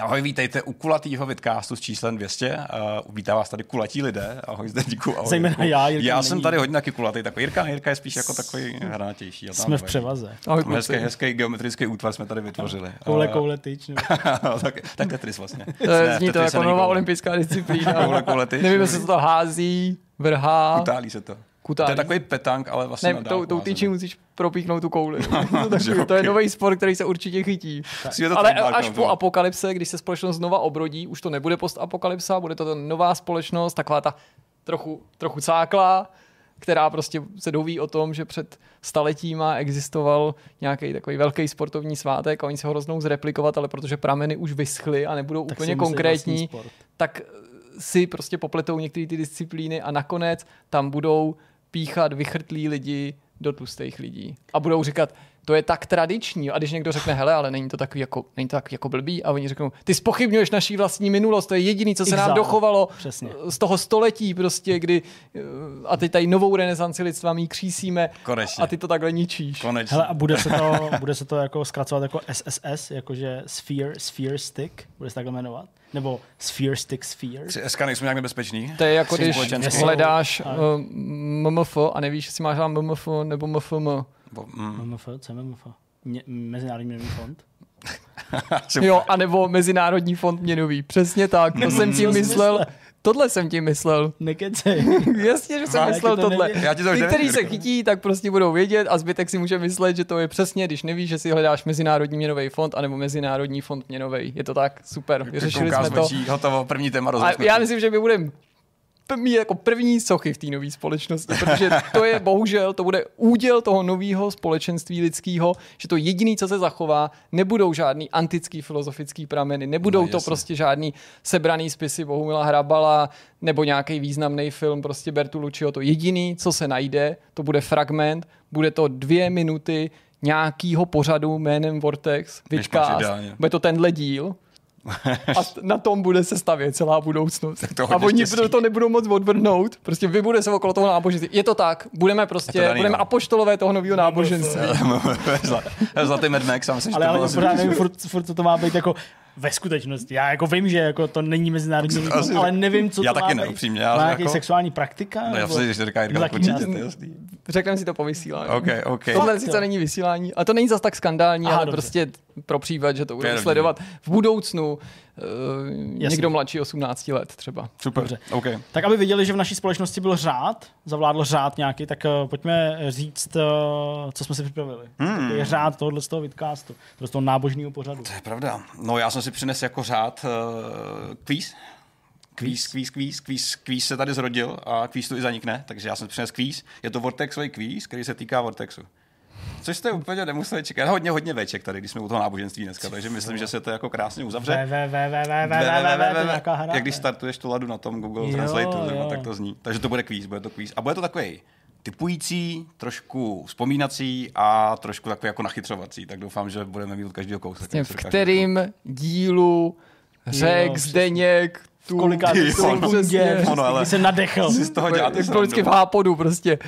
Ahoj, vítejte u kulatýho vidcastu s číslem 200. Uh, vítá vás tady kulatí lidé. Ahoj, zde díku. Ahoj, Zejména já, Jirka Já jsem tady hodně taky kulatý. Takový Jirka, Jirka je spíš jako takový hranatější. Jsme v převaze. Ahoj, hezký, hezký geometrický útvar jsme tady vytvořili. Koule, koule, tyč. tak, tak Tetris vlastně. To je, zní to jako nová olympijská disciplína. koule, koule, tyč. Nevím, jestli se to hází, vrhá. Utálí se to. Kutálí. To je takový petank, ale vlastně ne, tou, tou tyčí musíš propíchnout tu kouli. to, takový, to je nový sport, který se určitě chytí. ale až po apokalypse, když se společnost znova obrodí, už to nebude postapokalypsa, bude to ta nová společnost, taková ta trochu, trochu cáklá, která prostě se doví o tom, že před staletíma existoval nějaký takový velký sportovní svátek a oni se ho roznou zreplikovat, ale protože prameny už vyschly a nebudou tak úplně konkrétní, tak si prostě popletou některé ty disciplíny a nakonec tam budou píchat vychrtlí lidi do tlustých lidí. A budou říkat, to je tak tradiční. A když někdo řekne, hele, ale není to takový jako, není to takový jako blbý, a oni řeknou, ty spochybňuješ naší vlastní minulost, to je jediný, co se nám dochovalo Přesně. z toho století, prostě, kdy a teď tady novou renesanci lidstva mý křísíme Konečně. a ty to takhle ničíš. Konečně. Hele, a bude se to, bude se to jako zkracovat jako SSS, jakože Sphere, Sphere Stick, bude se takhle jmenovat? Nebo Sphere Stick Sphere? Při SK nejsou nějak nebezpeční? To je jako když hledáš uh, MMF a nevíš, jestli máš MMF nebo MFM. Bo, mm. MMF, co je MMF? Mě, Mezinárodní měnový fond? jo, anebo Mezinárodní fond měnový. Přesně tak, to jsem tím myslel. Tohle jsem tím myslel. Nekecej. Jasně, že jsem Má, myslel to tohle. Já ti to Ty, kteří se chytí, tak prostě budou vědět a zbytek si může myslet, že to je přesně, když nevíš, že si hledáš Mezinárodní měnový fond anebo Mezinárodní fond měnový. Je to tak? Super. Vyřešili jsme to. Hotovo, první téma A já myslím, že my budeme mít jako první sochy v té nové společnosti, protože to je bohužel, to bude úděl toho nového společenství lidského, že to jediné, co se zachová, nebudou žádný antický filozofický prameny, nebudou no, to prostě žádný sebraný spisy Bohumila Hrabala nebo nějaký významný film prostě Bertolucciho. To jediný, co se najde, to bude fragment, bude to dvě minuty nějakýho pořadu jménem Vortex, Vidcast, bude to tenhle díl, a na tom bude se stavět celá budoucnost. A oni štěstí. to nebudou moc odvrhnout. Prostě vybude se okolo toho náboženství. Je to tak. Budeme prostě, to budeme no. apoštolové toho nového náboženství. Zlatý Mad Max, myslím, ale, ale pořád nevím, furt, furt to má být jako ve skutečnosti. Já jako vím, že jako to není mezinárodní Asi, ale nevím, co já to taky má ne, upřímně. Já má jako... sexuální praktika? No, já si, že říká Jirka, určitě, to je jasný. Řekneme si to po vysílání. Okay, okay. Tohle sice není vysílání, a to není zas tak skandální, Aha, ale dobře. prostě pro případ, že to budeme sledovat v budoucnu uh, někdo mladší 18 let třeba. Super, Dobře. Okay. Tak aby viděli, že v naší společnosti byl řád, zavládl řád nějaký, tak uh, pojďme říct, uh, co jsme si připravili. Hmm. Je řád tohohle z toho vidcastu, z toho nábožního pořadu. To je pravda. No já jsem si přinesl jako řád uh, kvíz. Kvíz, kvíz, kvíz, kvíz, kvíz se tady zrodil a kvíz tu i zanikne, takže já jsem přinesl kvíz. Je to Vortexový kvíz, který se týká Vortexu. Což jste úplně nemuseli čekat. Hodně, hodně veček tady, když jsme u toho náboženství dneska, takže myslím, že se to jako krásně uzavře. Jak když startuješ tu ladu na tom Google Translate, tak to zní. Takže to bude kvíz, bude to kvíz. A bude to takový typující, trošku vzpomínací a trošku takový jako nachytřovací. Tak doufám, že budeme mít od každého kousek. v kterým dílu řek Zdeněk tu kolikátý sekundě, se nadechl. Si z toho děláte v hápodu prostě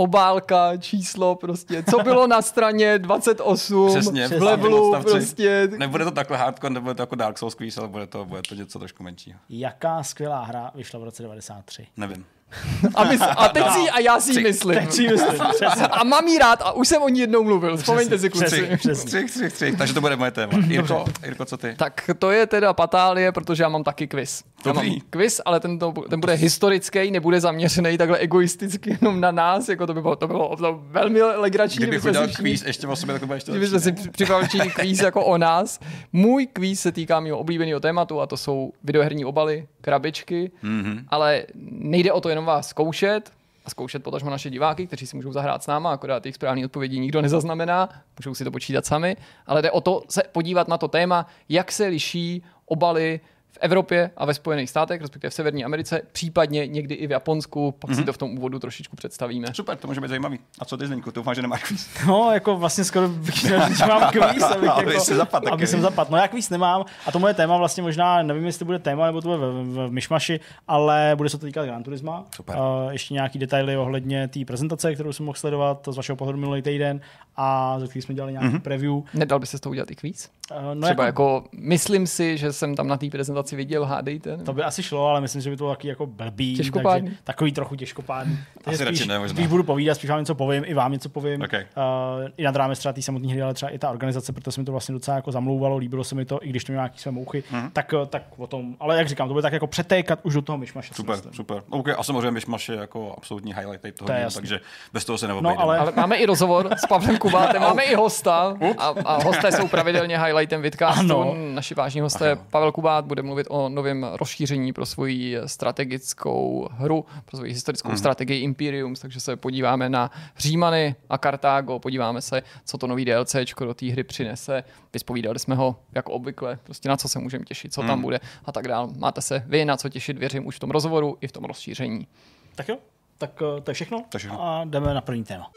obálka, číslo prostě, co bylo na straně 28 Přesně, v levelu prostě. Nebude to takhle hardcore, nebude to jako Dark Souls quiz, ale bude to, bude to něco trošku menšího. Jaká skvělá hra vyšla v roce 93? Nevím. A, mys- a teď no. si, a já si myslím. Teď si myslím, A mám jí rád a už jsem o ní jednou mluvil. Vzpomeňte si, kluci. Třich, třich, třich, takže to bude moje téma. Jirko, Jirko, co ty? Tak to je teda patálie, protože já mám taky quiz. Já mám quiz, ale ten, to, ten bude historický, nebude zaměřený takhle egoisticky jenom na nás, jako to by bylo, to bylo to velmi legrační. Kdybych udělal quiz ještě o sobě, tak to ještě Kdybychom si připravili quiz jako o nás. Můj quiz se týká mého oblíbeného tématu a to jsou videoherní obaly, krabičky, mm-hmm. ale nejde o to jenom vás zkoušet, a zkoušet potažmo naše diváky, kteří si můžou zahrát s náma, akorát jejich správné odpovědi nikdo nezaznamená, můžou si to počítat sami, ale jde o to se podívat na to téma, jak se liší obaly v Evropě a ve Spojených státech, respektive v Severní Americe, případně někdy i v Japonsku, pak mm-hmm. si mhm. to v tom úvodu trošičku představíme. Super, to může být zajímavý. A co ty, Zdeňku, doufám, že nemáš kvíz. No, jako vlastně skoro bych chtěl, že mám kvíz, abych, jako, aby zapad, aby jsem zapad. No, já kvíz nemám a to moje téma vlastně možná, nevím, jestli bude téma, nebo to bude v, v, v myšmaši, ale bude se to týkat Gran Turisma. Super. Uh, ještě nějaký detaily ohledně té prezentace, kterou jsem mohl sledovat z vašeho pohledu minulý týden a za který jsme dělali nějaký mm-hmm. preview. Nedal by se z toho udělat i kvíz? Uh, no Třeba jako... jako, myslím si, že jsem tam na té prezentaci viděl, hádejte. To by asi šlo, ale myslím, že by to bylo taky jako blbý. Těžkopádný. Takže takový trochu těžkopádný. Asi spíš, ne, spíš budu povídat, spíš vám něco povím, i vám něco povím. Okay. Uh, I nad rámec třeba té samotné hry, ale třeba i ta organizace, protože se mi to vlastně docela jako zamlouvalo, líbilo se mi to, i když to mělo nějaký své mouchy, mm-hmm. tak, eh, tak o tom, ale jak říkám, to bude tak jako přetékat už do toho myšmaše. Super, super. Okay, a samozřejmě myšmaš je jako absolutní highlight toho, to takže bez toho se neobejdeme. No, ale... ale... máme i rozhovor s Pavlem Kubátem, máme i hosta a, a hosté jsou pravidelně highlightem vidcastu. Naši vážní hosté Pavel Kubát bude mluvit o novém rozšíření pro svoji strategickou hru, pro svoji historickou mm. strategii Imperium, takže se podíváme na Římany a Kartágo, podíváme se, co to nový DLC do té hry přinese. Vyspovídali jsme ho jako obvykle, prostě na co se můžeme těšit, co mm. tam hmm. bude a tak dále. Máte se vy na co těšit, věřím, už v tom rozhovoru i v tom rozšíření. Tak jo, tak eh, to je všechno. To je všechno. A jdeme na první téma.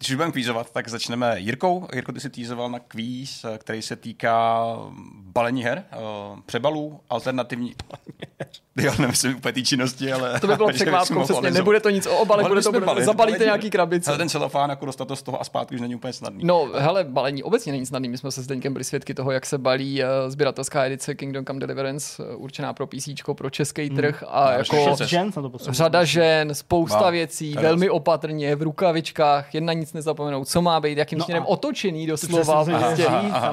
Když už budeme kvízovat, tak začneme Jirkou. Jirko, ty si týzoval na kvíz, který se týká balení her, eh, přebalů, alternativní... Já nemyslím úplně té činnosti, ale... To by bylo překvápkou, přesně. Nebude to nic o obalech, bude to balit, zabalíte balení, nějaký krabice. Ale ten celofán, jako dostat to z toho a zpátky už není úplně snadný. No, hele, balení obecně není snadný. My jsme se s Deňkem byli svědky toho, jak se balí uh, sběratelská edice Kingdom Come Deliverance, uh, určená pro PC, pro český hmm. trh a no, jako řada žen, spousta no, věcí, velmi opatrně, v rukavičkách, jedna nic nezapomenout, co má být, jakým no směrem otočený doslova. Prostě,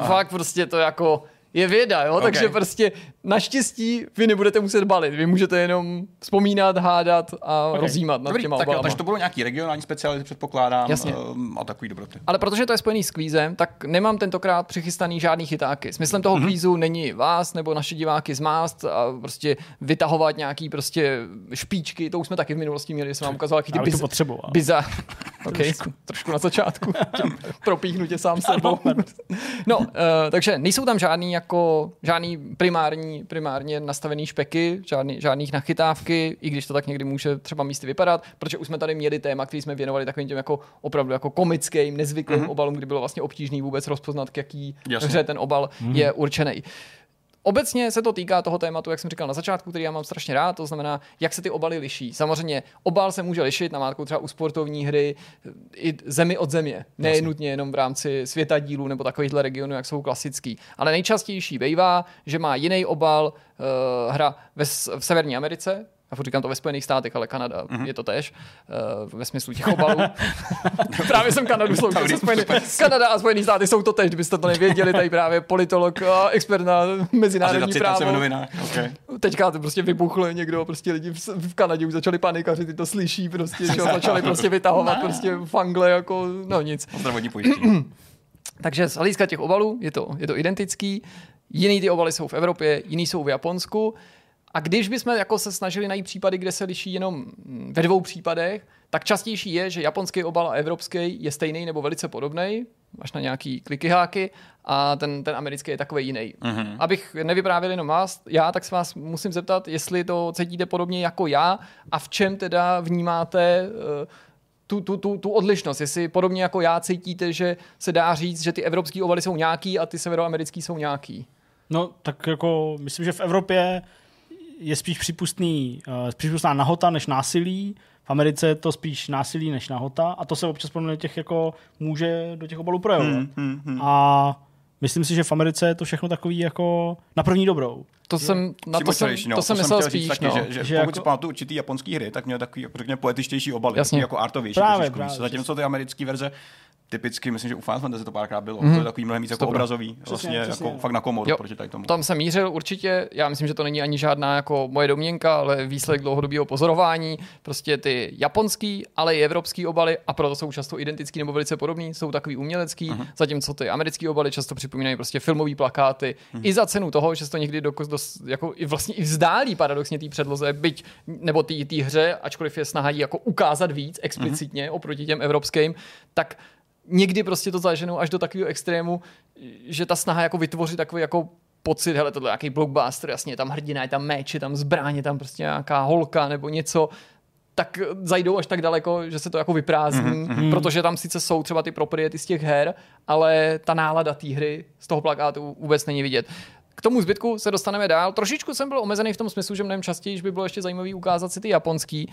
fakt prostě to jako je věda, jo? Okay. takže prostě naštěstí vy nebudete muset balit, vy můžete jenom vzpomínat, hádat a okay. rozjímat nad Dobrý, těma tak, jo, takže to budou nějaký regionální speciality, předpokládám, Jasně. Um, a takový dobroty. Ale protože to je spojený s kvízem, tak nemám tentokrát přichystaný žádný chytáky. Smyslem toho mm-hmm. kvízu není vás nebo naše diváky zmást a prostě vytahovat nějaký prostě špičky, to už jsme taky v minulosti měli, jsem vám ukazoval, jaký ty biz, biza, okay, trošku. trošku na začátku, propíchnu tě sám sebou. no, uh, takže nejsou tam žádný jako žádný primární, primárně nastavený špeky, žádný, žádných nachytávky, i když to tak někdy může třeba místy vypadat, protože už jsme tady měli téma, který jsme věnovali takovým těm jako opravdu jako komickým, nezvyklým mm-hmm. obalům, kdy bylo vlastně obtížný vůbec rozpoznat, k jaký Jasně. hře ten obal mm-hmm. je určený. Obecně se to týká toho tématu, jak jsem říkal na začátku, který já mám strašně rád, to znamená, jak se ty obaly liší. Samozřejmě obal se může lišit na mátku třeba u sportovní hry i zemi od země. Ne nutně jenom v rámci světa dílů nebo takovýchhle regionů, jak jsou klasický. Ale nejčastější bývá, že má jiný obal uh, hra ve, v Severní Americe, já furt říkám to ve Spojených státech, ale Kanada mm-hmm. je to tež, uh, ve smyslu těch obalů. právě jsem Kanadu sloužil. Kanada a Spojený státy jsou to tež, kdybyste to nevěděli, tady právě politolog a expert na mezinárodní právo. Okay. Teďka to prostě vybuchlo někdo, prostě lidi v, v Kanadě už začali panikaři, ty to slyší, prostě, že začali prostě vytahovat prostě fangle, jako, no nic. Takže z hlediska těch obalů je to, je to identický. Jiný ty obaly jsou v Evropě, jiný jsou v Japonsku. A když bychom jako se snažili najít případy, kde se liší jenom ve dvou případech, tak častější je, že japonský obal a evropský je stejný nebo velice podobný, až na nějaký klikyháky, a ten, ten americký je takový jiný. Mm-hmm. Abych nevyprávěl jenom vás, já, tak se vás musím zeptat, jestli to cítíte podobně jako já a v čem teda vnímáte uh, tu, tu, tu, tu odlišnost. Jestli podobně jako já cítíte, že se dá říct, že ty evropský ovaly jsou nějaký a ty severoamerický jsou nějaký. No, tak jako myslím, že v Evropě je spíš přípustný, uh, přípustná nahota než násilí. V Americe je to spíš násilí než nahota a to se občas podle těch jako může do těch obalů projevovat. Hmm, hmm, hmm. A myslím si, že v Americe je to všechno takový jako na první dobrou. To jsem, na to jsem, no, to, jsem myslel spíš, taky, no. že, že, že pokud jako... si pamatuju určitý japonský hry, tak měl takový, jako řekněme, poetičtější obaly, Jasně. jako artovější. Právě, právě, Zatímco ty americké verze typicky, myslím, že u Final Fantasy to párkrát bylo. Mm-hmm. To je takový mnohem víc jako obrazový, přesně, vlastně přesně. jako fakt na komodu jo, proti tady tomu. Tam jsem mířil určitě, já myslím, že to není ani žádná jako moje domněnka, ale výsledek dlouhodobého pozorování. Prostě ty japonský, ale i evropský obaly, a proto jsou často identický nebo velice podobný, jsou takový umělecký, mm-hmm. zatímco ty americké obaly často připomínají prostě filmové plakáty. Mm-hmm. I za cenu toho, že se to někdy do, do, jako i vlastně i vzdálí paradoxně té předloze, byť nebo té hře, ačkoliv je snaha jako ukázat víc explicitně mm-hmm. oproti těm evropským, tak někdy prostě to zaženou až do takového extrému, že ta snaha jako vytvořit takový jako pocit, hele, tohle je nějaký blockbuster, jasně, je tam hrdina, je tam meč, je tam zbraň, je tam prostě nějaká holka nebo něco, tak zajdou až tak daleko, že se to jako vyprázdní, mm-hmm. protože tam sice jsou třeba ty propriety z těch her, ale ta nálada té hry z toho plakátu vůbec není vidět. K tomu zbytku se dostaneme dál. Trošičku jsem byl omezený v tom smyslu, že mnohem častěji by bylo ještě zajímavý ukázat si ty japonský.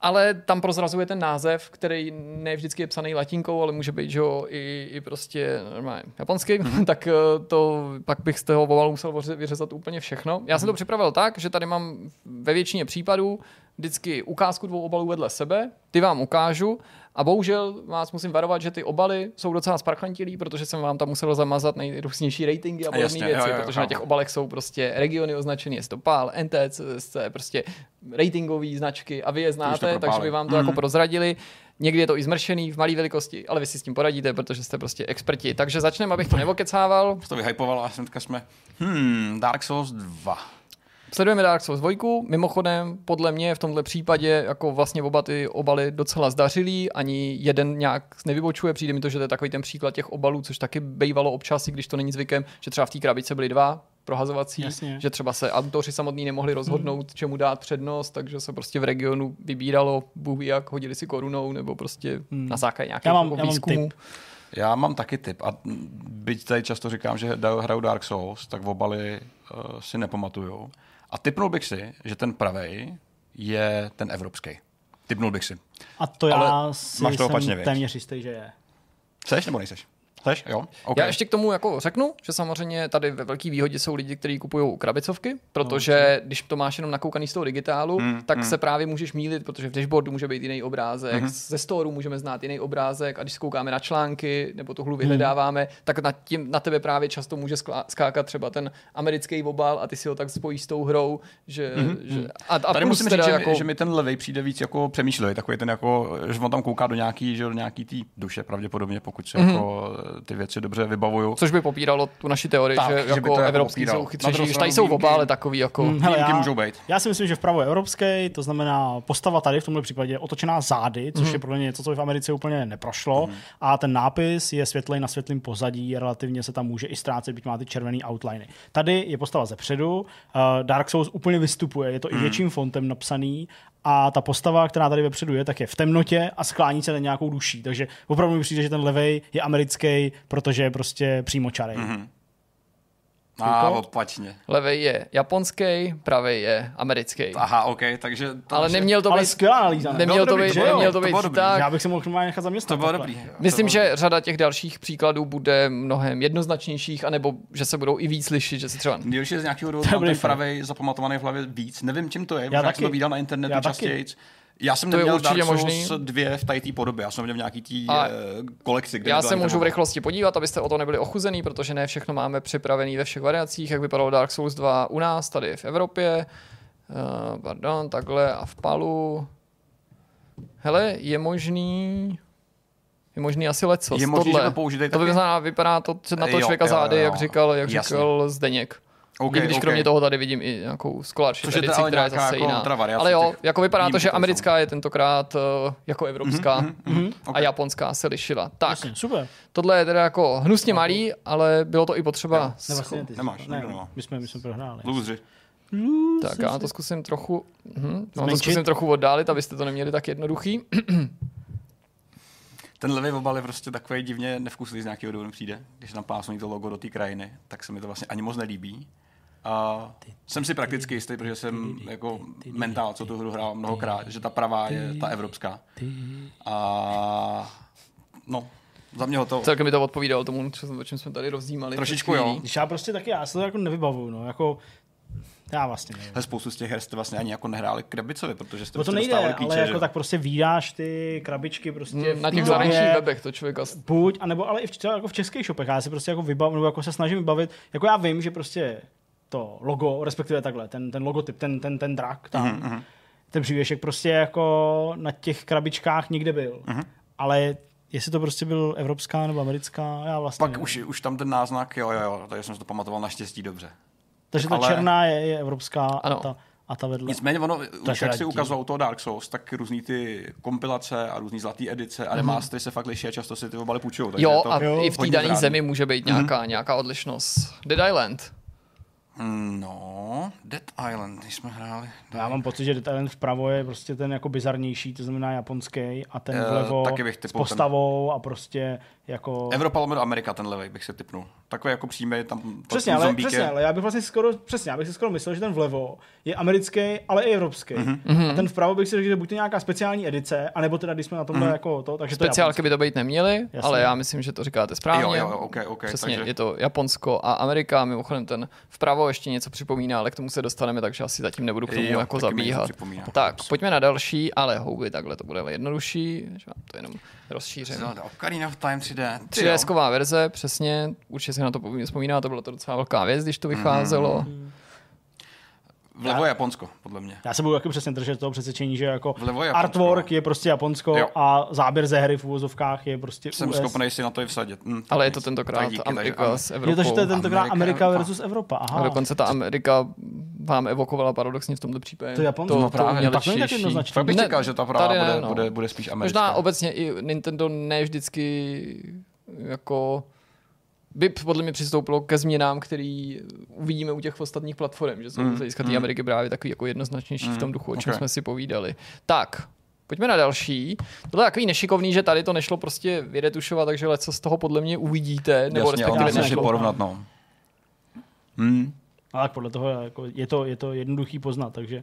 Ale tam prozrazuje ten název, který ne vždycky je psaný latinkou, ale může být, že jo, i, i prostě normálně japonsky, mm-hmm. tak eh, to pak bych z toho obalu musel vyřezat úplně všechno. Já jsem to mhm. připravil tak, že tady mám ve většině případů vždycky ukázku dvou obalů vedle sebe, ty vám ukážu a bohužel vás musím varovat, že ty obaly jsou docela sparchantilý, protože jsem vám tam musel zamazat nejrůznější ratingy a podobné věci, jo, jo, protože jo, na těch obalech jsou prostě regiony označené, je to PAL, NTCSC, prostě ratingové značky a vy je znáte, takže by vám to mm. jako mhm. prozradili. Někdy je to i zmršený v malé velikosti, ale vy si s tím poradíte, protože jste prostě experti. Takže začneme, abych to nevokecával. To vyhypoval a jsem jsme, hmm, Dark Souls 2. Sledujeme Dark Souls 2, mimochodem podle mě v tomhle případě jako vlastně oba ty obaly docela zdařilý, ani jeden nějak nevybočuje, přijde mi to, že to je takový ten příklad těch obalů, což taky bývalo občas, i když to není zvykem, že třeba v té krabice byly dva prohazovací, Jasně. že třeba se autoři samotní nemohli rozhodnout, hmm. čemu dát přednost, takže se prostě v regionu vybíralo, bůh jak, hodili si korunou, nebo prostě hmm. na základě nějakého já mám, já výzkumu. Mám Já mám taky tip a byť tady často říkám, že hraju Dark Souls, tak v obaly uh, si nepamatuju. A typnul bych si, že ten pravej je ten evropský. Typnul bych si. A to já Ale si máš to opačně, jsem téměř jistý, že je. Seš nebo nejseš? Seš? Jo? Okay. Já ještě k tomu jako řeknu, že samozřejmě tady ve velké výhodě jsou lidi, kteří kupují krabicovky, protože no, když to máš jenom nakoukaný z toho digitálu, hmm, tak hmm. se právě můžeš mílit, protože v dashboardu může být jiný obrázek, hmm. ze storu můžeme znát jiný obrázek a když koukáme na články nebo tu hlu vyhledáváme, hmm. tak na, tím, na tebe právě často může skákat třeba ten americký obal a ty si ho tak spojíš s tou hrou, že... Hmm. že a, a tady musím říct, jako... že mi ten levej přijde víc jako přemýšlivý, takový ten jako, že on tam kouká do nějaký, že do nějaký tý duše pravděpodobně, pokud se hmm. jako ty věci dobře vybavuju. Což by popíralo tu naši teorii, tak, že, že jako, jako evropský jsou chytřejší, tady jsou oba, ale takový jako... Hmm, hele, já, můžou být. Já si myslím, že vpravo je evropský, to znamená postava tady v tomhle případě je otočená zády, což hmm. je podle mě něco, co v Americe úplně neprošlo. Hmm. A ten nápis je světlej na světlém pozadí, relativně se tam může i ztrácet, byť má ty červený outliny. Tady je postava ze předu, uh, Dark Souls úplně vystupuje, je to hmm. i větším fontem napsaný a ta postava, která tady vepředu je, tak je v temnotě a sklání se na nějakou duší. Takže opravdu mi přijde, že ten levej je americký, protože je prostě přímo čarej. Mm-hmm. A ah, opačně. Levej je japonský, pravý je americký. Aha, OK, takže... To ale neměl to být... Ale skvělá analýza. Neměl to být, neměl to být to tak. Já bych se mohl nechat zaměstnat. To bylo dobrý. Myslím, že řada těch dalších příkladů bude mnohem jednoznačnějších, anebo že se budou i víc lišit, že se třeba... Nejlepší z nějakého důvodu ten pravý zapamatovaný v hlavě víc. Nevím, čím to je, já jsem to viděl na internetu častěji. Já jsem to neměl určitě Dark Souls možný. dvě v té podobě, já jsem měl v nějaký tý a eh, kolekci. Kde já se můžu v rychlosti podívat, abyste o to nebyli ochuzený, protože ne všechno máme připravený ve všech variacích, jak vypadalo Dark Souls 2 u nás, tady v Evropě. Uh, pardon, takhle a v Palu. Hele, je možný... Je možný asi leco. Je možný, tohle. že to použít To by vypadá to na to člověka zády, jak říkal, jak říkal Zdeněk. Okay, když okay. kromě toho tady vidím i nějakou scholarship edici, která je zase jako jiná. Ale jo, jako vypadá to, že americká je tentokrát uh, jako evropská mm-hmm, mm-hmm, okay. a japonská se lišila. Tak, Jasně, super. tohle je teda jako hnusně malý, ale bylo to i potřeba... Ne, vlastně ty Nemáš, ne, ne, my, jsme, my jsme prohráli. Lůzři. Tak já to zkusím trochu, hm, no, to zkusím trochu oddálit, abyste to neměli tak jednoduchý. ten levý obal je prostě takový divně nevkusný z nějakého důvodu přijde. Když tam pásnou to logo do té krajiny, tak se mi to vlastně ani moc nelíbí. A jsem si prakticky jistý, protože jsem jako mentál, co tu hru hrál mnohokrát, že ta pravá je ta evropská. A no, za mě to. Celkem mi to odpovídalo tomu, o čem jsme tady rozdímali. Trošičku jo. Když já prostě taky, já se to jako nevybavuju, no, jako já vlastně nevím. Hele, spoustu z těch her jste vlastně ani jako nehráli krabicovi, protože jste no to nejde, klíče, ale jako že? tak prostě vídáš ty krabičky prostě mm, na těch zahraničních webech to člověk asi... Buď, anebo ale i v, třeba jako v českých shopech, já se prostě jako vybavu, nebo jako se snažím vybavit, jako já vím, že prostě to logo, respektive takhle, ten, ten logotyp, ten, ten, ten drak tam, uh-huh. ten přívěšek prostě jako na těch krabičkách někde byl. Uh-huh. Ale jestli to prostě byl evropská nebo americká, já vlastně Pak už, už tam ten náznak, jo, jo, jo, takže jsem si to pamatoval naštěstí dobře. Takže ta ale... černá je, je evropská ano. a ta, a ta vedle. Nicméně ono, už jak si ukazoval toho Dark Souls, tak různý ty kompilace a různý zlatý edice a remastery mm-hmm. se fakt liší a často si ty obaly půjčují. Jo, a jo. i v té dané zemi může být nějaká, mm-hmm. nějaká odlišnost. Dead Island. No, Dead Island, když jsme hráli. Já mám pocit, že Dead Island vpravo je prostě ten jako bizarnější, to znamená japonský, a ten eh, vlevo uh, taky bych s postavou ten... a prostě jako... Evropa lomeno Amerika, ten levej bych se typnul. Takový jako přímý tam přesně, ale, přesně, ale já bych vlastně skoro, přesně, já bych si skoro myslel, že ten vlevo je americký, ale i evropský. Mm-hmm. A ten vpravo bych si řekl, že buď to nějaká speciální edice, anebo teda, když jsme na tomhle mm-hmm. jako to, takže Speciálky to by to být neměly, Jasně. ale já myslím, že to říkáte správně. Jo, jo, okay, okay, Přesně, takže... je to Japonsko a Amerika, mimochodem ten vpravo ještě něco připomíná, ale k tomu se dostaneme, takže asi zatím nebudu k tomu jo, jako zabíhat. Tak, pojďme na další, ale houby, takhle to bude jednodušší, že vám to jenom rozšířím. Ocarina of Time 3D. 3D verze, přesně, určitě se na to vzpomíná, to byla to docela velká věc, když to vycházelo. Mm. Vlevo je Japonsko, podle mě. Já se budu taky přesně držet toho přesvědčení, že jako je artwork no. je prostě Japonsko jo. a záběr ze hry v úvozovkách je prostě Jsem US. schopný si na to i vsadit. Hm, Ale je to tentokrát díky, Amerika s Evropou. Je to, že to je tentokrát Amerika, Amerika versus Evropa. Aha. A dokonce ta Amerika vám evokovala paradoxně v tomto případě. To Japonsko. To, no, právě. To tak tak jednoznačně. Fakt bych čekal, že ta práva bude, no. bude, bude spíš americká. Možná obecně i Nintendo ne vždycky jako by podle mě přistoupilo ke změnám, který uvidíme u těch ostatních platform, že jsou mm, z hlediska mm. Ameriky právě takový jako jednoznačnější mm, v tom hmm, duchu, o čem okay. jsme si povídali. Tak, pojďme na další. Tohle je takový nešikovný, že tady to nešlo prostě vyretušovat, takže co z toho podle mě uvidíte, nebo Jasně, respektive nešlo. porovnat, no. Hmm. Ale podle toho jako je, to, je to jednoduchý poznat, takže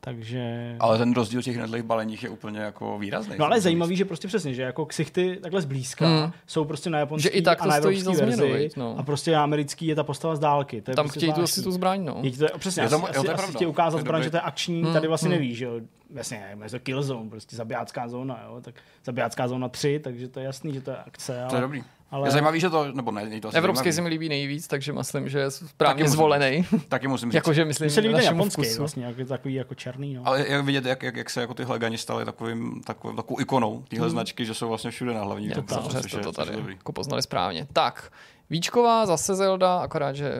takže... Ale ten rozdíl těch nedlých baleních je úplně jako výrazný. No ale je zajímavý, že prostě přesně, že jako ksichty takhle zblízka hmm. jsou prostě na japonský že i tak a na evropský verzi no. a prostě americký je ta postava z dálky. To je Tam prostě chtějí tu asi tu zbraň, no. Je to, přesně, je to, asi, jo, to asi, asi ukázat zbraň, že to je akční, hmm. tady vlastně hmm. nevíš, že jo. Vlastně, je to killzone, prostě zabijácká zóna, jo. Tak zabijácká zóna 3, takže to je jasný, že to je akce. Ale... To je dobrý. Ale... Je zajímavý, že to, nebo ne, to Evropský se mi líbí nejvíc, takže myslím, že je správně taky zvolený. taky musím říct. Jakože myslím, že líbí japonský vkusu. vlastně, jak, takový jako černý. No. Ale jak vidět, jak, jak, jak, se jako tyhle gani staly takovým, takovou, takovou ikonou, tyhle hmm. značky, že jsou vlastně všude na hlavní. Je to, to, to tady jako poznali správně. Tak, Víčková, zase Zelda, akorát, že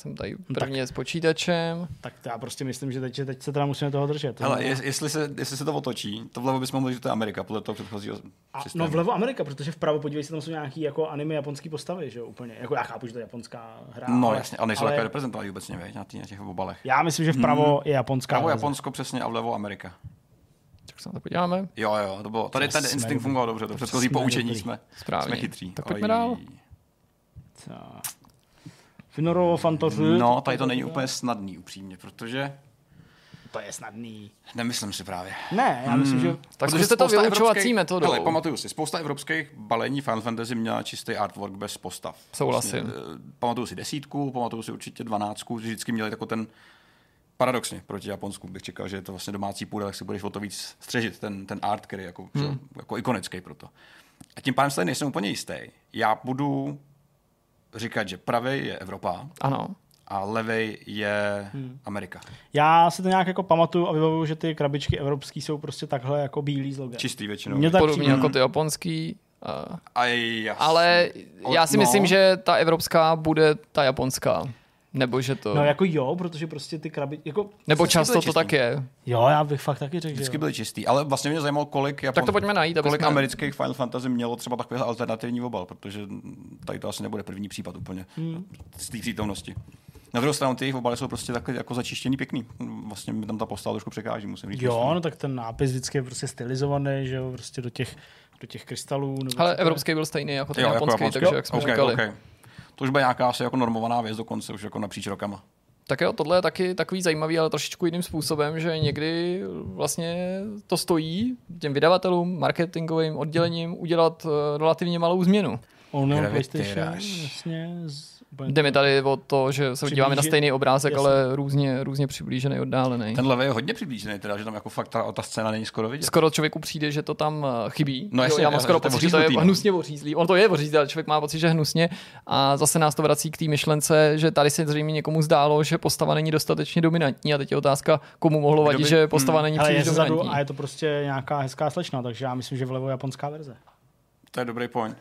jsem tady no prvně tak, s počítačem. Tak já prostě myslím, že teď, teď se teda musíme toho držet. Ale je, jestli, se, jestli se to otočí, to vlevo bychom mohli, že to je Amerika, podle toho předchozího a, No vlevo Amerika, protože vpravo, podívej se, tam jsou nějaký jako anime japonský postavy, že jo, úplně. Jako já chápu, že to je japonská hra. No ale, jasně, ale nejsou ale... takové reprezentované vůbec nevěď, na, na těch obalech. Já myslím, že vpravo hmm. je japonská. Vpravo Japonsko přesně a vlevo Amerika. Tak se na to podíváme. Jo, jo, to bylo, tady ten instinkt fungoval dobře, to předchozí poučení jsme, Správně. jsme chytří. Tak pojďme dál. Co? Finorovo fantoři. No, tady to není úplně snadný, upřímně, protože to je snadný. Nemyslím si právě. Ne, já myslím, hmm. že... Tak zkuste to vyučovací metodou. Ale pamatuju si, spousta evropských balení Final Fantasy měla čistý artwork bez postav. Souhlasím. Vlastně, pamatuju si desítku, pamatuju si určitě dvanáctku, že vždycky měli jako ten paradoxně proti Japonsku bych čekal, že je to vlastně domácí půda, tak si budeš o to víc střežit, ten, ten art, který je jako, hmm. jako ikonický proto. A tím pádem se nejsem úplně jistý. Já budu říkat, že pravý je Evropa. Ano. A levej je hmm. Amerika. Já si to nějak jako pamatuju a vybavuju, že ty krabičky evropský jsou prostě takhle jako bílý z logem. Čistý většinou. Mě tak Podobně jako ty japonský. Uh, a jasný. Ale já si no. myslím, že ta evropská bude ta japonská. Nebo že to... No jako jo, protože prostě ty krabičky... Jako... Nebo často to tak je. Jo, já bych fakt taky řekl, Vždycky byly čistý, ale vlastně mě zajímalo, kolik, Japon... tak to pojďme najít, kolik jsme... amerických Final Fantasy mělo třeba takový alternativní obal, protože tady to asi nebude první případ úplně hmm. z té přítomnosti. Na druhou stranu ty jejich obaly jsou prostě takhle jako začištěný pěkný. Vlastně mi tam ta postava trošku překáží, musím říct. Jo, no tak ten nápis vždycky je prostě stylizovaný, že jo, prostě do těch, do těch krystalů. Nebo Ale evropský byl stejný jako ten jo, japonský, jako japonský, takže jo, jak jsme okay, říkali. Okay. To už bude nějaká asi jako normovaná věc dokonce, už jako napříč rokama. Tak jo, tohle je taky takový zajímavý, ale trošičku jiným způsobem, že někdy vlastně to stojí těm vydavatelům, marketingovým oddělením udělat uh, relativně malou změnu. Ono PlayStation, jasně, Jde mi tady o to, že se díváme na stejný obrázek, jasný. ale různě, různě přiblížený, oddálený. Ten levý je hodně přiblížený, teda, že tam jako fakt ta, ta scéna není skoro vidět. Skoro člověku přijde, že to tam eh, chybí. No jasně, jo, já mám skoro pocit, že to je no. hnusně ořízlý. On to je ořízlý, ale člověk má pocit, že hnusně. A zase nás to vrací k té myšlence, že tady se zřejmě někomu zdálo, že postava není dostatečně dominantní. A teď je otázka, komu mohlo vadit, že postava hmm. není příliš dominantní. A je to prostě nějaká hezká slečna, takže já myslím, že vlevo japonská verze. To je dobrý point.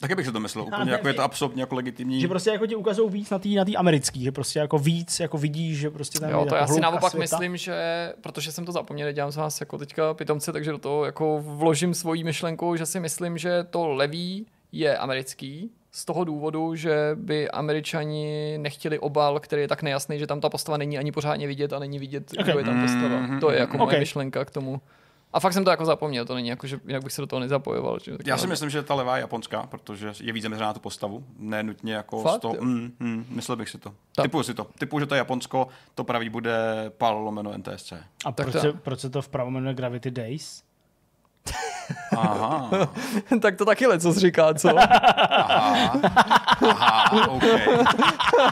Taky bych se to myslel, úplně, jako je to absolutně jako legitimní. Že prostě jako ti ukazují víc na té na tý americký, že prostě jako víc jako vidíš, že prostě tam Jo, to jako já si naopak světa. myslím, že, protože jsem to zapomněl, dělám z vás jako teďka pitomce, takže do toho jako vložím svoji myšlenku, že si myslím, že to levý je americký, z toho důvodu, že by američani nechtěli obal, který je tak nejasný, že tam ta postava není ani pořádně vidět a není vidět, okay. kdo je tam postava. Mm-hmm. To je jako okay. moje myšlenka k tomu. A fakt jsem to jako zapomněl, to není jako, že jinak bych se do toho nezapojoval. Že? Já si myslím, že ta levá je japonská, protože je víc zaměřená na tu postavu, ne nutně jako fakt, z toho, mm, mm, myslel bych si to. Tak. Typuju si to. Typuju, že to je Japonsko, to pravý bude PAL lomeno NTSC. A proč, se, proč se to vpravo jmenuje Gravity Days? Aha. tak to taky leco říká, co? Aha. Aha, okay.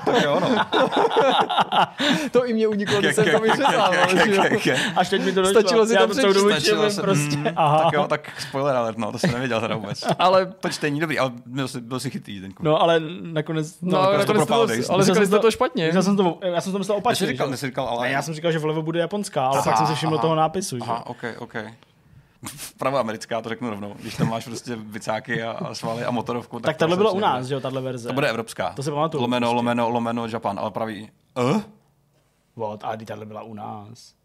To je ono. to i mě uniklo, když jsem to vyřezával. Až teď mi to došlo. Stačilo si to přečíst. prostě. Mm, Aha. Tak jo, tak spoiler alert, no, to jsem nevěděl teda vůbec. ale to čtení dobrý, ale byl si, byl si chytrý ten No, ale nakonec... No, no nakonec to, to, ale říkali jste to špatně. Já jsem to, já jsem to myslel opačně. Říkal, říkal, ale... Já jsem říkal, že vlevo bude japonská, ale pak jsem si všiml toho nápisu. Aha, ok, ok americká, to řeknu rovnou. Když tam máš prostě vicáky a, a svaly a motorovku. Tak, tak tohle bylo u nás, že jo, tahle verze. To bude evropská. To se pamatuju. Lomeno, prostě. lomeno, lomeno, Japan, ale pravý. Uh? What? A tahle byla u nás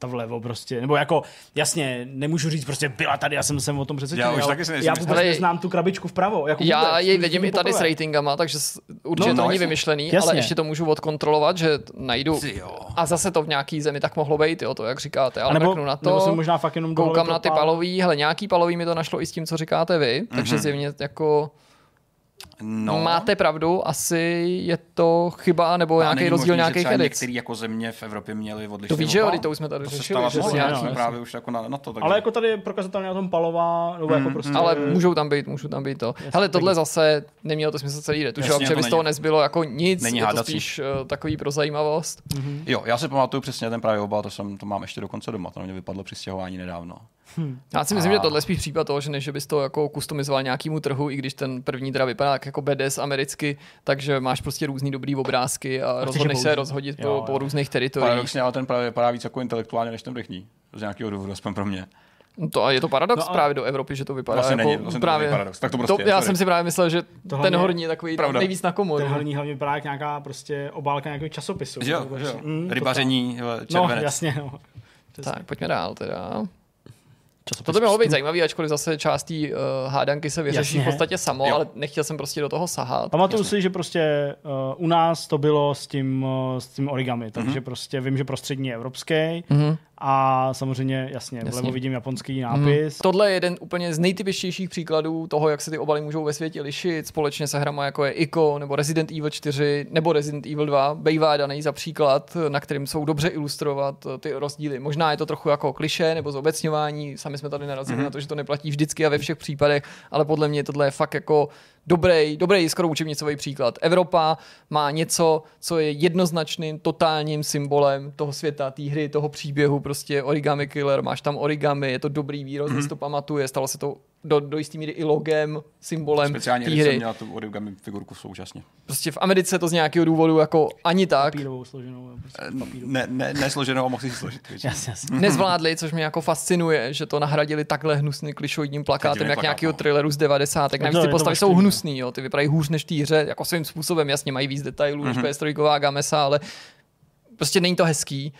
ta vlevo prostě, nebo jako, jasně, nemůžu říct, prostě byla tady, já jsem se o tom přesvědčil. Já už taky si Já vůbec neznám tu krabičku vpravo. Jako já vůbec, jej vidím i tady s ratingama, takže určitě no, no, to není vymyšlený, jasně. ale ještě to můžu odkontrolovat, že najdu. A zase to v nějaký zemi tak mohlo být, jo, to jak říkáte, ale nebo, na to. Nebo možná fakt jenom koukám na ty palový, hele, nějaký palový mi to našlo i s tím, co říkáte vy, takže mm-hmm. zjevně jako No. Máte pravdu, asi je to chyba nebo a nějaký rozdíl nějakých edit. Některé jako země v Evropě měly odlišné. To víš, že jo, to už jsme tady to řešili. Že nějaký no, právě už jako na, na to. Takže... Ale jako tady je prokazatelně na tom palová, nebo mm, jako prostě... Ale můžou tam být, můžou tam být to. Jasně, Hele, tohle zase nemělo to smysl celý retuš, že by z toho nezbylo jako nic, není je to spíš uh, takový pro zajímavost. Mm-hmm. Jo, já si pamatuju přesně ten právě oba, to, jsem, to mám ještě dokonce doma, to mě vypadlo při stěhování nedávno. Hmm. Já si myslím, a... že tohle je spíš případ toho, že než bys to jako kustomizoval nějakému trhu, i když ten první teda vypadá jako BDS americky, takže máš prostě různý dobrý obrázky a, a rozhodneš se rozhodit jo, po, jo. po různých teritoriích. Paradoxně, ale ten právě vypadá víc jako intelektuálně než ten vrchní. Z nějakého důvodu, aspoň pro mě. No to a je to paradox no, právě do Evropy, že to vypadá vlastně jako není, vlastně právě. To paradox. Tak to prostě to, já jsem si právě myslel, že to ten horní je takový pravda. nejvíc na komodu. Ten horní hlavně vypadá jak nějaká prostě obálka nějakého časopisu. Jo, jo. Mm, Rybaření, červenec. No, jasně. No. Tak, pojďme dál teda. To by mohlo být zajímavý, ačkoliv zase část té uh, hádanky se vyřeší Jasně. v podstatě samo, jo. ale nechtěl jsem prostě do toho sahat. Pamatuju si, že prostě uh, u nás to bylo s tím, uh, s tím origami, takže mm-hmm. prostě vím, že prostřední je evropský mm-hmm. A samozřejmě, jasně, jasně. vlevo vidím japonský hmm. nápis. Hmm. Tohle je jeden úplně z nejtypičtějších příkladů toho, jak se ty obaly můžou ve světě lišit společně se hrama jako je Ico nebo Resident Evil 4 nebo Resident Evil 2. Bejvá daný za příklad, na kterým jsou dobře ilustrovat ty rozdíly. Možná je to trochu jako kliše nebo zobecňování, sami jsme tady narazili hmm. na to, že to neplatí vždycky a ve všech případech, ale podle mě tohle je fakt jako dobrý, dobrý skoro učebnicový příklad. Evropa má něco, co je jednoznačným, totálním symbolem toho světa, té hry, toho příběhu, prostě Origami Killer, máš tam origami, je to dobrý výroz, mm-hmm. to pamatuje, stalo se to do, do jistý míry i logem, symbolem Speciálně, té hry. měla tu origami figurku současně. Prostě v Americe to z nějakého důvodu jako ani tak. Papírovou složenou. Prostě ne, ne, ne složenou a mohli si složit. Jasně, jasně. Nezvládli, což mě jako fascinuje, že to nahradili takhle hnusným klišoidním plakátem, jak nějakého thrilleru z 90. Navíc ty postavy jsou hnusný, jo, ty vypadají hůř než té hře, jako svým způsobem, jasně mají víc detailů mm-hmm. než PS3 Gamesa, ale prostě není to hezký.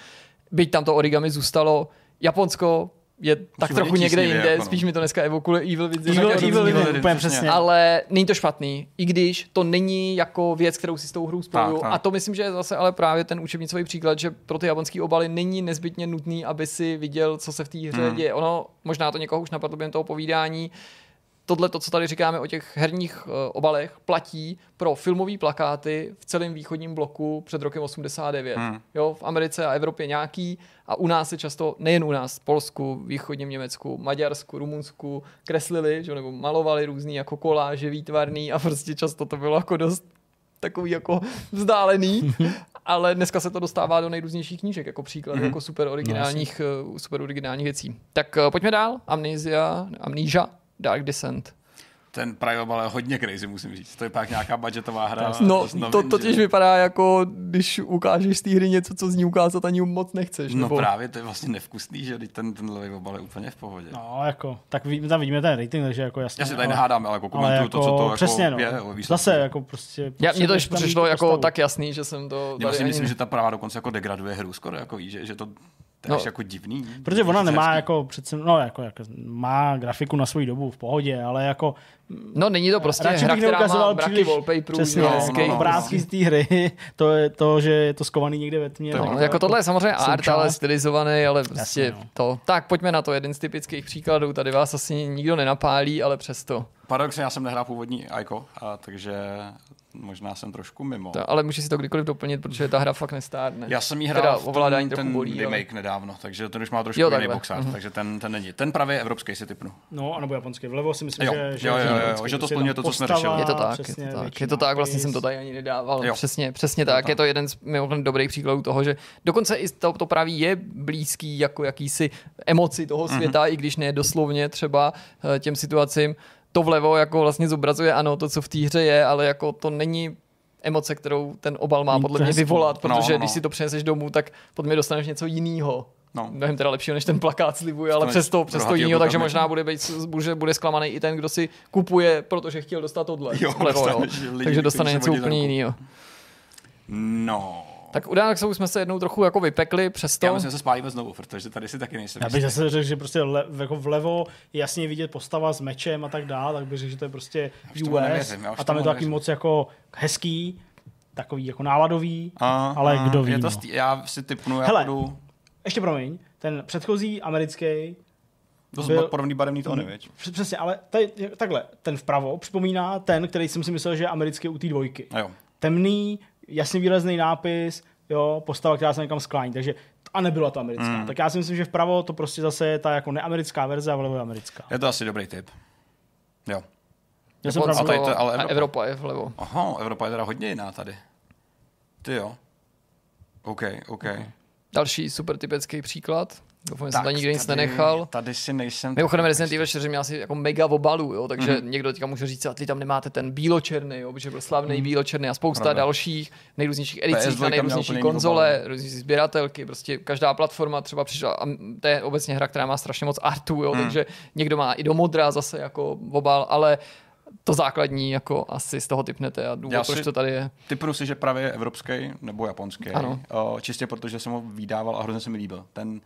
Byť tam to origami zůstalo, Japonsko je Musí tak trochu někde jinde, jako no. spíš mi to dneska evokuje Evil Within. Evil, Evil, Evil, Evil úplně přesně. Ale není to špatný, i když to není jako věc, kterou si s tou hrou spojuju. A to myslím, že je zase ale právě ten učebnicový příklad, že pro ty japonské obaly není nezbytně nutný, aby si viděl, co se v té hře hmm. děje. Ono, možná to někoho už napadlo během toho povídání, tohle, to, co tady říkáme o těch herních uh, obalech, platí pro filmové plakáty v celém východním bloku před rokem 89. Hmm. Jo, v Americe a Evropě nějaký a u nás se často, nejen u nás, v Polsku, východním Německu, Maďarsku, Rumunsku, kreslili, že, nebo malovali různý jako koláže výtvarný a prostě často to bylo jako dost takový jako vzdálený, ale dneska se to dostává do nejrůznějších knížek, jako příklad mm-hmm. jako super originálních, no, super originálních věcí. Tak uh, pojďme dál. Amnesia, Amnesia Dark Descent. Ten Prime ale hodně crazy, musím říct. To je pak nějaká budgetová hra. No, to totiž že... vypadá jako, když ukážeš z té hry něco, co z ní ukázat, ani moc nechceš. No nebo... právě, to je vlastně nevkusný, že ten, ten levý obal je úplně v pohodě. No, jako, tak ví, tam vidíme ten rating, takže jako jasně. Já si tady ale, nehádám, ale jako komentuju ale jako, to, co to jako přesně, no. je. Zase, jako prostě... Já, mně to přišlo jako tak jasný, že jsem to... Já si myslím, že ta práva dokonce jako degraduje hru skoro, jako ví, že, že to to je no, jako divný. Protože ona nemá jako přece, no jako, jako, má grafiku na svou dobu v pohodě, ale jako No není to prostě hra, která má mraky wallpaperů. Přesně, no, no, no, obrázky no. z té hry, to je to, že je to skovaný někde ve tmě. To, no, jako tohle je samozřejmě art, ale stylizovaný, ale prostě Jasně, no. to. Tak pojďme na to, jeden z typických příkladů, tady vás asi nikdo nenapálí, ale přesto. Paradoxně já jsem nehrál původní Aiko, a takže možná jsem trošku mimo. To, ale můžeš si to kdykoliv doplnit, protože ta hra fakt nestárne. Já jsem jí hrál teda ovládání ten bolí, remake ale... nedávno, takže ten už má trošku jo, jiný boxár, uh-huh. takže ten, ten není. Ten právě evropský si typnu. No, anebo japonský. Vlevo si myslím, jo, že, že, jo, jo, jo, jo, že to splňuje to, co jsme řešili. Je to tak, je to tak. Je to tak, vlastně jsem to tady ani nedával. Jo. Přesně, přesně tak. Je to jeden z mimochodem dobrých příkladů toho, že dokonce i to, to právě je blízký jako jakýsi emoci toho mhm. světa, i když ne doslovně třeba eh, těm situacím to vlevo jako vlastně zobrazuje, ano, to, co v té hře je, ale jako to není emoce, kterou ten obal má podle mě vyvolat, no, protože no, no. když si to přineseš domů, tak podle mě dostaneš něco jiného. No. Mnohem teda lepšího, než ten plakát slibuje, ale přesto, přesto jiného, takže možná bude, být, bude, bude zklamaný i ten, kdo si kupuje, protože chtěl dostat tohle. Jo, vlevo, jo. Lidi, takže dostane něco úplně jiného. No, tak u Dark Souls jsme se jednou trochu jako vypekli přesto. Já myslím, že se spálíme znovu, protože tady si taky nejsem. Já bych zase řekl, že prostě le, jako vlevo je jasně vidět postava s mečem a tak dále, tak bych řekl, že to je prostě US nevěřím, a tam je to taky moc jako hezký, takový jako náladový, a, ale a, kdo ví. Je to no. stý, já si typnu, já Hele, budu... ještě promiň, ten předchozí americký to byl podobný barevný tóny, věď? Přesně, ale tady, takhle, ten vpravo připomíná ten, který jsem si myslel, že je americký u té dvojky. A jo. Temný, jasně výrazný nápis, jo, postava, která se někam sklání, takže a nebyla to americká. Mm. Tak já si myslím, že vpravo to prostě zase je ta jako neamerická verze a vlevo je americká. Je to asi dobrý tip. Jo. Já jsem pravdu, to, ale Evropa. Evropa je vlevo. Aha, Evropa je teda hodně jiná tady. Ty jo. OK, OK. okay. Další super typický příklad. Doufám, že jsem tady nikdy nic nenechal. Tady si nejsem... Mimochodem Resident Evil 4 měl asi jako mega obalu, jo, takže mm-hmm. někdo teďka může říct, a ty tam nemáte ten bíločerný, jo, protože byl slavný mm. bíločerný a spousta Pravda. dalších nejrůznějších edicích na nejrůznější konzole, různější sběratelky, prostě každá platforma třeba přišla, a to je obecně hra, která má strašně moc artu, jo, mm. takže někdo má i do modra zase jako obal, ale to základní jako asi z toho typnete a důvod, proč to tady je. Typnu si, že právě evropský nebo japonský, ano. čistě protože jsem ho vydával a hrozně se mi líbil. Ten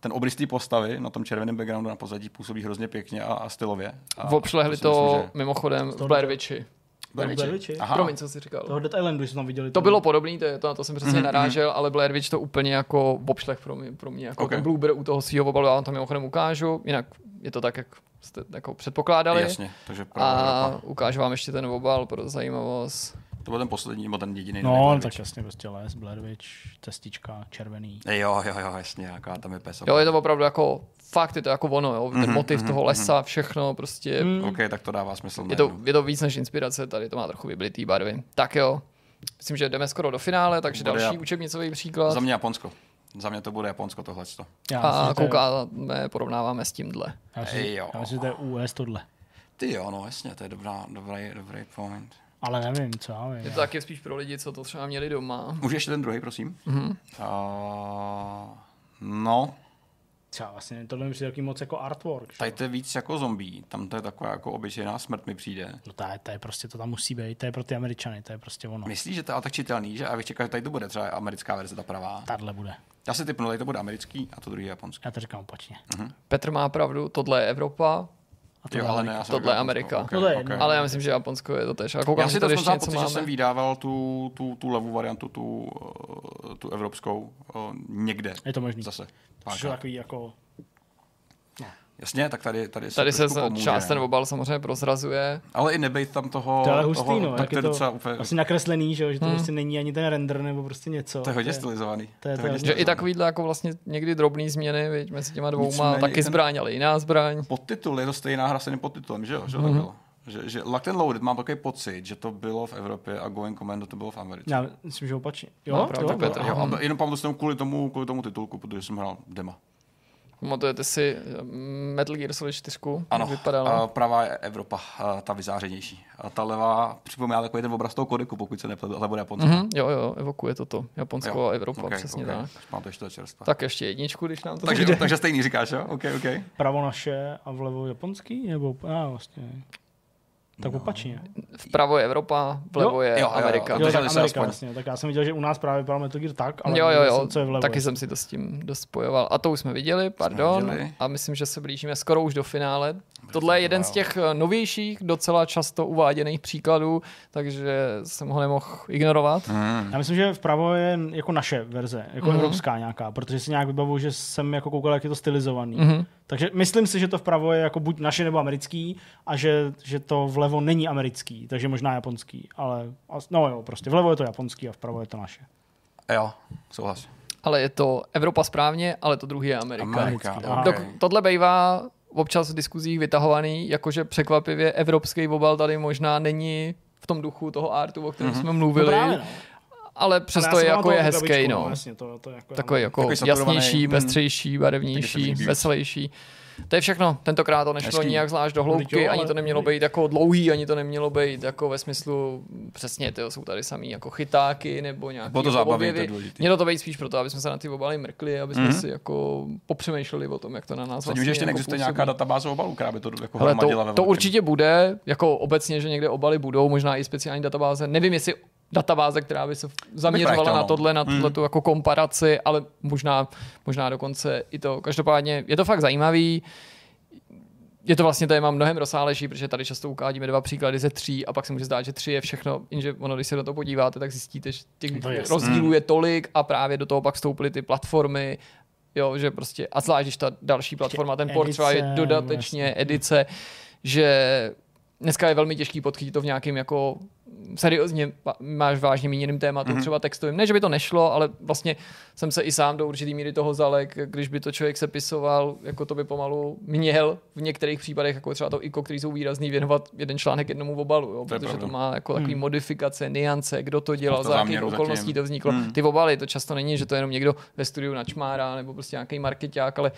ten obrys té postavy na tom červeném backgroundu na pozadí působí hrozně pěkně a, a stylově. A Obšlehli to myslím, že... mimochodem v Blair Witchi. Blair Witchi? Aha. Promiň, co jsi říkal. Toho Dead Islandu jsme tam viděli. To bylo podobný, to, to, na to jsem přesně mm-hmm. narážel, ale Blair Witch to úplně jako obšlech pro mě, pro mě jako okay. ten Blueber u toho svého obalu, já vám to mimochodem ukážu, jinak je to tak, jak jste jako předpokládali. Jasně, takže a ukážu vám ještě ten obal pro zajímavost. To byl ten poslední, nebo ten jediný. No, tak jasně, prostě les, Blair Witch, cestička, červený. Jo, jo, jo, jasně, jaká tam je pes. Jo, je to opravdu jako, fakt je to jako ono, jo, ten mm-hmm, motiv mm-hmm, toho lesa, mm-hmm. všechno, prostě. Mm. OK, tak to dává smysl. Je to, je to víc než inspirace, tady to má trochu vyblitý barvy. Tak jo, myslím, že jdeme skoro do finále, takže Bude další já... učebnicový příklad. Za mě Japonsko. Za mě to bude Japonsko tohle. A koukáme, porovnáváme s tímhle. Já si, já myslím, že to je US tohle. Ty jo, no jasně, to je dobrá, dobrý, dobrý point. Ale nevím, co já vím. Je to taky spíš pro lidi, co to třeba měli doma. Můžeš ještě ten druhý, prosím? Mm-hmm. Uh, no. Třeba vlastně tohle mi přijde moc jako artwork. Tady to je víc jako zombie, tam to je taková jako obyčejná smrt mi přijde. No to je, to je prostě, to tam musí být, to je pro ty Američany, to je prostě ono. Myslíš, že to je tak čitelný, že a bych čekal, že tady to bude třeba americká verze, ta pravá? Tadle bude. Já si typnu, tady to bude americký a to druhý japonský. Já to říkám opačně. Uh-huh. Petr má pravdu, tohle je Evropa, a tohle, jo, ale ne, tohle je Amerika. Okay, tohle okay. Ale já myslím, že Japonsko je to tež. Koukám, já si to ještě něco máme. že jsem vydával tu, tu, tu levou variantu, tu, eh, tu evropskou, uh, někde. Je to možný. Zase. Takový jako Jasně, tak tady, tady se Tady se pomůže. část ten obal samozřejmě prozrazuje. Ale i nebejt tam toho... To je hustý, toho, no, tak je to úplně... asi nakreslený, že, že to hmm. prostě není ani ten render nebo prostě něco. To je hodně stylizovaný. To je, to je, to je že i takovýhle jako vlastně někdy drobný změny, viď, mezi těma dvouma, taky zbraň, ale jiná zbraň. Podtitul je to stejná hra s podtitulem, že jo? Že hmm. Že, že Locked and Loaded mám takový pocit, že to bylo v Evropě a Going Commando to bylo v Americe. Já myslím, že opačně. Jo, no, jo, jo, jo, jo, jenom pamatuju kvůli tomu, kvůli tomu titulku, protože jsem hrál dema. Pamatujete si eh, Metal Gear Solid 4? Ano, vypadalo? pravá je Evropa, ta vyzářenější. A ta levá připomíná takový ten obraz toho kodeku, pokud se nepletu, ale bude Japonsko. Mm-hmm, jo, jo, evokuje toto. Japonsko jo, a Evropa, okay, přesně okay. tak. Mám to ještě čerstva. Tak ještě jedničku, když nám to takže, takže stejný říkáš, jo? OK, OK. Pravo naše a vlevo japonský? Nebo, a vlastně. Tak opačně. Vpravo je Evropa, vlevo jo? je jo, Amerika. Jo, jo, tak Amerika, jasně. Tak já jsem viděl, že u nás právě vypadal Metal Gear tak, ale jo, jo, jo. Jsem, co je vlevo. Taky jsem si to s tím dost spojoval. A to už jsme viděli, pardon. Jsme viděli. A myslím, že se blížíme skoro už do finále. Tohle je jeden z těch eh, novějších, docela často uváděných příkladů, takže jsem ho nemohl ignorovat. Hmm. Já myslím, že vpravo je jako naše verze, jako hmm. evropská nějaká, protože si nějak vybavuju, že jsem jako koukal, jak je to stylizovaný. Hmm. Takže myslím si, že to vpravo je jako buď naše nebo americký a že, že to vlevo není americký, takže možná japonský, ale no jo, prostě vlevo je to japonský a vpravo je to naše. Jo, souhlas. Ale je to Evropa správně, ale to druhý je Amerika. Amerika. Okay. Tohle bývá občas v diskuzích vytahovaný, jakože překvapivě evropský obal tady možná není v tom duchu toho artu, o kterém mm-hmm. jsme mluvili. No právě, no. Ale přesto je jako je hezký, no. Vlastně to, to jako Takový jako jasnější, pestřejší, barevnější, veselější. To je všechno. Tentokrát to nešlo Hezký. nijak zvlášť do hloubky, ani to nemělo být jako dlouhý, ani to nemělo být jako ve smyslu, přesně, ty jsou tady samý jako chytáky nebo nějaké Bylo to zábavy, to Mělo to být spíš proto, aby jsme se na ty obaly mrkli, aby jsme mm-hmm. si jako popřemýšleli o tom, jak to na nás vlastně že ještě jako neexistuje nějaká databáze obalů, která by to jako Hele, to, to určitě bude, jako obecně, že někde obaly budou, možná i speciální databáze. Nevím, jestli databáze, která by se zaměřovala na tohle, na tuhle tu jako komparaci, ale možná, možná dokonce i to. Každopádně je to fakt zajímavý. Je to vlastně téma mnohem rozsálejší, protože tady často ukádíme dva příklady ze tří a pak se může zdát, že tři je všechno, jenže ono, když se do toho podíváte, tak zjistíte, že těch no rozdílů je tolik a právě do toho pak vstoupily ty platformy, jo, že prostě, a zvlášť, když ta další platforma, ten port třeba je dodatečně vlastně. edice, že dneska je velmi těžký podchytit to v nějakém jako seriózně máš vážně míněným tématu, mm-hmm. třeba textovým. Ne, že by to nešlo, ale vlastně jsem se i sám do určitý míry toho zalek, když by to člověk sepisoval, jako to by pomalu měl v některých případech, jako třeba to IKO, který jsou výrazný, věnovat jeden článek jednomu obalu, jo, protože to má jako takový mm. modifikace, niance, kdo to dělal, za jakých okolností zatím. to vzniklo. Mm. Ty obaly, to často není, že to je jenom někdo ve studiu načmárá nebo prostě nějaký marketák, ale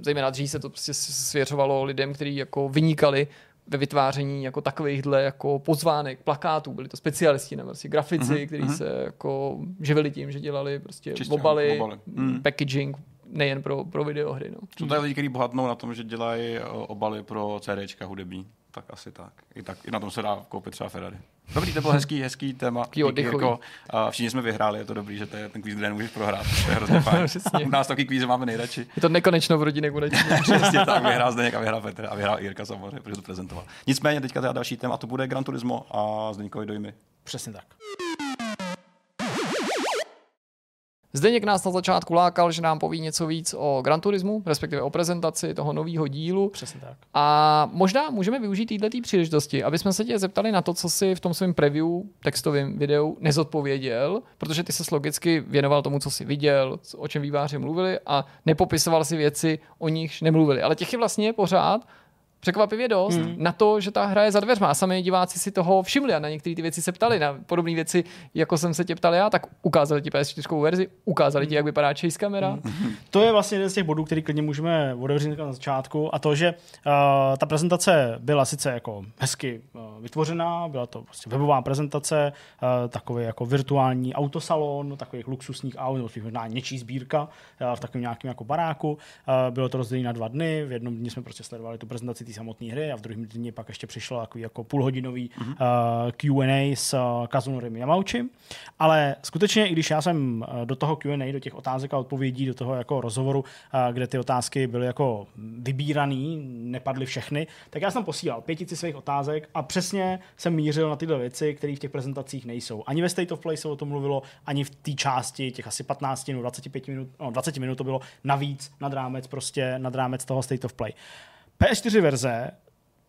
zejména dřív se to prostě svěřovalo lidem, kteří jako vynikali ve vytváření jako takovýchhle jako pozvánek, plakátů. Byli to specialisti, nebo prostě grafici, mm-hmm. kteří mm-hmm. se jako živili tím, že dělali prostě Čistě, obaly, obaly. Mm. packaging, nejen pro, pro videohry. No. Jsou tady lidi, kteří bohatnou na tom, že dělají obaly pro CDčka hudební. Tak asi tak. I, tak. I na tom se dá koupit třeba Ferrari. Dobrý, to byl hezký, hezký téma. Díky, Jirko. A všichni jsme vyhráli, je to dobrý, že to je ten kvíz, kde nemůžeš prohrát. To je hrozně fajn. U nás taky kvíze máme nejradši. Je to nekonečno v rodině konečně. Přesně tak, vyhrál Zdeněk a vyhrál Petr a vyhrál Jirka samozřejmě, protože to prezentoval. Nicméně teďka teda další téma, to bude Gran Turismo a Zdeňkovi dojmy. Přesně tak. Zdeněk nás na začátku lákal, že nám poví něco víc o Gran Turismu, respektive o prezentaci toho nového dílu. Přesně tak. A možná můžeme využít této příležitosti, aby jsme se tě zeptali na to, co si v tom svém preview, textovém videu nezodpověděl, protože ty se logicky věnoval tomu, co si viděl, o čem výváři mluvili a nepopisoval si věci, o nichž nemluvili. Ale těch je vlastně pořád překvapivě dost hmm. na to, že ta hra je za dveřma. A sami diváci si toho všimli a na některé ty věci se ptali. Na podobné věci, jako jsem se tě ptal já, tak ukázali ti PS4 verzi, ukázali ti, jak vypadá chase kamera. Hmm. To je vlastně jeden z těch bodů, který klidně můžeme otevřít na začátku. A to, že uh, ta prezentace byla sice jako hezky uh, vytvořená, byla to prostě webová prezentace, uh, takový jako virtuální autosalon, takových luxusních aut, nebo možná něčí sbírka uh, v takovém nějakém jako baráku. Uh, bylo to rozděleno na dva dny. V jednom dni jsme prostě sledovali tu prezentaci samotné hry a v druhém dni pak ještě přišlo takový jako půlhodinový mm-hmm. uh, Q&A s uh, Kazunorim Yamauchi. Ale skutečně, i když já jsem uh, do toho Q&A, do těch otázek a odpovědí, do toho jako rozhovoru, uh, kde ty otázky byly jako vybíraný, nepadly všechny, tak já jsem posílal pětici svých otázek a přesně jsem mířil na tyhle věci, které v těch prezentacích nejsou. Ani ve State of Play se o tom mluvilo, ani v té části těch asi 15 nebo 25 minut, no 20 minut to bylo navíc nad rámec prostě nad rámec toho State of Play. PS4 verze,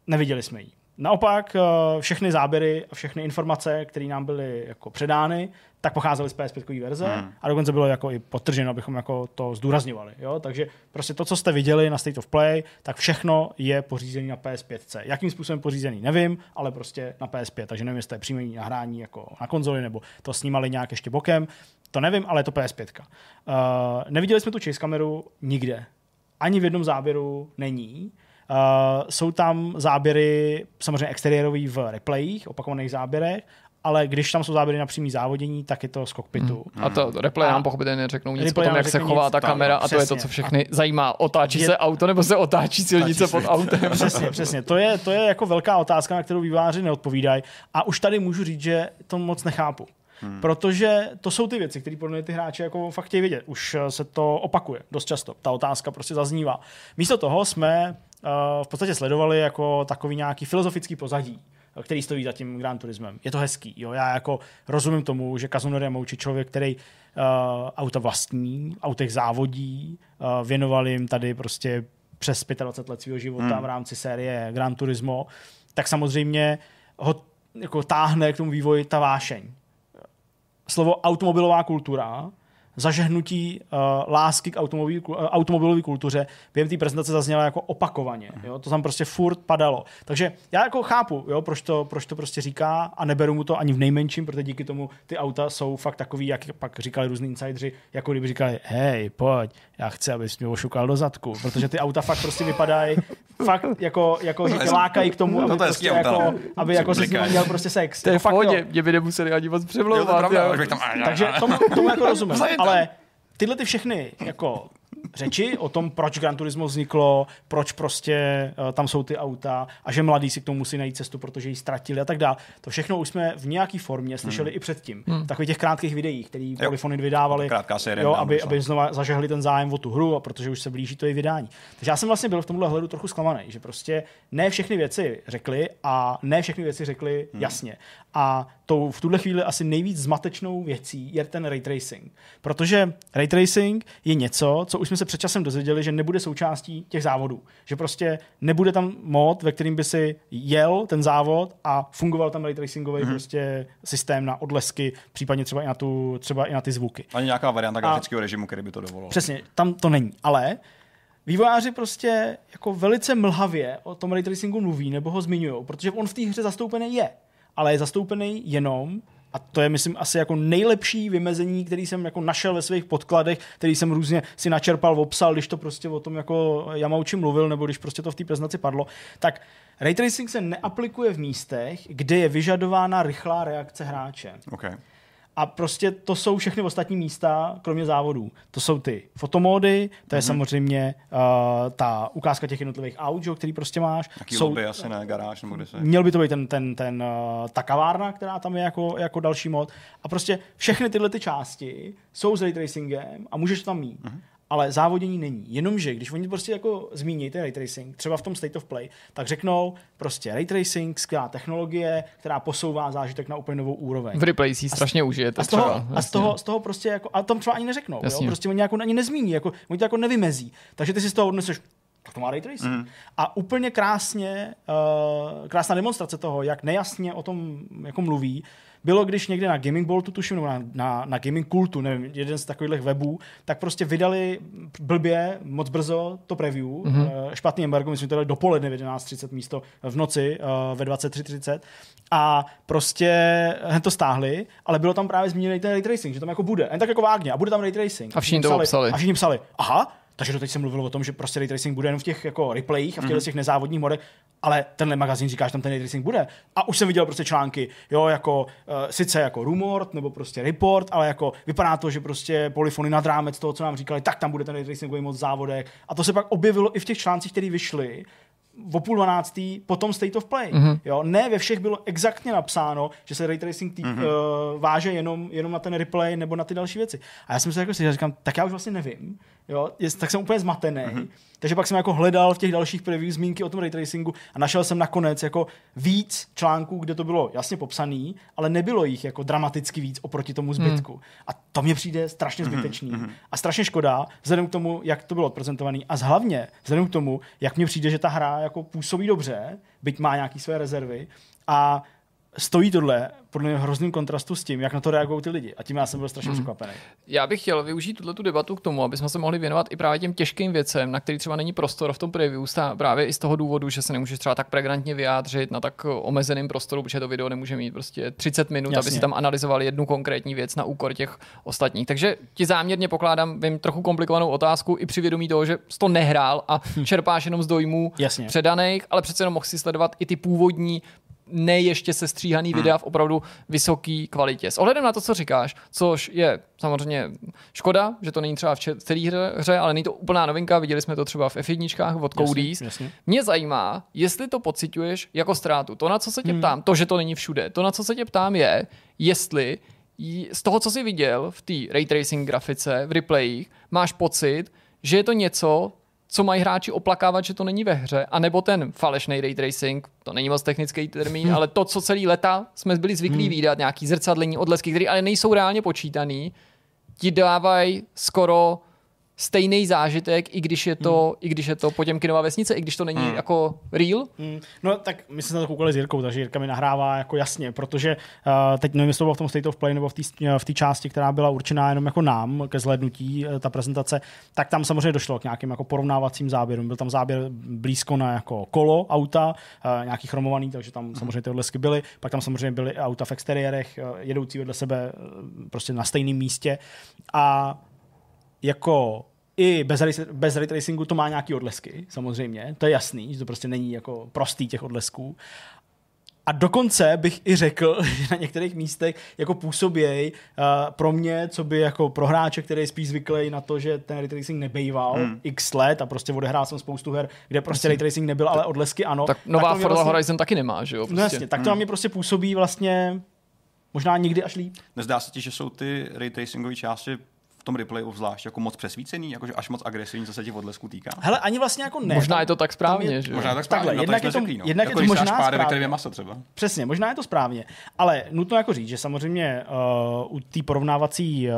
neviděli jsme ji. Naopak eh, všechny záběry a všechny informace, které nám byly jako předány, tak pocházely z PS5 verze hmm. a dokonce bylo jako i potrženo, abychom jako to zdůrazňovali. Jo? Takže prostě to, co jste viděli na State of Play, tak všechno je pořízené na PS5. Jakým způsobem pořízený, nevím, ale prostě na PS5. Takže nevím, jestli to je přímé nahrání jako na konzoli, nebo to snímali nějak ještě bokem. To nevím, ale je to PS5. Uh, eh, neviděli jsme tu chase kameru nikde ani v jednom záběru není. Uh, jsou tam záběry samozřejmě exteriérový v replayích, opakovaných záběrech, ale když tam jsou záběry na přímý závodění, tak je to z kokpitu. Hmm. A to replay nám pochopitelně neřeknou nic o tom, jak se chová nic, ta kamera a to je to, co všechny a zajímá. Otáčí je, se auto nebo se otáčí silnice pod autem? Přesně, přesně. To je, to je jako velká otázka, na kterou výváři neodpovídají. A už tady můžu říct, že to moc nechápu. Hmm. Protože to jsou ty věci, které podle mě ty hráči jako fakt chtějí vědět. Už se to opakuje dost často. Ta otázka prostě zaznívá. Místo toho jsme v podstatě sledovali jako takový nějaký filozofický pozadí který stojí za tím Gran Turismem. Je to hezký. Jo? Já jako rozumím tomu, že Kazunori Yamauchi člověk, který uh, auta vlastní, autech závodí, uh, věnoval jim tady prostě přes 25 let svého života hmm. v rámci série Gran Turismo, tak samozřejmě ho jako táhne k tomu vývoji ta vášeň. Slovo automobilová kultura zažehnutí uh, lásky k automobilové kultuře během té prezentace zazněla jako opakovaně. Jo? To tam prostě furt padalo. Takže já jako chápu, jo, proč, to, proč to prostě říká a neberu mu to ani v nejmenším, protože díky tomu ty auta jsou fakt takový, jak pak říkali různí insidři, jako kdyby říkali, hej, pojď, já chci, abys mě ošukal do zadku, protože ty auta fakt prostě vypadají fakt jako, jako že tě lákají k tomu, aby, no to prostě jako, aby jako se s ním měl prostě sex. To je v pohodě, mě by nemuseli ani moc přemlouvat. Takže tomu, tomu jako rozumím. Ale tyhle ty všechny jako řeči o tom, proč Gran Turismo vzniklo, proč prostě uh, tam jsou ty auta a že mladí si k tomu musí najít cestu, protože ji ztratili a tak dále. To všechno už jsme v nějaké formě slyšeli hmm. i předtím. Hmm. Takových těch krátkých videích, které Polyphony vydávali, jo, aby, aby znova zažehli ten zájem o tu hru, a protože už se blíží to i vydání. Takže já jsem vlastně byl v tomhle hledu trochu zklamaný, že prostě ne všechny věci řekli a ne všechny věci řekli hmm. jasně. A tou v tuhle chvíli asi nejvíc zmatečnou věcí je ten ray tracing. Protože ray tracing je něco, co už jsme se před časem dozvěděli, že nebude součástí těch závodů. Že prostě nebude tam mod, ve kterým by si jel ten závod a fungoval tam ray tracingový mm-hmm. prostě systém na odlesky, případně třeba i na, tu, třeba i na ty zvuky. Ani nějaká varianta grafického režimu, který by to dovolil. Přesně, tam to není. Ale vývojáři prostě jako velice mlhavě o tom ray tracingu mluví nebo ho zmiňují, protože on v té hře zastoupený je ale je zastoupený jenom a to je, myslím, asi jako nejlepší vymezení, který jsem jako našel ve svých podkladech, který jsem různě si načerpal, obsal, když to prostě o tom jako Yamauchi mluvil, nebo když prostě to v té prezentaci padlo, tak ray tracing se neaplikuje v místech, kde je vyžadována rychlá reakce hráče. Okay. A prostě to jsou všechny ostatní místa, kromě závodů. To jsou ty fotomódy, to je mm-hmm. samozřejmě uh, ta ukázka těch jednotlivých aut, že, který prostě máš. Jaký jsou, lobby asi, ne? Garáž nebo kde se... Měl by to být ten, ten, ten, uh, ta kavárna, která tam je jako, jako další mod. A prostě všechny tyhle ty části jsou s ray tracingem a můžeš to tam mít. Mm-hmm ale závodění není. Jenomže, když oni prostě jako zmíní ten ray tracing, třeba v tom state of play, tak řeknou prostě ray tracing, skvělá technologie, která posouvá zážitek na úplně novou úroveň. V replay si strašně užijete. A z toho, třeba, a z toho, z toho prostě jako, a tam třeba ani neřeknou, jo? prostě oni jako ani nezmíní, jako, oni to jako nevymezí. Takže ty si z toho odneseš, tak to má ray tracing. Mm. A úplně krásně, uh, krásná demonstrace toho, jak nejasně o tom jako mluví, bylo, když někde na Gaming Boltu, tuším, nebo na, na, na Gaming Kultu, nevím, jeden z takových webů, tak prostě vydali blbě, moc brzo to preview, mm-hmm. špatný embargo, myslím, to dali dopoledne v 11.30 místo v noci uh, ve 23.30 a prostě hned to stáhli, ale bylo tam právě zmíněný ten ray tracing, že tam jako bude, jen tak jako vágně, a bude tam ray tracing. A všichni to psali. A všichni psali, aha, takže to teď jsem mluvil o tom, že prostě ray tracing bude jen v těch jako replayích a v těch, mm. těch nezávodních modech, ale tenhle magazín říká, že tam ten ray tracing bude. A už jsem viděl prostě články, jo, jako uh, sice jako rumor nebo prostě report, ale jako vypadá to, že prostě polyfony nad rámec toho, co nám říkali, tak tam bude ten ray tracingový mod závodek. A to se pak objevilo i v těch článcích, které vyšly o půl dvanáctý potom State of Play. Mm-hmm. Jo? Ne ve všech bylo exaktně napsáno, že se ray tracing tý, mm-hmm. uh, váže jenom, jenom na ten replay nebo na ty další věci. A já jsem se jako si říkám, tak já už vlastně nevím. Jo? Je, tak jsem úplně zmatený. Mm-hmm. Takže pak jsem jako hledal v těch dalších preview zmínky o tom ray tracingu a našel jsem nakonec jako víc článků, kde to bylo jasně popsaný, ale nebylo jich jako dramaticky víc oproti tomu zbytku. Mm. A to mně přijde strašně mhm, zbytečný. Mm-hmm. A strašně škoda, vzhledem k tomu, jak to bylo odprezentované a hlavně vzhledem k tomu, jak mně přijde, že ta hra jako působí dobře, byť má nějaké své rezervy a stojí tohle podle mě hrozným kontrastu s tím, jak na to reagují ty lidi. A tím já jsem byl strašně mm. překvapený. Já bych chtěl využít tuto tu debatu k tomu, aby jsme se mohli věnovat i právě těm těžkým věcem, na který třeba není prostor v tom preview, právě i z toho důvodu, že se nemůžeš třeba tak pregnantně vyjádřit na tak omezeném prostoru, protože to video nemůže mít prostě 30 minut, Jasně. aby si tam analyzovali jednu konkrétní věc na úkor těch ostatních. Takže ti záměrně pokládám vím trochu komplikovanou otázku i při vědomí toho, že jsi to nehrál a hm. čerpáš jenom z dojmů Jasně. předaných, ale přece jenom mohl si sledovat i ty původní ne ještě sestříhaný hmm. videa v opravdu vysoké kvalitě. S ohledem na to, co říkáš, což je samozřejmě škoda, že to není třeba v celé hře, ale není to úplná novinka, viděli jsme to třeba v F1 od Cody's. Mě zajímá, jestli to pociťuješ jako ztrátu. To, na co se tě hmm. ptám, to, že to není všude, to, na co se tě ptám, je, jestli z toho, co jsi viděl v té ray tracing grafice, v replayích, máš pocit, že je to něco, co mají hráči oplakávat, že to není ve hře, anebo ten falešný ray tracing, to není moc technický termín, hmm. ale to, co celý leta jsme byli zvyklí hmm. výdat, nějaký zrcadlení, odlesky, které ale nejsou reálně počítaný, ti dávají skoro stejný zážitek, i když je to, hmm. i když je to Poděmkinová vesnice, i když to není hmm. jako real? Hmm. No tak my jsme se na to koukali s Jirkou, takže Jirka mi nahrává jako jasně, protože uh, teď nevím, jestli to bylo v tom State of Play nebo v té v části, která byla určená jenom jako nám ke zhlednutí, uh, ta prezentace, tak tam samozřejmě došlo k nějakým jako porovnávacím záběrům. Byl tam záběr blízko na jako kolo auta, uh, nějaký chromovaný, takže tam hmm. samozřejmě ty odlesky byly. Pak tam samozřejmě byly auta v exteriérech, uh, jedoucí vedle sebe uh, prostě na stejném místě. A jako i bez, bez ray tracingu to má nějaký odlesky, samozřejmě, to je jasný, že to prostě není jako prostý těch odlesků. A dokonce bych i řekl, že na některých místech jako působěj uh, pro mě, co by jako pro hráče, který je spíš zvyklý na to, že ten ray tracing nebejval hmm. x let a prostě odehrál jsem spoustu her, kde prostě ray tracing nebyl, ale odlesky ano. Tak nová tak Forza vlastně, Horizon taky nemá, že jo? No prostě. No jasně, tak to hmm. na mě prostě působí vlastně možná někdy až líp. Nezdá se ti, že jsou ty ray tracingové části tom replayu zvlášť jako moc přesvícený, jakože až moc agresivní, co se těch odlesků týká. Hele, ani vlastně jako ne. Možná je to tak správně, je, že? Možná je tak správně. Takhle, no, jednak je to, řekli, no. jednak jako je to možná správně. Pár, je maso třeba. Přesně, možná je to správně. Ale nutno jako říct, že samozřejmě uh, u té porovnávací uh,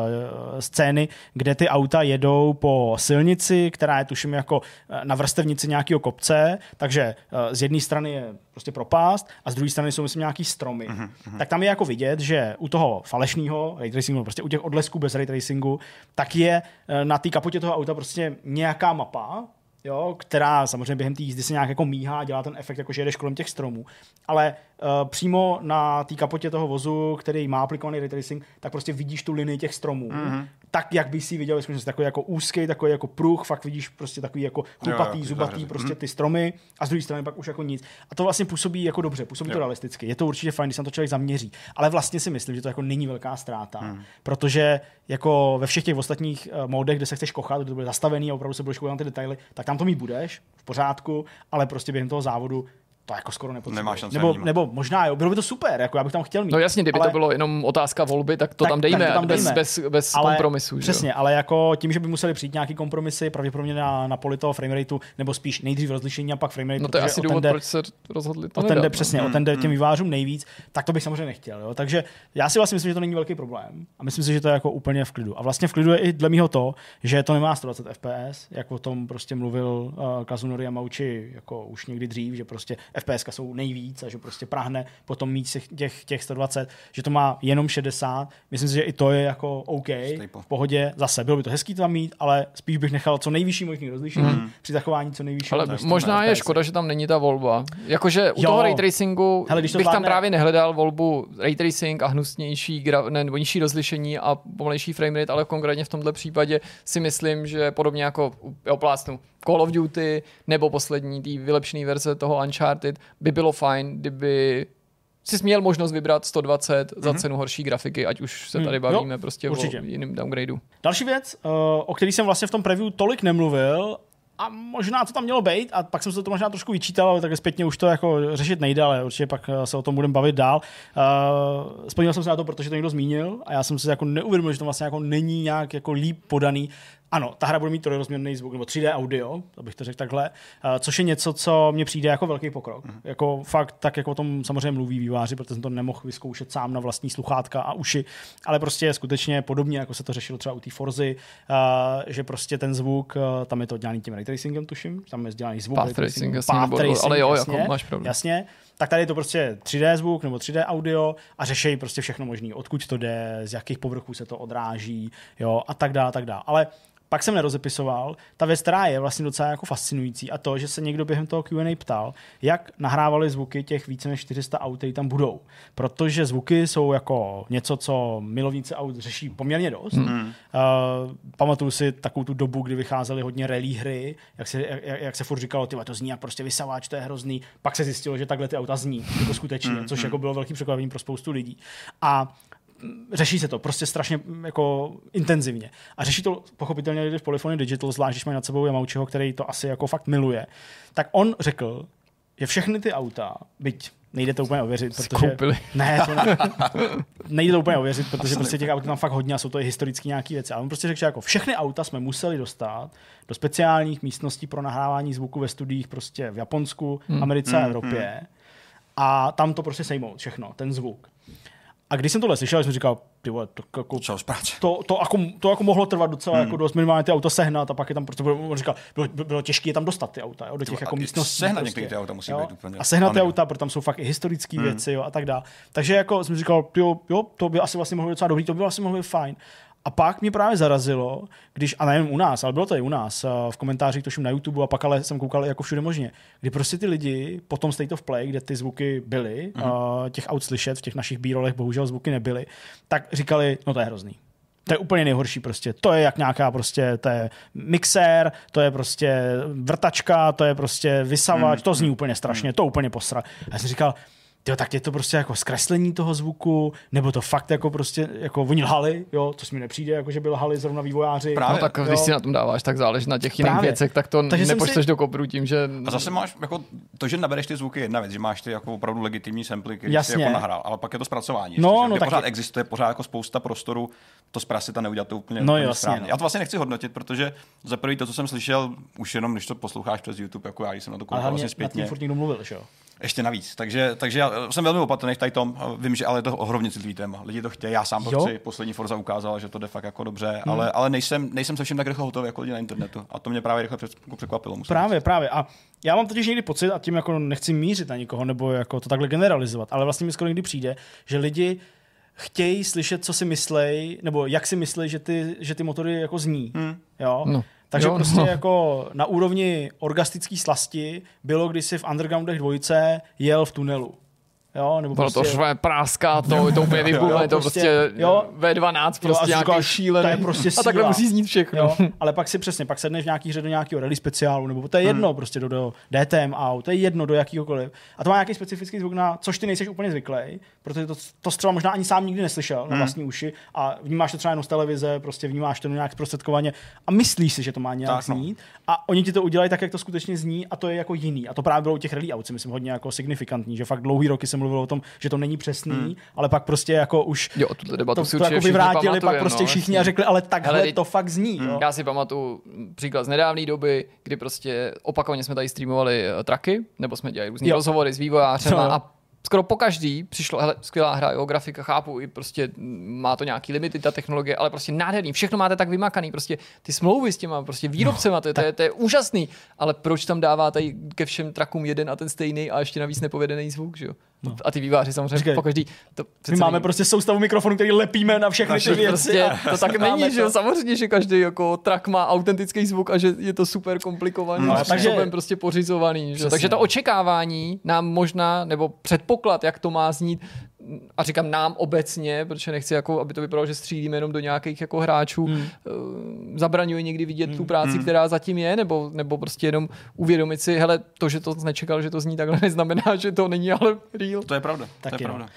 scény, kde ty auta jedou po silnici, která je tuším jako uh, na vrstevnici nějakého kopce, takže uh, z jedné strany je prostě propást a z druhé strany jsou myslím nějaký stromy. Uh-huh, uh-huh. Tak tam je jako vidět, že u toho falešného ray tracingu, prostě u těch odlesků bez ray tracingu, tak je eh, na té kapotě toho auta prostě nějaká mapa, jo, která samozřejmě během té jízdy se nějak jako míhá, dělá ten efekt, jako že jedeš kolem těch stromů. Ale uh, přímo na té kapotě toho vozu, který má aplikovaný ray tracing, tak prostě vidíš tu linii těch stromů. Mm-hmm. Tak, jak bys si viděl, že takový jako úzký, takový jako pruh, fakt vidíš prostě takový jako chlupatý, zubatý, prostě ty stromy a z druhé strany pak už jako nic. A to vlastně působí jako dobře, působí jo. to realisticky. Je to určitě fajn, když se na to člověk zaměří. Ale vlastně si myslím, že to jako není velká ztráta, mm. protože jako ve všech těch ostatních uh, modech, kde se chceš kochat, kde to bude zastavený a opravdu se budeš koukat na ty detaily, tak tam to mít budeš v pořádku, ale prostě během toho závodu to jako skoro nepotřebuje. Nemáš šanci nebo, nebo možná, jo, bylo by to super, jako já bych tam chtěl mít. No jasně, kdyby ale... to bylo jenom otázka volby, tak to tak, tam dejme, tak to tam dejme. bez, bez, bez ale, kompromisů. Přesně, že? ale jako tím, že by museli přijít nějaký kompromisy, pravděpodobně na, na poli toho framerateu, nebo spíš nejdřív rozlišení a pak framerateu. No to je asi důvod, proč se rozhodli to o ten jde, no. přesně, hmm, o ten jde těm hmm. vývářům nejvíc, tak to bych samozřejmě nechtěl. Jo. Takže já si vlastně myslím, že to není velký problém a myslím si, že to je jako úplně v klidu. A vlastně v klidu je i dle mého to, že to nemá 120 FPS, jak o tom prostě mluvil uh, Kazunori Yamauchi jako už někdy dřív, že prostě FPS jsou nejvíc víc a že prostě prahne potom mít těch, těch 120, že to má jenom 60. Myslím si, že i to je jako OK, v pohodě. Zase bylo by to hezký to tam mít, ale spíš bych nechal co nejvyšší možný rozlišení mm. při zachování co nejvyšší. Ale možná je škoda, že tam není ta volba. Jakože u jo. toho ray tracingu Hele, bych vládne... tam právě nehledal volbu ray tracing a hnusnější, gra... ne, nebo nižší rozlišení a pomalejší framerate, ale konkrétně v tomto případě si myslím, že podobně jako u Call of Duty nebo poslední tý vylepšený verze toho Uncharted by bylo fajn, kdyby si měl možnost vybrat 120 mm-hmm. za mhm. cenu horší grafiky, ať už se tady bavíme jo, prostě určitě. o jiném downgradeu. Další věc, uh, o který jsem vlastně v tom preview tolik nemluvil, a možná to tam mělo být, a pak jsem se to možná trošku vyčítal, ale tak zpětně už to jako řešit nejde, ale určitě pak eh, se o tom budeme bavit dál. Uh, Vzpomněl jsem se na to, protože to někdo zmínil a já jsem si jako neuvědomil, že to vlastně jako není nějak jako líp podaný ano, ta hra bude mít trojrozměrný zvuk, nebo 3D audio, abych to řekl takhle, uh, což je něco, co mně přijde jako velký pokrok. Mm. Jako fakt, tak jako o tom samozřejmě mluví výváři, protože jsem to nemohl vyzkoušet sám na vlastní sluchátka a uši, ale prostě skutečně podobně, jako se to řešilo třeba u té Forzy, uh, že prostě ten zvuk, uh, tam je to dělaný tím ray tracingem, tuším, tam je dělaný zvuk. Path tracing, jasně, path tracing, ale jo, jako jasně, jako máš pravdu. Jasně, tak tady je to prostě 3D zvuk nebo 3D audio a řeší prostě všechno možné, odkud to jde, z jakých povrchů se to odráží, jo, a tak dále, tak dále. Ale pak jsem nerozepisoval. Ta věc, která je vlastně docela jako fascinující a to, že se někdo během toho Q&A ptal, jak nahrávali zvuky těch více než 400 aut, které tam budou. Protože zvuky jsou jako něco, co milovníci aut řeší poměrně dost. Mm. Uh, pamatuju si takovou tu dobu, kdy vycházely hodně rally hry, jak se, jak, jak se furt říkalo, ty to zní jak prostě vysavač, to je hrozný. Pak se zjistilo, že takhle ty auta zní, jako skutečně, mm. což jako bylo velký překvapení pro spoustu lidí. A řeší se to prostě strašně mm, jako intenzivně. A řeší to pochopitelně lidi v Polyphony Digital, zvlášť když mají nad sebou Yamauchiho, který to asi jako fakt miluje. Tak on řekl, že všechny ty auta, byť nejde to úplně ověřit, protože... Skoupili. Ne, to ne, nejde to úplně ověřit, protože prostě těch aut tam fakt hodně a jsou to i historické nějaké věci. Ale on prostě řekl, že jako všechny auta jsme museli dostat do speciálních místností pro nahrávání zvuku ve studiích prostě v Japonsku, hmm. Americe a hmm, Evropě. Hmm. A tam to prostě sejmout všechno, ten zvuk. A když jsem tohle slyšel, jsem říkal, ty vole, to, jako, to, to, jako, to jako mohlo trvat docela hmm. jako dost minimálně ty auta sehnat a pak je tam, protože on říkal, bylo, bylo těžké je tam dostat ty auta, jo, do těch jako místností. Sehnat prostě, některé ty auta musí jo, být úplně. A sehnat ty auta, protože tam jsou fakt i historické hmm. věci jo, a tak dále. Takže jako jsem říkal, jo, jo, to by asi vlastně mohlo být docela dobrý, to by vlastně mohlo být fajn. A pak mě právě zarazilo, když, a nejen u nás, ale bylo to i u nás, eh, v komentářích toším na YouTube a pak ale jsem koukal jako všude možně, kdy prostě ty lidi po tom State of Play, kde ty zvuky byly, mm-hmm. těch aut slyšet, v těch našich bírolech bohužel zvuky nebyly, tak říkali, no to je hrozný. To je úplně nejhorší prostě. To je jak nějaká prostě, to je mixér, to je prostě vrtačka, to je prostě vysavač, mm, to zní úplně strašně, mm. to úplně posra. A já jsem říkal, tyjo, tak je to prostě jako zkreslení toho zvuku, nebo to fakt jako prostě, jako oni lhali, jo, to mi nepřijde, jako že by lhali zrovna vývojáři. Právě. No tak jo. když si na tom dáváš, tak záleží na těch jiných Právě. věcech, tak to Takže nepočteš si... do kopru tím, že... A zase máš, jako to, že nabereš ty zvuky, jedna věc, že máš ty jako opravdu legitimní samply, který Jasně. si jako nahrál, ale pak je to zpracování. No, ještě, no, tak pořád je... existuje pořád jako spousta prostoru to zprasit a neudělat to úplně, no, úplně jasně, správně. No. Já to vlastně nechci hodnotit, protože za prvý to, co jsem slyšel, už jenom když to posloucháš přes YouTube, jako já jsem na to koukal vlastně zpětně. furt někdo mluvil, že jo? Ještě navíc. Takže, takže já jsem velmi opatrný v tom. Vím, že ale je to ohromně citlivý téma. Lidi to chtějí, já sám to jo? chci. Poslední Forza ukázala, že to jde fakt jako dobře, hmm. ale, ale nejsem, nejsem se vším tak rychle hotový jako lidi na internetu. A to mě právě rychle jako překvapilo. Právě, říct. právě. A já mám totiž někdy pocit, a tím jako nechci mířit na nikoho, nebo jako to takhle generalizovat, ale vlastně mi skoro někdy přijde, že lidi chtějí slyšet, co si myslej, nebo jak si myslí, že ty, že ty motory jako zní. Hmm. Jo? No. Takže jo, prostě no. jako na úrovni orgastické slasti bylo, když si v Undergroundech dvojce jel v tunelu. Jo, nebo Bylo prostě... to švé práská, to, to úplně vybuchne, to prostě, prostě jo, V12, prostě jo, nějaký šílený. Je prostě síla. A takhle musí znít všechno. Jo, ale pak si přesně, pak sedneš v nějaký hře do nějakého rally speciálu, nebo to je jedno hmm. prostě do, do DTM out, to je jedno do jakýhokoliv. A to má nějaký specifický zvuk, na což ty nejseš úplně zvyklý, protože to, to třeba možná ani sám nikdy neslyšel hmm. na vlastní uši a vnímáš to třeba jenom z televize, prostě vnímáš to nějak zprostředkovaně a myslíš si, že to má nějak tak, no. znít. No. A oni ti to udělají tak, jak to skutečně zní a to je jako jiný. A to právě bylo u těch rally out, si myslím hodně jako signifikantní, že fakt dlouhý roky jsem mluvil o tom, že to není přesný, hmm. ale pak prostě jako už jo, tuto debatu to, si to jako vyvrátili pak prostě no, všichni jasně. a řekli, ale takhle Hele, to fakt zní. Hmm. Já si pamatuju příklad z nedávné doby, kdy prostě opakovaně jsme tady streamovali uh, traky, nebo jsme dělali různé rozhovory s vývojářem a skoro po každý přišlo, hele, skvělá hra, jo, grafika, chápu, i prostě má to nějaký limity, ta technologie, ale prostě nádherný, všechno máte tak vymakaný, prostě ty smlouvy s těma prostě výrobcema, no, to, to, je, to je úžasný, ale proč tam dáváte ke všem trakům jeden a ten stejný a ještě navíc nepovedený zvuk, že jo? No. A ty výváři samozřejmě Říkej, po každý. To my máme prostě soustavu mikrofonu, který lepíme na všechny ty věci. Prostě, a, to tak není, to. že jo? Samozřejmě, že každý jako trak má autentický zvuk a že je to super komplikovaný, no, takže prostě pořizovaný. Že? Takže to očekávání nám možná, nebo předpoklad, jak to má znít, a říkám nám obecně, protože nechci, jako, aby to vypadalo, že střílíme jenom do nějakých jako hráčů, hmm. uh, zabraňuje někdy vidět hmm. tu práci, hmm. která zatím je, nebo, nebo prostě jenom uvědomit si, hele, to, že to nečekal, že to zní takhle, neznamená, že to není ale real. To je pravda, tak to je, je pravda.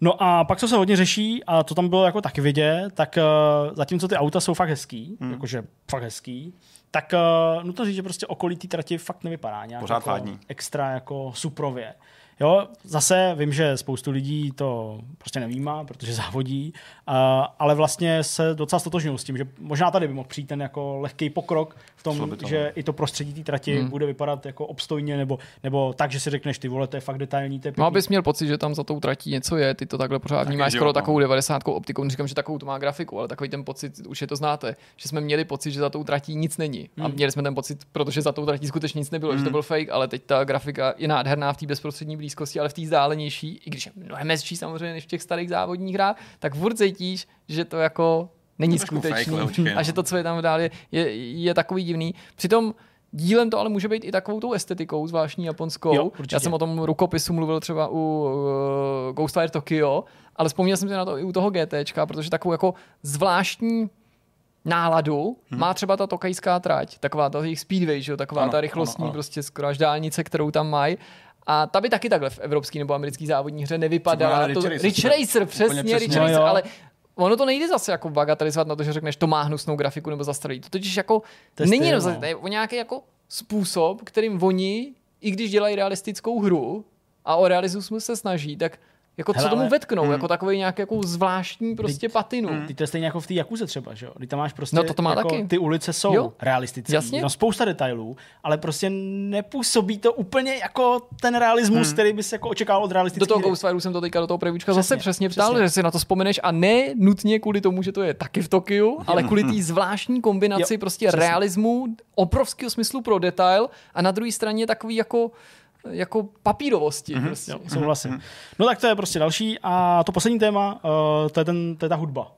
No a pak, co se hodně řeší, a to tam bylo jako taky vidět, tak uh, zatímco ty auta jsou fakt hezký, hmm. jakože fakt hezký, tak uh, nutno říct, že prostě okolí té trati fakt nevypadá nějak Pořád jako extra jako suprově. Jo, zase vím, že spoustu lidí to prostě nevýmá, protože závodí, uh, ale vlastně se docela stotožňují s tím, že možná tady by mohl přijít ten jako lehký pokrok v tom, to, že no. i to prostředí té trati hmm. bude vypadat jako obstojně, nebo, nebo tak, že si řekneš, ty vole, to je fakt detailní. To je no, abys měl pocit, že tam za tou tratí něco je, ty to takhle pořád vnímáš skoro no. takovou 90 optikou, říkám, že takovou to má grafiku, ale takový ten pocit, už je to znáte, že jsme měli pocit, že za tou tratí nic není. Hmm. A měli jsme ten pocit, protože za tou tratí skutečně nic nebylo, hmm. že to hmm. byl fake, ale teď ta grafika je nádherná v té bezprostřední blízkosti, ale v té vzdálenější, i když je mnohem hezčí samozřejmě než v těch starých závodních hrách, tak furt cítíš, že to jako není skutečný fake, a že to, co je tam dál, je, je, je takový divný. Přitom Dílem to ale může být i takovou tou estetikou, zvláštní japonskou. Jo, Já jsem o tom rukopisu mluvil třeba u uh, Ghostwire Tokyo, ale vzpomněl jsem si na to i u toho GTčka, protože takovou jako zvláštní náladu hmm. má třeba ta tokajská trať, taková ta jejich speedway, že jo, taková ano, ta rychlostní ano, ano. prostě skoro až dálnice, kterou tam mají. A ta by taky takhle v evropský nebo americký závodní hře nevypadala. To, Rich, Rich Racer, přesně, přesně, Rich Racer, ale ono to nejde zase jako bagatelizovat na to, že řekneš, to má hnusnou grafiku nebo zastaralý. To totiž jako to není jenom no. o nějaký jako způsob, kterým oni, i když dělají realistickou hru a o realismus se snaží, tak jako Hele, co tomu vetknou, hmm. jako takový nějaký jako zvláštní prostě teď, patinu. Hmm. Ty to je stejně jako v té Jakuze třeba, že jo? Ty tam máš prostě, no to, to má jako, taky. ty ulice jsou jo. realistické, Jasně? no spousta detailů, ale prostě nepůsobí to úplně jako ten realismus, hmm. který bys jako očekával od realistického. Do toho Ghostwire jsem to teďka do toho prevíčka zase přesně ptal, přesně. že si na to vzpomeneš a ne nutně kvůli tomu, že to je taky v Tokiu, ale kvůli té zvláštní kombinaci jo, prostě přesně. realismu, obrovského smyslu pro detail a na druhé straně takový jako jako papírovosti. Mm-hmm. Prostě. Jo, souhlasím. No tak to je prostě další. A to poslední téma, uh, to, je ten, to je ta hudba.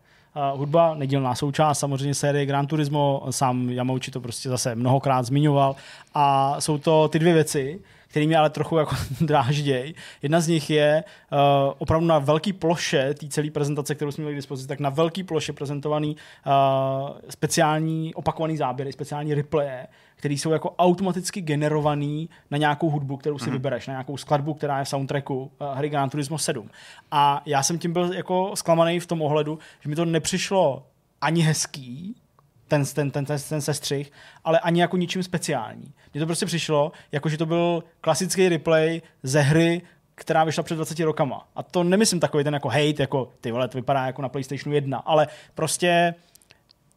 Uh, hudba, nedílná součást samozřejmě série Gran Turismo, sám Yamauchi to prostě zase mnohokrát zmiňoval a jsou to ty dvě věci, který mě ale trochu jako drážděj. Jedna z nich je uh, opravdu na velký ploše té celé prezentace, kterou jsme měli k dispozici, tak na velký ploše prezentovaný uh, speciální opakovaný záběry, speciální replaye, které jsou jako automaticky generovaný na nějakou hudbu, kterou si mm. vybereš, na nějakou skladbu, která je v soundtracku uh, hry Gran Turismo 7. A já jsem tím byl jako zklamaný v tom ohledu, že mi to nepřišlo ani hezký, ten, ten, ten, ten, ten sestřih, ale ani jako ničím speciální. Mně to prostě přišlo, jako že to byl klasický replay ze hry, která vyšla před 20 rokama. A to nemyslím takový ten jako hate, jako ty vole, to vypadá jako na PlayStationu 1, ale prostě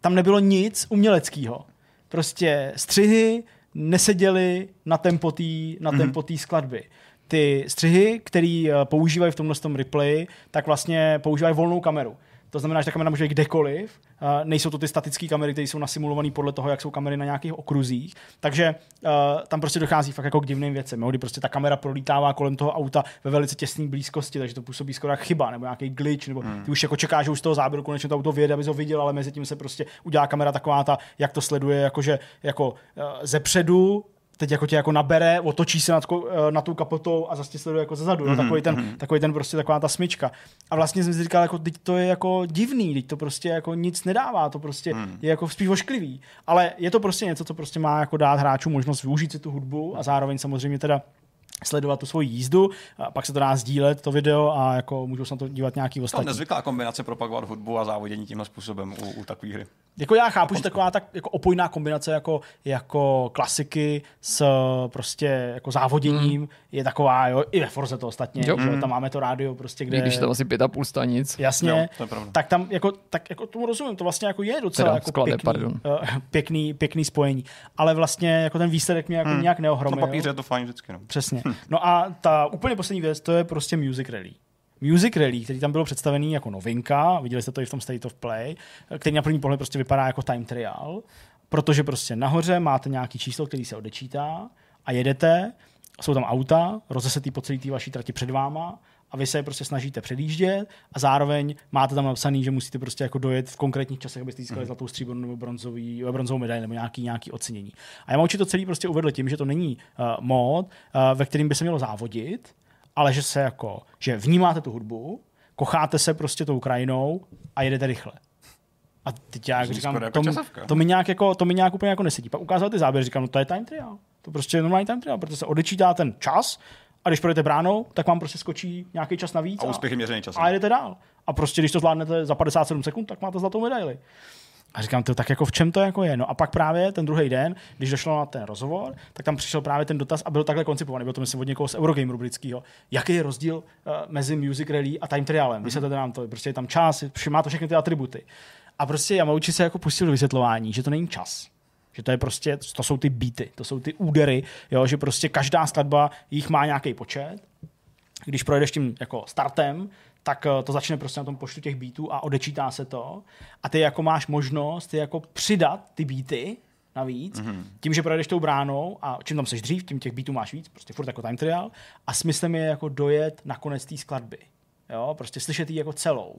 tam nebylo nic uměleckého. Prostě střihy neseděly na tempo té na mhm. tempo mm-hmm. skladby. Ty střihy, které eh, používají v tomhle tom replay, tak vlastně používají volnou kameru. To znamená, že ta kamera může být kdekoliv. Uh, nejsou to ty statické kamery, které jsou nasimulované podle toho, jak jsou kamery na nějakých okruzích. Takže uh, tam prostě dochází fakt jako k divným věcem, jo? kdy prostě ta kamera prolítává kolem toho auta ve velice těsné blízkosti, takže to působí skoro jak chyba nebo nějaký glitch, nebo hmm. ty už jako čekáš, že už z toho záběru konečně to auto vyjede, aby ho viděl, ale mezi tím se prostě udělá kamera taková ta, jak to sleduje, jakože jako uh, zepředu teď jako tě jako nabere, otočí se nad, eh, na tou kapotou a zase sleduje jako zezadu. Mm-hmm. No, takový, ten, mm-hmm. takový ten prostě taková ta smyčka. A vlastně jsem si říkal, jako teď to je jako divný, teď to prostě jako nic nedává, to prostě mm. je jako spíš ošklivý. Ale je to prostě něco, co prostě má jako dát hráčům možnost využít si tu hudbu a zároveň samozřejmě teda sledovat tu svoji jízdu, a pak se to dá sdílet, to video, a jako můžou se na to dívat nějaký ostatní. To nezvyklá kombinace propagovat hudbu a závodění tímhle způsobem u, u takové hry. Jako já chápu, že taková tak jako opojná kombinace jako, jako klasiky s prostě jako závoděním mm. je taková, jo, i ve Forze to ostatně, jo. že mm. tam máme to rádio prostě, kde... Když tam asi pět a půl stanic. Jasně, jo, to je tak tam jako, tak jako tomu rozumím, to vlastně jako je docela teda, jako sklade, pěkný, pardon. Uh, pěkný, pěkný, spojení, ale vlastně jako ten výsledek mě jako mm. nějak neohromil. Na papíře je to fajn vždycky. No. Přesně. No a ta úplně poslední věc, to je prostě Music Rally. Music Rally, který tam bylo představený jako novinka, viděli jste to i v tom State of Play, který na první pohled prostě vypadá jako time trial, protože prostě nahoře máte nějaký číslo, který se odečítá a jedete, jsou tam auta, rozesetý po celé té vaší trati před váma a vy se prostě snažíte předjíždět a zároveň máte tam napsaný, že musíte prostě jako dojet v konkrétních časech, abyste získali mm. zlatou stříbrnou nebo bronzový, bronzovou medaili nebo nějaký, nějaký ocenění. A já mám to celý prostě uvedl tím, že to není uh, mod, uh, ve kterým by se mělo závodit, ale že se jako, že vnímáte tu hudbu, kocháte se prostě tou krajinou a jedete rychle. A teď já říkám, jako to, to, mi nějak jako, to mi nějak úplně jako nesedí. Pak ukázal ty záběry, říkám, no to je time trial. To prostě je normální time trial, protože se odečítá ten čas a když projdete bránou, tak vám prostě skočí nějaký čas navíc. A úspěch je měřený čas. A jdete dál. A prostě, když to zvládnete za 57 sekund, tak máte zlatou medaili. A říkám, to tak jako v čem to jako je? No a pak právě ten druhý den, když došlo na ten rozhovor, tak tam přišel právě ten dotaz a byl takhle koncipovaný, byl to myslím od někoho z Eurogame britského. Jaký je rozdíl uh, mezi Music Rally a Time Trialem? Vysvětlete nám to, prostě je tam čas, má to všechny ty atributy. A prostě Yamauchi se jako pustil do vysvětlování, že to není čas. Že to je prostě, to jsou ty beaty, to jsou ty údery, jo, že prostě každá skladba jich má nějaký počet. Když projdeš tím jako startem, tak eh, to začne prostě na tom počtu těch beatů a odečítá se to. A ty jako máš možnost ty jako přidat ty beaty navíc, mm-hmm. tím, že projedeš tou bránou a čím tam seš dřív, tím těch beatů máš víc, prostě furt jako time trial a smyslem je jako dojet na konec té skladby. Jo, prostě slyšet ji jako celou.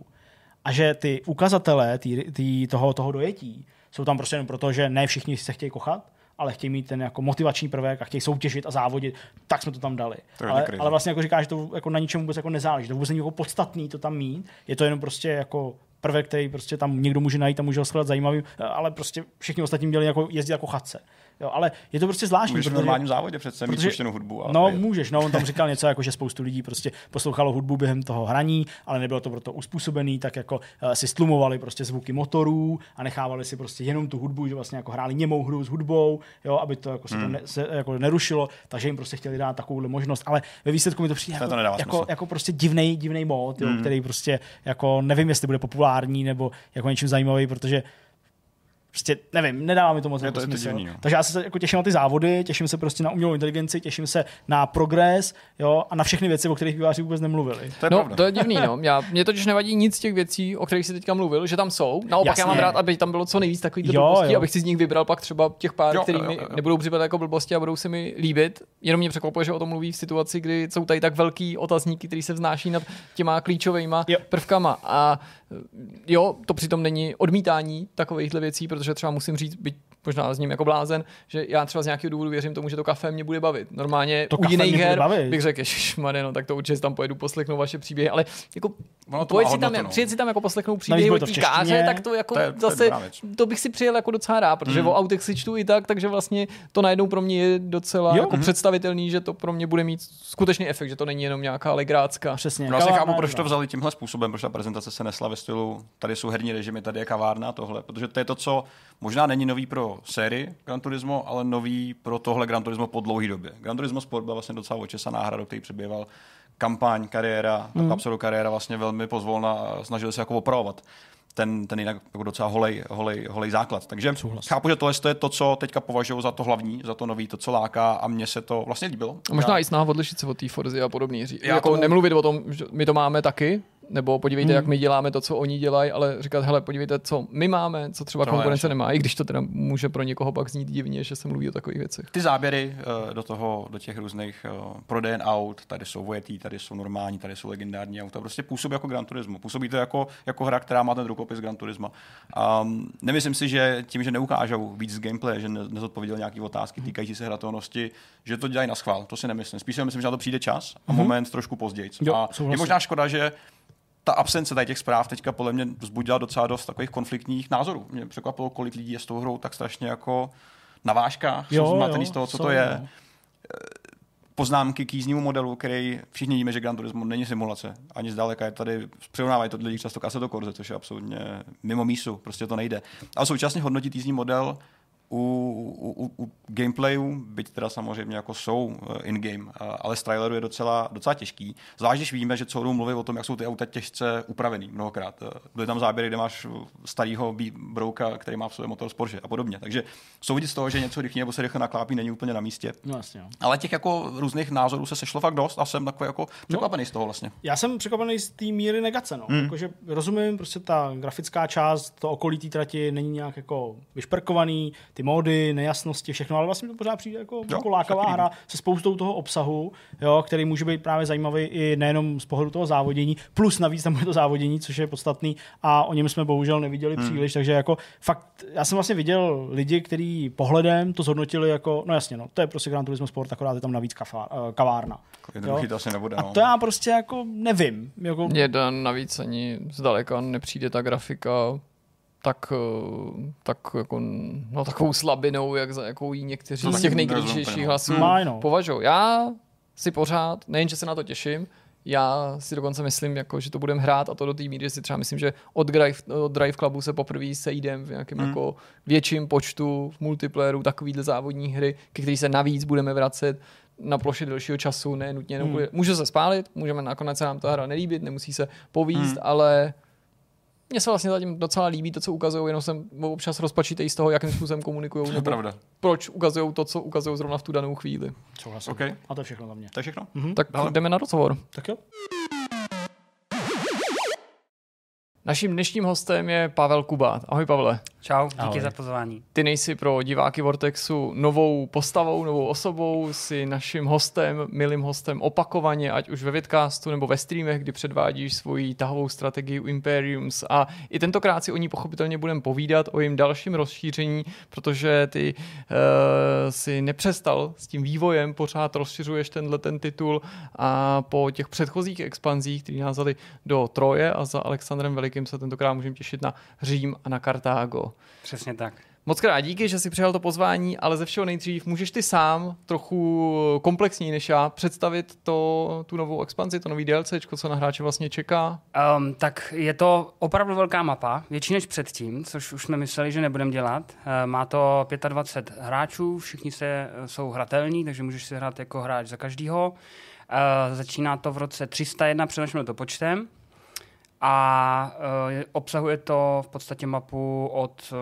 A že ty ukazatele tý, tý toho, toho dojetí jsou tam prostě jenom proto, že ne všichni se chtějí kochat, ale chtějí mít ten jako motivační prvek a chtějí soutěžit a závodit, tak jsme to tam dali. To ale, ale, vlastně jako říkáš, že to jako na ničem vůbec jako nezáleží, to vůbec není jako podstatný to tam mít, je to jenom prostě jako prvek, který prostě tam někdo může najít a může ho shledat zajímavý, ale prostě všichni ostatní měli jako jezdit jako chatce. Jo, ale je to prostě zvláštní. Můžeš protože, v normálním závodě přece mít puštěnou hudbu. Ale no, můžeš. No, on tam říkal něco, jako že spoustu lidí prostě poslouchalo hudbu během toho hraní, ale nebylo to proto uspůsobený, tak jako uh, si stlumovali prostě zvuky motorů a nechávali si prostě jenom tu hudbu, že vlastně jako hráli němou hru s hudbou, jo, aby to jako se hmm. to ne, se, jako nerušilo, takže jim prostě chtěli dát takovou možnost, ale ve výsledku mi to přijde jako, to jako, jako, prostě divný, divný mod, jo, hmm. který prostě jako nevím, jestli bude populární nebo jako něčím zajímavý, protože prostě nevím, nedává mi to moc jako to, smysl. To divný. Takže já se jako těším na ty závody, těším se prostě na umělou inteligenci, těším se na progres, jo, a na všechny věci, o kterých výváři vůbec nemluvili. To je, no, to je divný, no. Já, mě totiž nevadí nic z těch věcí, o kterých jsi teďka mluvil, že tam jsou. Naopak Jasně. já mám rád, aby tam bylo co nejvíc takových blbostí, abych si z nich vybral pak třeba těch pár, jo, který mi nebudou připadat jako blbosti a budou se mi líbit. Jenom mě překvapuje, že o tom mluví v situaci, kdy jsou tady tak velký otazníky, který se vznáší nad těma klíčovými prvkama. A jo, to přitom není odmítání takovýchhle věcí, protože třeba musím říct, byť možná s ním jako blázen, že já třeba z nějakého důvodu věřím tomu, že to kafe mě bude bavit. Normálně to u jiných her bych řekl, že no tak to určitě tam pojedu poslechnout vaše příběhy, ale jako pojet si tam, no. přijet si tam jako poslechnout příběhy od káře, tak to jako to je, zase, to, to, bych si přijel jako docela rád, protože mm. o autech si čtu i tak, takže vlastně to najednou pro mě je docela jo. jako mm. představitelný, že to pro mě bude mít skutečný efekt, že to není jenom nějaká legrácka. Přesně. Vlastně chápu, proč to vzali tímhle způsobem, proč ta prezentace se nesla ve stylu, tady jsou herní režimy, tady je kavárna, tohle, protože to je to, co možná není nový pro sérii Gran Turismo, ale nový pro tohle Gran Turismo po dlouhé době. Gran Turismo Sport byl vlastně docela očesaná hra, do který přebýval kampaň, kariéra, mm. ta kariéra vlastně velmi pozvolna a snažili se jako opravovat ten, ten jinak jako docela holej, holej, holej základ. Takže Souhlas. chápu, že tohle je to, co teďka považuji za to hlavní, za to nový, to, co láká a mně se to vlastně líbilo. A možná Já... i snaha odlišit se od té Forzy a podobně. Jako to... nemluvit o tom, že my to máme taky, nebo podívejte, hmm. jak my děláme to, co oni dělají, ale říkat, hele, podívejte, co my máme, co třeba to konkurence nemá, i když to teda může pro někoho pak znít divně, že se mluví o takových věcech. Ty záběry uh, do toho, do těch různých uh, prodejen aut, tady jsou vojetý, tady jsou normální, tady jsou legendární auta, prostě působí jako Gran Turismo. Působí to jako, jako hra, která má ten rukopis Gran Turismo. Um, nemyslím si, že tím, že neukážou víc z gameplay, že nezodpověděl nějaké otázky týkající se hratelnosti, že to dělají na schvál. To si nemyslím. Spíš si myslím, že na to přijde čas a mm-hmm. moment trošku později. A je možná škoda, že ta absence tady těch zpráv teďka podle mě vzbudila docela dost takových konfliktních názorů. Mě překvapilo, kolik lidí je s tou hrou tak strašně jako na vážkách, jo, jsou zmatený z toho, co to je. No. Poznámky k jízdnímu modelu, který všichni víme, že Gran Turismo není simulace. Ani zdaleka je tady, přirovnávají to lidi často k do Corse, což je absolutně mimo mísu, prostě to nejde. Ale současně hodnotit jízdní model u, u, u gameplayu, byť teda samozřejmě jako jsou eh, in-game, eh, ale z traileru je docela, docela těžký. Zvlášť, když víme, že co hru mluví o tom, jak jsou ty auta těžce upravený mnohokrát. Eh, byly tam záběry, kde máš starého brouka, který má v sobě motor z Porsche a podobně. Takže jsou vidět z toho, že něco rychle nebo se rychle naklápí, není úplně na místě. No, jasně, no. Ale těch jako různých názorů se sešlo fakt dost a jsem takový jako překvapený no, z toho vlastně. Já jsem překvapený z té míry negace. No. Hmm. Jakože rozumím, prostě ta grafická část, to okolí té trati není nějak jako vyšperkovaný, ty módy, nejasnosti, všechno, ale vlastně to pořád přijde jako, jo, jako lákavá hra se spoustou toho obsahu, jo, který může být právě zajímavý i nejenom z pohledu toho závodění, plus navíc tam je to závodění, což je podstatný a o něm jsme bohužel neviděli hmm. příliš, takže jako fakt, já jsem vlastně viděl lidi, kteří pohledem to zhodnotili jako, no jasně, no, to je prostě Gran Turismo Sport, akorát je tam navíc kafá, uh, kavárna. Jednoduchý to asi nebude. No. A to já prostě jako nevím. Jako... Mně navíc ani zdaleka nepřijde ta grafika tak, eh, tak jako, no, takovou slabinou, jak za jakou jí někteří no, z těch nejkritičtějších hlasů hmm. považují. Já si pořád, nejen, že se na to těším, já si dokonce myslím, jako, že to budeme hrát a to do té míry si třeba myslím, že od Drive, od Drive Clubu se poprvé sejdem v nějakém hmm. jako větším počtu v multiplayeru takovýhle závodní hry, ke který se navíc budeme vracet na ploše delšího času, ne nutně. Hmm. Může se spálit, můžeme nakonec se nám ta hra nelíbit, nemusí se povíst, hmm. ale mně se vlastně zatím docela líbí to, co ukazují, jenom jsem občas rozpačitý z toho, jakým způsobem komunikují. To pravda. Proč ukazují to, co ukazují zrovna v tu danou chvíli. Souhlasím. Okay. A to je všechno za mě. To je všechno? Mm-hmm. Tak Ale... jdeme na rozhovor. Tak jo. Naším dnešním hostem je Pavel Kubát. Ahoj Pavle. Čau, díky Ahoj. za pozvání. Ty nejsi pro diváky Vortexu novou postavou, novou osobou, jsi naším hostem, milým hostem opakovaně, ať už ve vidcastu nebo ve streamech, kdy předvádíš svoji tahovou strategii Imperiums a i tentokrát si o ní pochopitelně budeme povídat o jejím dalším rozšíření, protože ty uh, si nepřestal s tím vývojem, pořád rozšiřuješ tenhle ten titul a po těch předchozích expanzích, které nás do Troje a za Alexandrem Velikým se tentokrát můžeme těšit na Řím a na Kartágo. Přesně tak. Moc krát díky, že jsi přijal to pozvání, ale ze všeho nejdřív můžeš ty sám trochu komplexněji než já představit to, tu novou expanzi, to nový DLC, co na hráče vlastně čeká? Um, tak je to opravdu velká mapa, větší než předtím, což už jsme mysleli, že nebudeme dělat. Uh, má to 25 hráčů, všichni se, jsou hratelní, takže můžeš si hrát jako hráč za každýho. Uh, začíná to v roce 301, přenošme to počtem a uh, obsahuje to v podstatě mapu od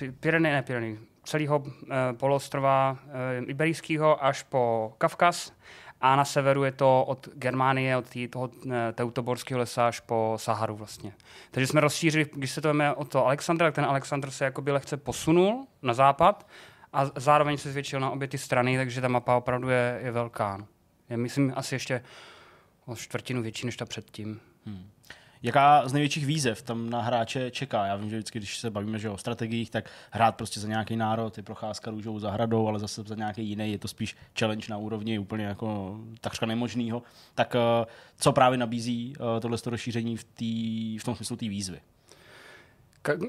uh, Pyrenej, ne Pyrenej, celého uh, poloostrova uh, Iberijského až po Kavkaz a na severu je to od Germánie, od tý, toho Teutoborského lesa až po Saharu vlastně. Takže jsme rozšířili, když se to jmenuje o to Alexandra, tak ten Alexandr se jakoby lehce posunul na západ a zároveň se zvětšil na obě ty strany, takže ta mapa opravdu je, je velká. No. Je, myslím, asi ještě o čtvrtinu větší než ta předtím. Hmm. Jaká z největších výzev tam na hráče čeká? Já vím, že vždycky, když se bavíme že o strategiích, tak hrát prostě za nějaký národ je procházka růžovou zahradou, ale zase za nějaký jiný je to spíš challenge na úrovni úplně jako takřka nemožného. Tak eh, co právě nabízí eh, tohle rozšíření v, tý, v tom smyslu té výzvy?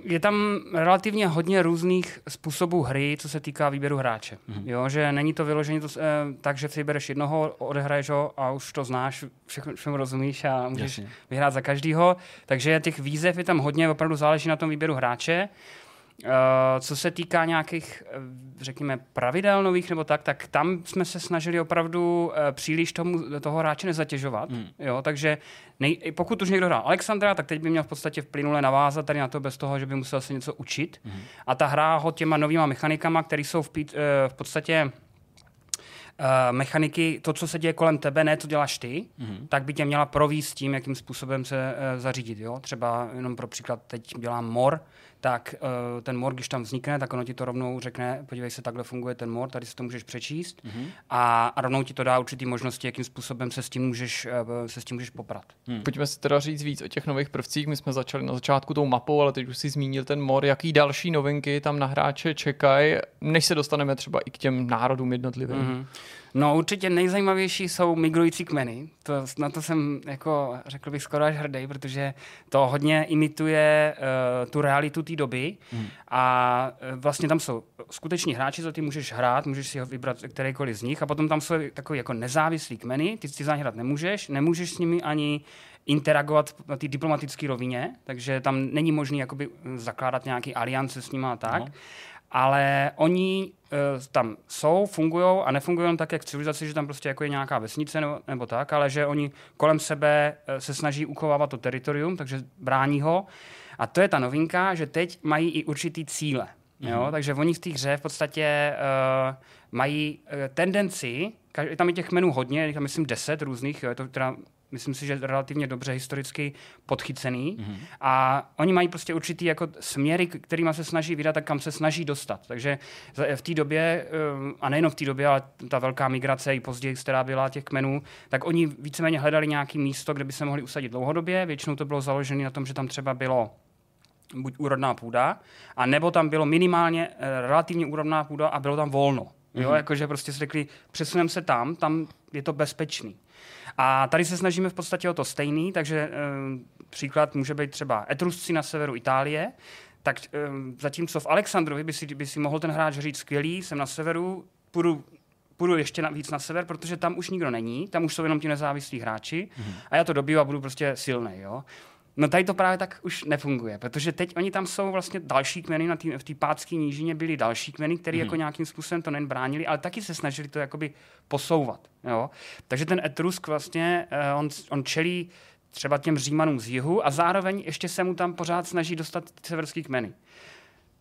Je tam relativně hodně různých způsobů hry, co se týká výběru hráče. Mm-hmm. Jo, že není to vyložené to, eh, tak, že si vybereš jednoho, odehraješ ho a už to znáš, všechno, všechno rozumíš a můžeš Jasně. vyhrát za každýho. Takže těch výzev je tam hodně, opravdu záleží na tom výběru hráče. Uh, co se týká nějakých, eh, řekněme, pravidel nových nebo tak, tak tam jsme se snažili opravdu uh, příliš tomu, toho hráče nezatěžovat. Hmm. Jo, takže nej, pokud už někdo hrál Alexandra, tak teď by měl v podstatě v plynule navázat tady na to bez toho, že by musel se něco učit. Hmm. A ta hra ho těma novýma mechanikama, které jsou v, uh, v podstatě Uh, mechaniky, to, co se děje kolem tebe, ne co děláš ty, mm-hmm. tak by tě měla províst tím, jakým způsobem se uh, zařídit. Jo? Třeba jenom pro příklad, teď dělám mor, tak uh, ten mor, když tam vznikne, tak ono ti to rovnou řekne, podívej se, takhle funguje ten mor, tady si to můžeš přečíst mm-hmm. a, a rovnou ti to dá určitý možnosti, jakým způsobem se s tím můžeš, uh, se s tím můžeš poprat. Hmm. Pojďme si teda říct víc o těch nových prvcích. My jsme začali na začátku tou mapou, ale teď už si zmínil ten mor. Jaký další novinky tam na hráče čekají, než se dostaneme třeba i k těm národům jednotlivým? Mm-hmm. No určitě nejzajímavější jsou migrující kmeny. To, na to jsem, jako, řekl bych, skoro až hrdý, protože to hodně imituje uh, tu realitu té doby hmm. a uh, vlastně tam jsou skuteční hráči, za ty můžeš hrát, můžeš si ho vybrat kterýkoliv z nich a potom tam jsou takový jako nezávislý kmeny, ty si za hrát nemůžeš, nemůžeš s nimi ani interagovat na té diplomatické rovině, takže tam není možné jakoby zakládat nějaký aliance s nimi a tak. No ale oni uh, tam jsou, fungují a nefungují tak, jak v civilizaci, že tam prostě jako je nějaká vesnice nebo, nebo tak, ale že oni kolem sebe uh, se snaží uchovávat to teritorium, takže brání ho. A to je ta novinka, že teď mají i určitý cíle. Mm-hmm. Jo? Takže oni v té hře v podstatě uh, mají uh, tendenci, tam je těch menů hodně, tam myslím deset různých, jo, je to teda myslím si, že relativně dobře historicky podchycený. Mm-hmm. A oni mají prostě určitý jako směry, kterými se snaží vydat a kam se snaží dostat. Takže v té době, eh, a nejenom v té době, ale ta velká migrace i později, která byla těch kmenů, tak oni víceméně hledali nějaké místo, kde by se mohli usadit dlouhodobě. Většinou to bylo založené na tom, že tam třeba bylo buď úrodná půda, a nebo tam bylo minimálně eh, relativně úrodná půda a bylo tam volno. Mm-hmm. Jo, mhm. jakože prostě si řekli, přesuneme se tam, tam je to bezpečný. A tady se snažíme v podstatě o to stejný, takže e, příklad může být třeba Etrusci na severu Itálie, tak e, zatímco v Alexandrovi by si, by si mohl ten hráč říct skvělý, jsem na severu, půjdu půjdu ještě na, víc na sever, protože tam už nikdo není, tam už jsou jenom ti nezávislí hráči mm-hmm. a já to dobiju a budu prostě silný. Jo? No tady to právě tak už nefunguje, protože teď oni tam jsou vlastně další kmeny, na tý, v té pátské nížině byly další kmeny, které mm. jako nějakým způsobem to nejen bránili, ale taky se snažili to jakoby posouvat. Jo? Takže ten Etrusk vlastně, uh, on, on čelí třeba těm Římanům z jihu a zároveň ještě se mu tam pořád snaží dostat ty severský kmeny.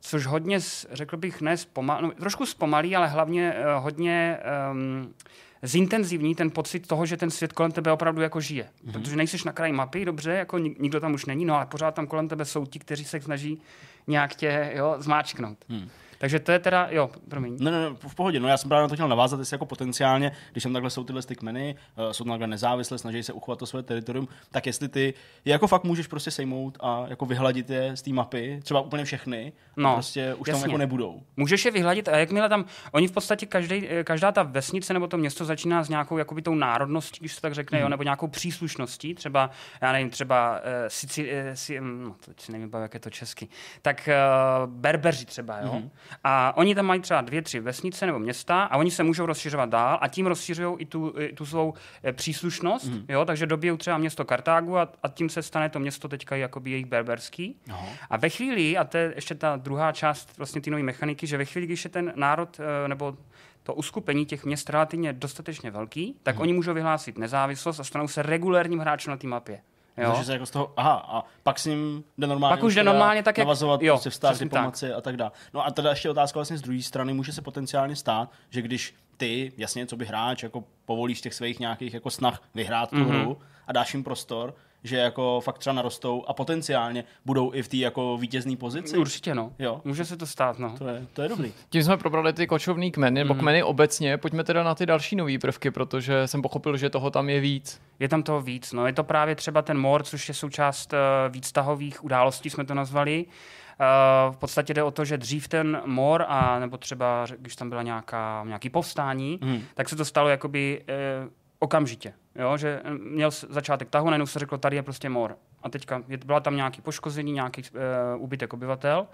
Což hodně, řekl bych, ne zpomal, no, trošku zpomalí, ale hlavně uh, hodně um, zintenzivní ten pocit toho, že ten svět kolem tebe opravdu jako žije. Mm-hmm. Protože nejseš na kraji mapy, dobře, jako nikdo tam už není, no ale pořád tam kolem tebe jsou ti, kteří se snaží nějak tě jo, zmáčknout. Mm. Takže to je teda, jo, promiň. Ne, ne, v pohodě, no já jsem právě na to chtěl navázat, jestli jako potenciálně, když tam takhle jsou tyhle ty kmeny, uh, jsou takhle nezávislé, snaží se uchovat to své teritorium, tak jestli ty je jako fakt můžeš prostě sejmout a jako vyhladit je z té mapy, třeba úplně všechny, no, a prostě už jasně. tam jako nebudou. Můžeš je vyhladit a jakmile tam, oni v podstatě každý, eh, každá ta vesnice nebo to město začíná s nějakou jakoby tou národností, když se tak řekne, hmm. jo, nebo nějakou příslušností, třeba, já nevím, třeba uh, Sici, uh, si, no, to si nevím, jak je to česky, tak uh, Berbeři třeba, jo. Hmm. A oni tam mají třeba dvě, tři vesnice nebo města a oni se můžou rozšiřovat dál a tím rozšiřují i tu, i tu svou eh, příslušnost, mm. jo, takže dobijou třeba město Kartágu a, a tím se stane to město teďka jakoby jejich berberský. No. A ve chvíli, a to je ještě ta druhá část vlastně ty nové mechaniky, že ve chvíli, když je ten národ eh, nebo to uskupení těch měst relativně dostatečně velký, tak mm. oni můžou vyhlásit nezávislost a stanou se regulérním hráčem na té mapě. Jo? Takže se jako z toho, aha, a pak s ním jde normálně, pak už jde normálně tak, jak, navazovat jo, prostě vztah, diplomaci a tak dále. No a teda ještě otázka vlastně z druhé strany, může se potenciálně stát, že když ty, jasně, co by hráč, jako povolíš těch svých nějakých jako snah vyhrát tu mm-hmm. hru a dáš jim prostor, že jako fakt třeba narostou a potenciálně budou i v té jako vítězné pozici. Určitě no. Jo. Může se to stát, no. To je, to je dobrý. Tím jsme probrali ty kočovný kmeny, nebo mm. kmeny obecně. Pojďme teda na ty další nové prvky, protože jsem pochopil, že toho tam je víc. Je tam toho víc, no. Je to právě třeba ten mor, což je součást uh, výstahových událostí, jsme to nazvali. Uh, v podstatě jde o to, že dřív ten mor, a nebo třeba, když tam byla nějaká, nějaký povstání, mm. tak se to stalo jakoby uh, okamžitě. Jo, že měl začátek tahu, najednou se řeklo, tady je prostě mor. A teďka byla tam nějaký poškození, nějaký uh, úbytek obyvatel.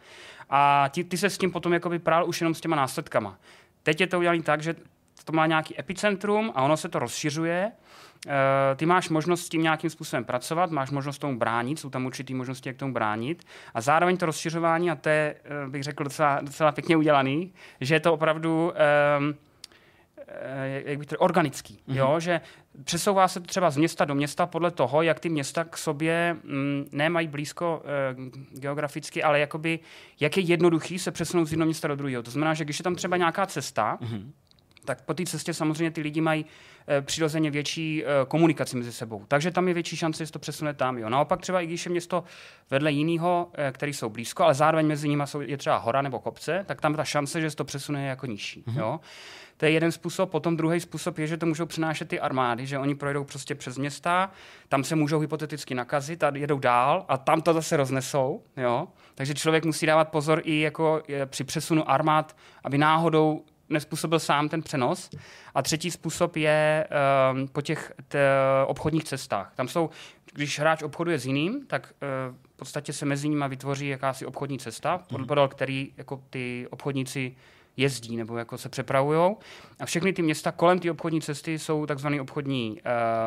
A ty, ty se s tím potom jakoby prál už jenom s těma následkama. Teď je to udělané tak, že to má nějaký epicentrum a ono se to rozšiřuje. Uh, ty máš možnost s tím nějakým způsobem pracovat, máš možnost tomu bránit, jsou tam určitý možnosti, jak tomu bránit. A zároveň to rozšiřování, a to je, uh, bych řekl, docela, docela pěkně udělaný, že je to opravdu... Um, jak bych to, organický, mm-hmm. jo, že přesouvá se to třeba z města do města podle toho, jak ty města k sobě mm, nemají blízko e, geograficky, ale jakoby, jak je jednoduchý se přesunout z jednoho města do druhého. To znamená, že když je tam třeba nějaká cesta, mm-hmm tak po té cestě samozřejmě ty lidi mají e, přirozeně větší e, komunikaci mezi sebou. Takže tam je větší šance, že se to přesune tam. Jo. Naopak třeba i když je město vedle jiného, e, který jsou blízko, ale zároveň mezi nimi je třeba hora nebo kopce, tak tam ta šance, že se to přesune je jako nižší. Mm-hmm. Jo. To je jeden způsob. Potom druhý způsob je, že to můžou přinášet ty armády, že oni projdou prostě přes města, tam se můžou hypoteticky nakazit a jedou dál a tam to zase roznesou. Jo? Takže člověk musí dávat pozor i jako při přesunu armád, aby náhodou nespůsobil sám ten přenos. A třetí způsob je um, po těch t, obchodních cestách. Tam jsou, když hráč obchoduje s jiným, tak uh, v podstatě se mezi nimi vytvoří jakási obchodní cesta, podle který jako ty obchodníci jezdí nebo jako se přepravují. A všechny ty města kolem té obchodní cesty jsou takzvané obchodní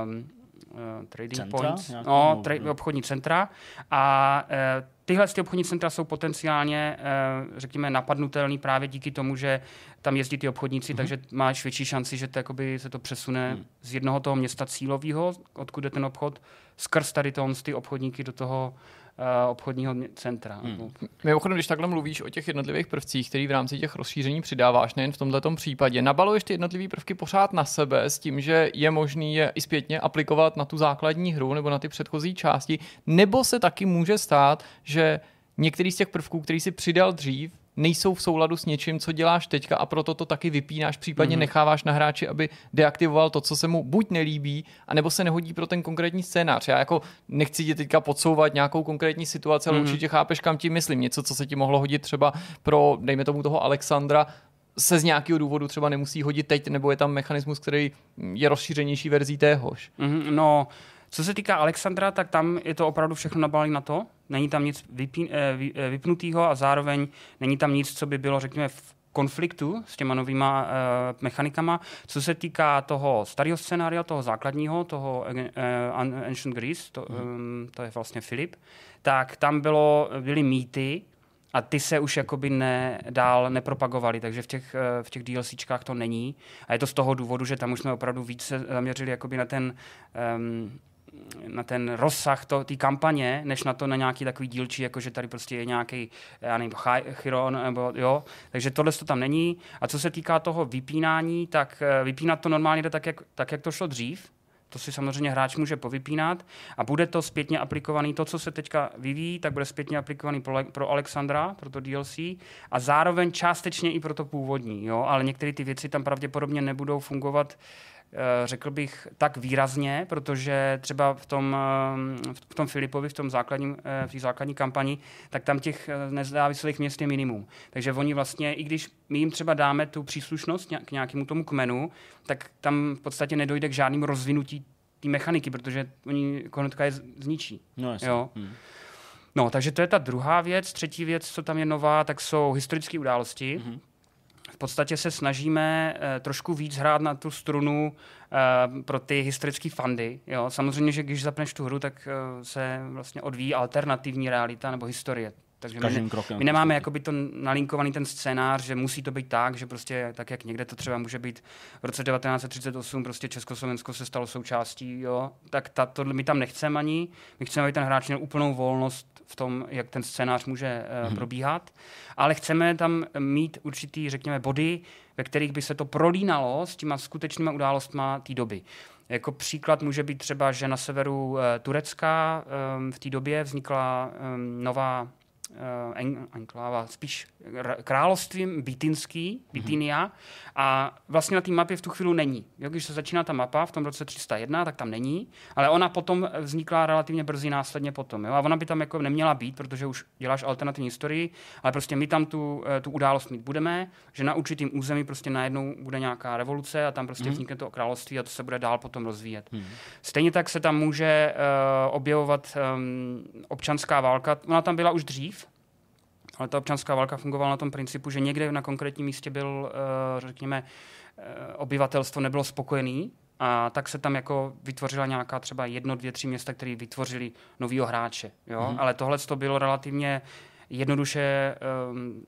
um, uh, trading centra? points, no, tra- obchodní centra. A uh, tyhle ty obchodní centra jsou potenciálně, uh, řekněme, napadnutelný právě díky tomu, že tam jezdí ty obchodníci, mm-hmm. takže máš větší šanci, že to, jakoby, se to přesune mm. z jednoho toho města cílového, odkud je ten obchod, skrz tady to, ty obchodníky do toho obchodního centra. Hmm. Mimochodem, když takhle mluvíš o těch jednotlivých prvcích, který v rámci těch rozšíření přidáváš, nejen v tomto případě, nabaluješ ty jednotlivé prvky pořád na sebe s tím, že je možný je i zpětně aplikovat na tu základní hru nebo na ty předchozí části, nebo se taky může stát, že některý z těch prvků, který si přidal dřív, nejsou v souladu s něčím, co děláš teďka a proto to taky vypínáš, případně mm-hmm. necháváš na hráči, aby deaktivoval to, co se mu buď nelíbí, anebo se nehodí pro ten konkrétní scénář. Já jako nechci ti teďka podsouvat nějakou konkrétní situaci, ale mm-hmm. určitě chápeš, kam ti myslím. Něco, co se ti mohlo hodit třeba pro, dejme tomu toho Alexandra, se z nějakého důvodu třeba nemusí hodit teď, nebo je tam mechanismus, který je rozšířenější verzí téhož. Mm-hmm, no, co se týká Alexandra, tak tam je to opravdu všechno nabalené na to. Není tam nic eh, vy, eh, vypnutého a zároveň není tam nic, co by bylo, řekněme, v konfliktu s těma novýma uh, mechanikama. Co se týká toho starého scénária, toho základního, toho uh, Ancient Greece, to, um, to je vlastně Filip, tak tam bylo, byly mýty, a ty se už jakoby ne, dál nepropagovaly, takže v těch, v těch DLCčkách to není. A je to z toho důvodu, že tam už jsme opravdu více zaměřili jakoby na ten um, na ten rozsah té kampaně, než na to na nějaký takový dílčí, jako že tady prostě je nějaký, já nevím, chiron, nebo jo, takže tohle to tam není. A co se týká toho vypínání, tak eh, vypínat to normálně jde tak, jak, tak, jak to šlo dřív, to si samozřejmě hráč může povypínat a bude to zpětně aplikovaný. To, co se teďka vyvíjí, tak bude zpětně aplikovaný pro, pro Alexandra, pro to DLC a zároveň částečně i pro to původní. Jo? Ale některé ty věci tam pravděpodobně nebudou fungovat Eh, řekl bych, tak výrazně, protože třeba v tom, eh, v tom Filipovi, v tom základním, eh, v té základní kampani, tak tam těch nezávislých měst je minimum. Takže oni vlastně, i když my jim třeba dáme tu příslušnost k nějakému tomu kmenu, tak tam v podstatě nedojde k žádnému rozvinutí té mechaniky, protože oni konetka je zničí. No, jasně. jo. Hmm. No, takže to je ta druhá věc. Třetí věc, co tam je nová, tak jsou historické události. Mm-hmm v podstatě se snažíme uh, trošku víc hrát na tu strunu uh, pro ty historické fandy. Jo? Samozřejmě, že když zapneš tu hru, tak uh, se vlastně odvíjí alternativní realita nebo historie. Takže my, krokem. my nemáme jakoby to nalinkovaný ten scénář, že musí to být tak, že prostě tak, jak někde to třeba může být v roce 1938, prostě Československo se stalo součástí, jo, tak ta, to my tam nechceme ani. My chceme, aby ten hráč měl úplnou volnost v tom, jak ten scénář může uh, hmm. probíhat, ale chceme tam mít určitý, řekněme, body, ve kterých by se to prolínalo s těma skutečnýma událostmi té doby. Jako příklad může být třeba, že na severu uh, Turecka um, v té době vznikla um, nová uh, enkláva, spíš královstvím Bitinský, Bitinia, mm-hmm. a vlastně na té mapě v tu chvíli není. Jo, když se začíná ta mapa v tom roce 301, tak tam není, ale ona potom vznikla relativně brzy následně potom. Jo? A ona by tam jako neměla být, protože už děláš alternativní historii, ale prostě my tam tu, eh, tu událost mít budeme, že na určitým území prostě najednou bude nějaká revoluce a tam prostě mm-hmm. vznikne to království a to se bude dál potom rozvíjet. Mm-hmm. Stejně tak se tam může uh, objevovat um, občanská válka. Ona tam byla už dřív, ale ta občanská válka fungovala na tom principu, že někde na konkrétním místě byl, uh, řekněme, uh, obyvatelstvo nebylo spokojený a tak se tam jako vytvořila nějaká třeba jedno, dvě, tři města, které vytvořili novýho hráče. Jo? Mm-hmm. Ale tohle to bylo relativně jednoduše um,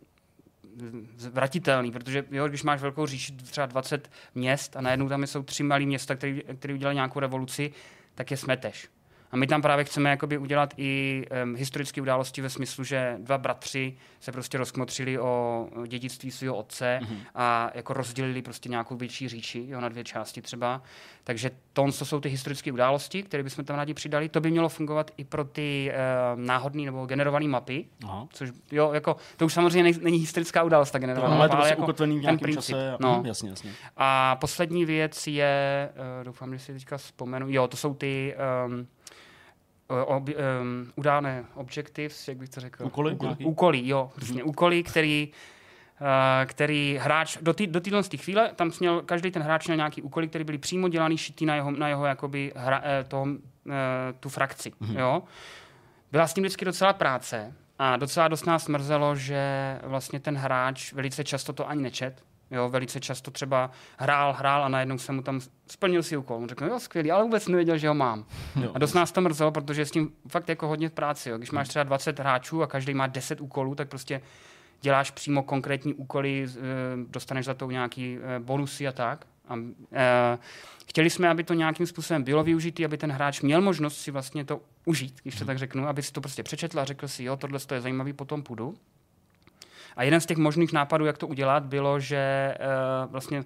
vratitelný, protože jo, když máš velkou říši, třeba 20 měst a najednou tam jsou tři malé města, které udělali nějakou revoluci, tak je smeteš. A my tam právě chceme jakoby udělat i um, historické události ve smyslu, že dva bratři se prostě rozkmotřili o dědictví svého otce mm-hmm. a jako rozdělili prostě nějakou větší říči jo, na dvě části třeba. Takže to, jsou ty historické události, které bychom tam rádi přidali. To by mělo fungovat i pro ty uh, náhodné nebo generované mapy. Aha. Což, jo, jako, to už samozřejmě není, není historická událost, ta generovaná no, mapa, ale, jako ukotvený v ten princip. Čase. No. Jasně, jasně. A poslední věc je, uh, doufám, že si teďka vzpomenu, jo, to jsou ty um, ob, um, udáné objectives, jak bych to řekl? Úkoly? Úkoly, úkoly jo, přesně. Úkoly, který, uh, který hráč, do, tý, do téhle chvíle, tam měl, každý ten hráč měl nějaký úkoly, které byly přímo dělaný, šitý na jeho, na jeho jakoby, hra, eh, toho, uh, tu frakci, mm-hmm. jo. Byla s tím vždycky docela práce a docela dost nás mrzelo, že vlastně ten hráč velice často to ani nečet, Jo, velice často třeba hrál, hrál a najednou se mu tam splnil si úkol. On řekl, jo, skvělý, ale vůbec nevěděl, že ho mám. Jo, a dost nás to mrzelo, protože je s tím fakt jako hodně v práci. Jo. Když máš třeba 20 hráčů a každý má 10 úkolů, tak prostě děláš přímo konkrétní úkoly, eh, dostaneš za to nějaký eh, bonusy a tak. A, e, chtěli jsme, aby to nějakým způsobem bylo využité, aby ten hráč měl možnost si vlastně to užít, když to tak řeknu, aby si to prostě přečetl a řekl si, jo, tohle je zajímavý, potom půjdu. A jeden z těch možných nápadů, jak to udělat, bylo, že uh, vlastně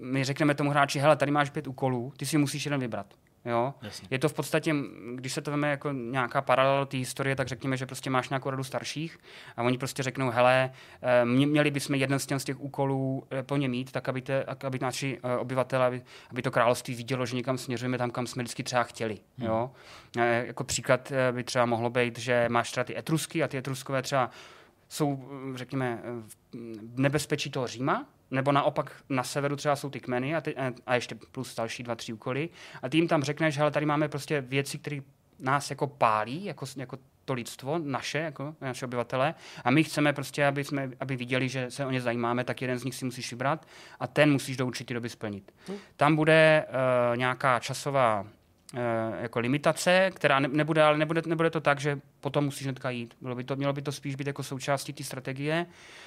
my řekneme tomu hráči, hele, tady máš pět úkolů, ty si musíš jeden vybrat. Jo? Je to v podstatě, když se to veme jako nějaká paralela té historie, tak řekněme, že prostě máš nějakou radu starších a oni prostě řeknou, hele, eh, měli bychom jeden z těch, z těch úkolů eh, plně mít, tak aby, te, aby naši obyvatele, aby, aby to království vidělo, že někam směřujeme tam, kam jsme vždycky třeba chtěli. Hmm. Jo? Jako příklad by třeba mohlo být, že máš třeba ty etrusky a ty etruskové třeba jsou, řekněme, v nebezpečí toho Říma, nebo naopak na severu třeba jsou ty kmeny a, ty, a ještě plus další dva, tři úkoly. A ty jim tam řekneš, že tady máme prostě věci, které nás jako pálí, jako, jako to lidstvo, naše, jako naše obyvatele, a my chceme prostě, aby, jsme, aby viděli, že se o ně zajímáme, tak jeden z nich si musíš vybrat a ten musíš do určité doby splnit. Hmm. Tam bude uh, nějaká časová uh, jako limitace, která ne, nebude, ale nebude, nebude to tak, že potom musíš hnedka jít. Bylo by to, mělo by to spíš být jako součástí té strategie,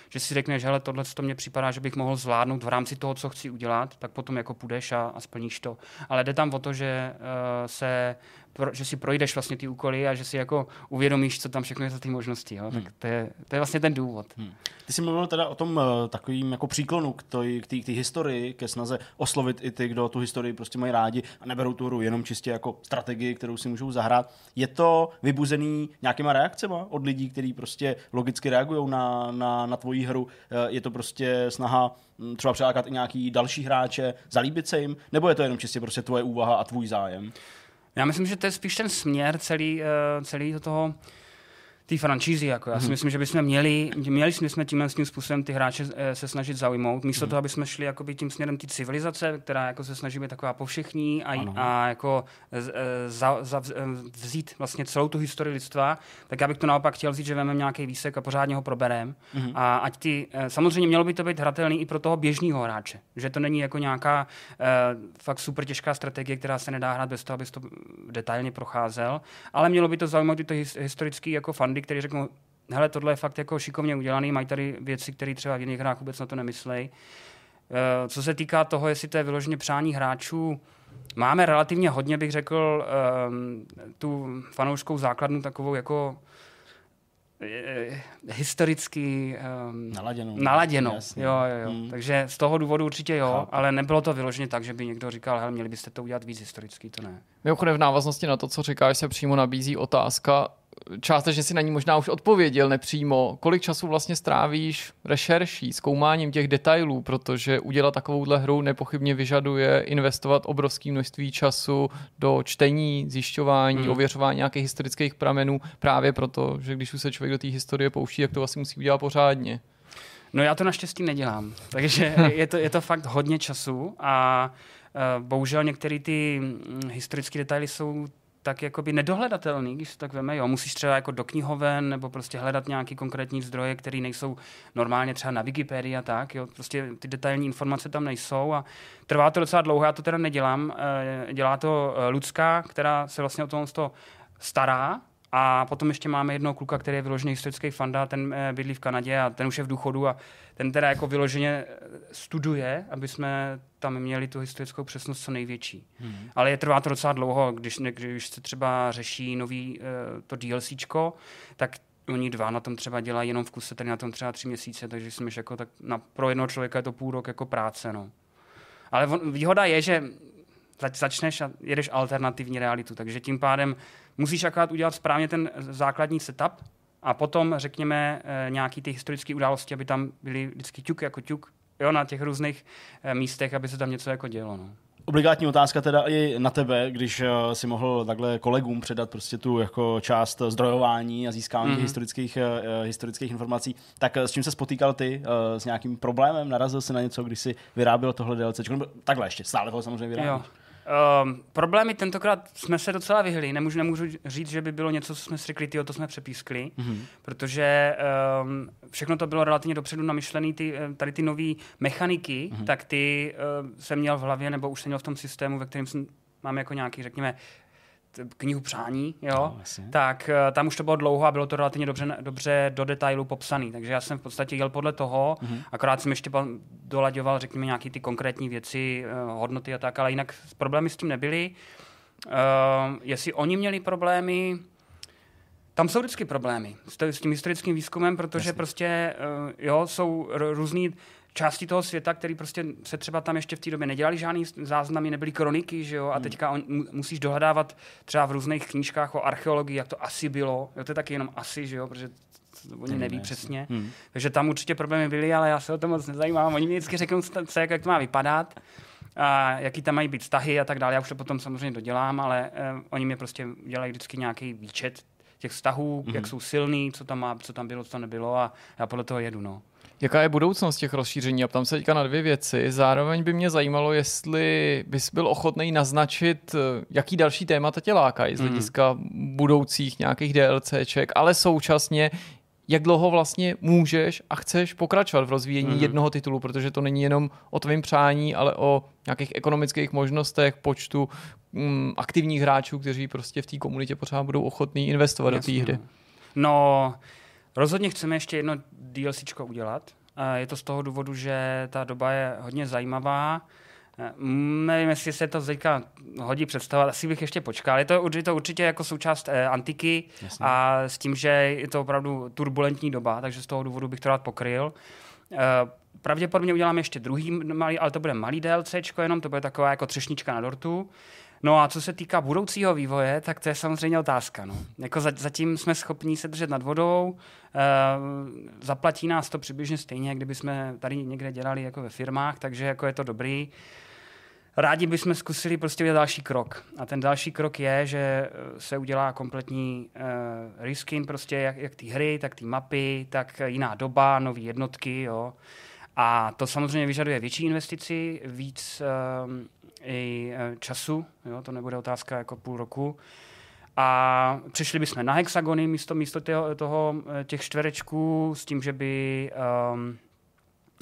že si řekneš, hele, tohle to mě připadá, že bych mohl zvládnout v rámci toho, co chci udělat, tak potom jako půjdeš a, a splníš to. Ale jde tam o to, že uh, se pro, že si projdeš vlastně ty úkoly a že si jako uvědomíš, co tam všechno je za ty možnosti. Jo? Hmm. Tak to je, to je vlastně ten důvod. Hmm. Ty jsi mluvil teda o tom uh, takovým jako příklonu k té historii, ke snaze oslovit i ty, kdo tu historii prostě mají rádi a neberou tu hru jenom čistě jako strategii, kterou si můžou zahrát. Je to vybuzený nějakýma reakcemi od lidí, kteří prostě logicky reagují na, na, na tvoji hru? Uh, je to prostě snaha hm, třeba přilákat i nějaký další hráče, zalíbit se jim, nebo je to jenom čistě prostě tvoje úvaha a tvůj zájem? Já myslím, že to je spíš ten směr celý, uh, celý toho té franšízy. Jako. Já si hmm. myslím, že bychom měli, měli jsme tímhle tím způsobem ty hráče eh, se snažit zaujmout, místo hmm. toho, aby jsme šli jakoby, tím směrem té civilizace, která jako se snaží být taková povšechní a, a jako z, eh, za, za, vzít vlastně celou tu historii lidstva, tak já bych to naopak chtěl vzít, že vezmeme nějaký výsek a pořádně ho proberem. Hmm. A ať ty, samozřejmě mělo by to být hratelný i pro toho běžného hráče, že to není jako nějaká fakt super těžká strategie, která se nedá hrát bez toho, abys to detailně procházel, ale mělo by to zaujmout i to historický jako fan bandy, který řeknou, hele, tohle je fakt jako šikovně udělaný, mají tady věci, které třeba v jiných hrách vůbec na to nemyslejí. Uh, co se týká toho, jestli to je vyloženě přání hráčů, máme relativně hodně, bych řekl, um, tu fanouškou základnu takovou jako eh, historicky um, naladěnou. naladěnou. Jasně. Jo, jo, jo. Hmm. Takže z toho důvodu určitě jo, Chápu. ale nebylo to vyloženě tak, že by někdo říkal, hele, měli byste to udělat víc historicky, to ne. Mimochodem v návaznosti na to, co říkáš, se přímo nabízí otázka, částečně si na ní možná už odpověděl nepřímo. Kolik času vlastně strávíš rešerší, zkoumáním těch detailů, protože udělat takovouhle hru nepochybně vyžaduje investovat obrovské množství času do čtení, zjišťování, hmm. ověřování nějakých historických pramenů, právě proto, že když už se člověk do té historie pouští, tak to asi musí udělat pořádně. No já to naštěstí nedělám, takže je to, je to fakt hodně času a uh, bohužel některé ty mm, historické detaily jsou tak jakoby nedohledatelný, když se tak veme. Jo, musíš třeba jako do knihoven nebo prostě hledat nějaký konkrétní zdroje, které nejsou normálně třeba na Wikipedii a tak. Jo. Prostě ty detailní informace tam nejsou a trvá to docela dlouho, já to teda nedělám. Eh, dělá to eh, Lucka, která se vlastně o tom stará a potom ještě máme jednoho kluka, který je vyložený historický fanda, ten eh, bydlí v Kanadě a ten už je v důchodu a ten teda jako vyloženě studuje, aby jsme tam měli tu historickou přesnost co největší. Hmm. Ale je trvá to docela dlouho, když, když se třeba řeší nový uh, to DLCčko, tak oni dva na tom třeba dělají jenom v kuse, tady na tom třeba tři měsíce, takže si myslím, jako tak na, pro jednoho člověka je to půl rok jako práce. No. Ale on, výhoda je, že začneš a jedeš alternativní realitu, takže tím pádem musíš akorát udělat správně ten základní setup a potom, řekněme, eh, nějaký ty historické události, aby tam byly vždycky ťuk jako ťuk, jo, na těch různých eh, místech, aby se tam něco jako dělo. No. Obligátní otázka teda i na tebe, když uh, si mohl takhle kolegům předat prostě tu jako část zdrojování a získání mm-hmm. historických, uh, historických informací, tak s čím se spotýkal ty? Uh, s nějakým problémem? Narazil jsi na něco, když si vyráběl tohle DLC? Takhle ještě, stále ho samozřejmě vyrábíš. Jo. Um, problémy tentokrát jsme se docela vyhli. Nemůžu, nemůžu říct, že by bylo něco, co jsme si řekli, to jsme přepískli, mm-hmm. protože um, všechno to bylo relativně dopředu namyšlené. Ty, eh, tady ty nové mechaniky, mm-hmm. tak ty uh, jsem měl v hlavě, nebo už jsem měl v tom systému, ve kterém jsem, mám jako nějaký, řekněme, knihu přání, jo, no, tak uh, tam už to bylo dlouho a bylo to relativně dobře, dobře do detailu popsaný. Takže já jsem v podstatě jel podle toho, mm-hmm. akorát jsem ještě dolaďoval, řekněme, nějaké ty konkrétní věci, uh, hodnoty a tak, ale jinak problémy s tím nebyly. Uh, jestli oni měli problémy, tam jsou vždycky problémy s tím historickým výzkumem, protože Jasně. prostě jo, jsou různý části toho světa, který prostě se třeba tam ještě v té době nedělali žádný záznamy, nebyly kroniky, že jo, a hmm. teďka on, musíš dohledávat třeba v různých knížkách o archeologii, jak to asi bylo, jo, to je taky jenom asi, že jo, protože oni neví přesně. Hmm. Takže tam určitě problémy byly, ale já se o to moc nezajímám. Oni mi vždycky řeknou, co, jak to má vypadat a jaký tam mají být vztahy a tak dále. Já už to potom samozřejmě dodělám, ale uh, oni mi prostě dělají vždycky nějaký výčet těch vztahů, hmm. jak jsou silný, co tam má, co tam bylo, co tam nebylo a já podle toho jedu. No. Jaká je budoucnost těch rozšíření? A ptám se teďka na dvě věci. Zároveň by mě zajímalo, jestli bys byl ochotný naznačit, jaký další témata tě lákají z hmm. hlediska mm. budoucích nějakých DLCček, ale současně jak dlouho vlastně můžeš a chceš pokračovat v rozvíjení mm. jednoho titulu, protože to není jenom o tvém přání, ale o nějakých ekonomických možnostech, počtu mm, aktivních hráčů, kteří prostě v té komunitě pořád budou ochotní investovat Jasně. do té hry. No, rozhodně chceme ještě jedno DLCčko udělat. Je to z toho důvodu, že ta doba je hodně zajímavá. Nevím, jestli se to teďka hodí představovat, asi bych ještě počkal. Je to, je to určitě jako součást eh, antiky Jasně. a s tím, že je to opravdu turbulentní doba, takže z toho důvodu bych to rád pokryl. Eh, pravděpodobně udělám ještě druhý malý, ale to bude malý DLC, jenom to bude taková jako třešnička na dortu. No a co se týká budoucího vývoje, tak to je samozřejmě otázka. No. Jako zatím jsme schopni se držet nad vodou, e, zaplatí nás to přibližně stejně, kdyby jsme tady někde dělali jako ve firmách, takže jako je to dobrý. Rádi bychom zkusili prostě udělat další krok. A ten další krok je, že eh, se udělá kompletní uh, reskin prostě jak, jak ty hry, tak ty mapy, tak jiná doba, nové jednotky, jo. A to samozřejmě vyžaduje větší investici, víc i uh, času, jo, to nebude otázka jako půl roku. A přišli bychom na hexagony místo, místo toho, toho, těch čtverečků s tím, že by um,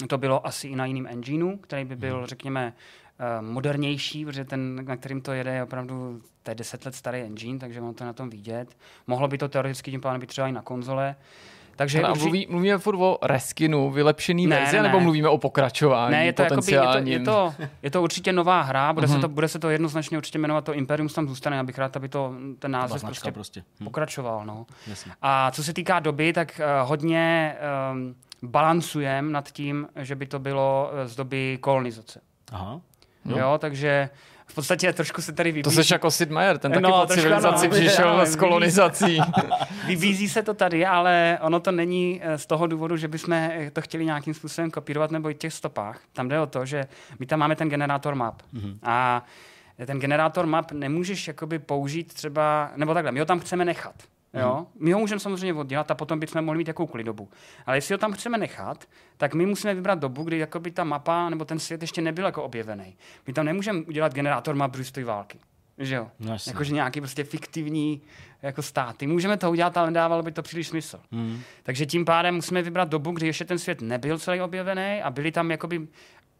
to bylo asi i na jiném engineu, který by byl, mhm. řekněme, Eh, modernější, protože ten, na kterým to jede, je opravdu to je 10 let starý engine, takže ono to na tom vidět. Mohlo by to teoreticky tím pádem být třeba i na konzole. Takže určitě... mluví, mluvíme furt o reskinu, vylepšený ne, verzi, ne, nebo mluvíme o pokračování ne, je to, jakoby, je, to, je, to, je to určitě nová hra, bude, se mhm. to, bude se to jednoznačně určitě jmenovat, to Imperium tam zůstane, abych rád, aby to ten název prostě, prostě. Hm. pokračoval. No. A co se týká doby, tak uh, hodně um, balancujeme nad tím, že by to bylo uh, z doby kolonizace. Aha. No. Jo, takže v podstatě trošku se tady vybízí. To jsi jako Sid Meier, ten taky no, po civilizaci no, přišel no, s kolonizací. Vybízí se to tady, ale ono to není eh, z toho důvodu, že bychom to chtěli nějakým způsobem kopírovat nebo i v těch stopách. Tam jde o to, že my tam máme ten generátor map. Mm-hmm. A ten generátor map nemůžeš jakoby použít třeba, nebo takhle, my ho tam chceme nechat. Jo? Mhm. My ho můžeme samozřejmě oddělat a potom bychom mohli mít jakoukoliv dobu. Ale jestli ho tam chceme nechat, tak my musíme vybrat dobu, kdy jakoby ta mapa nebo ten svět ještě nebyl jako objevený. My tam nemůžeme udělat generátor map druhé vávalky. Že jo? No, Jakože nějaký prostě fiktivní jako státy. Můžeme to udělat, ale nedávalo by to příliš smysl. Mm. Takže tím pádem musíme vybrat dobu, kdy ještě ten svět nebyl celý objevený a byly tam jakoby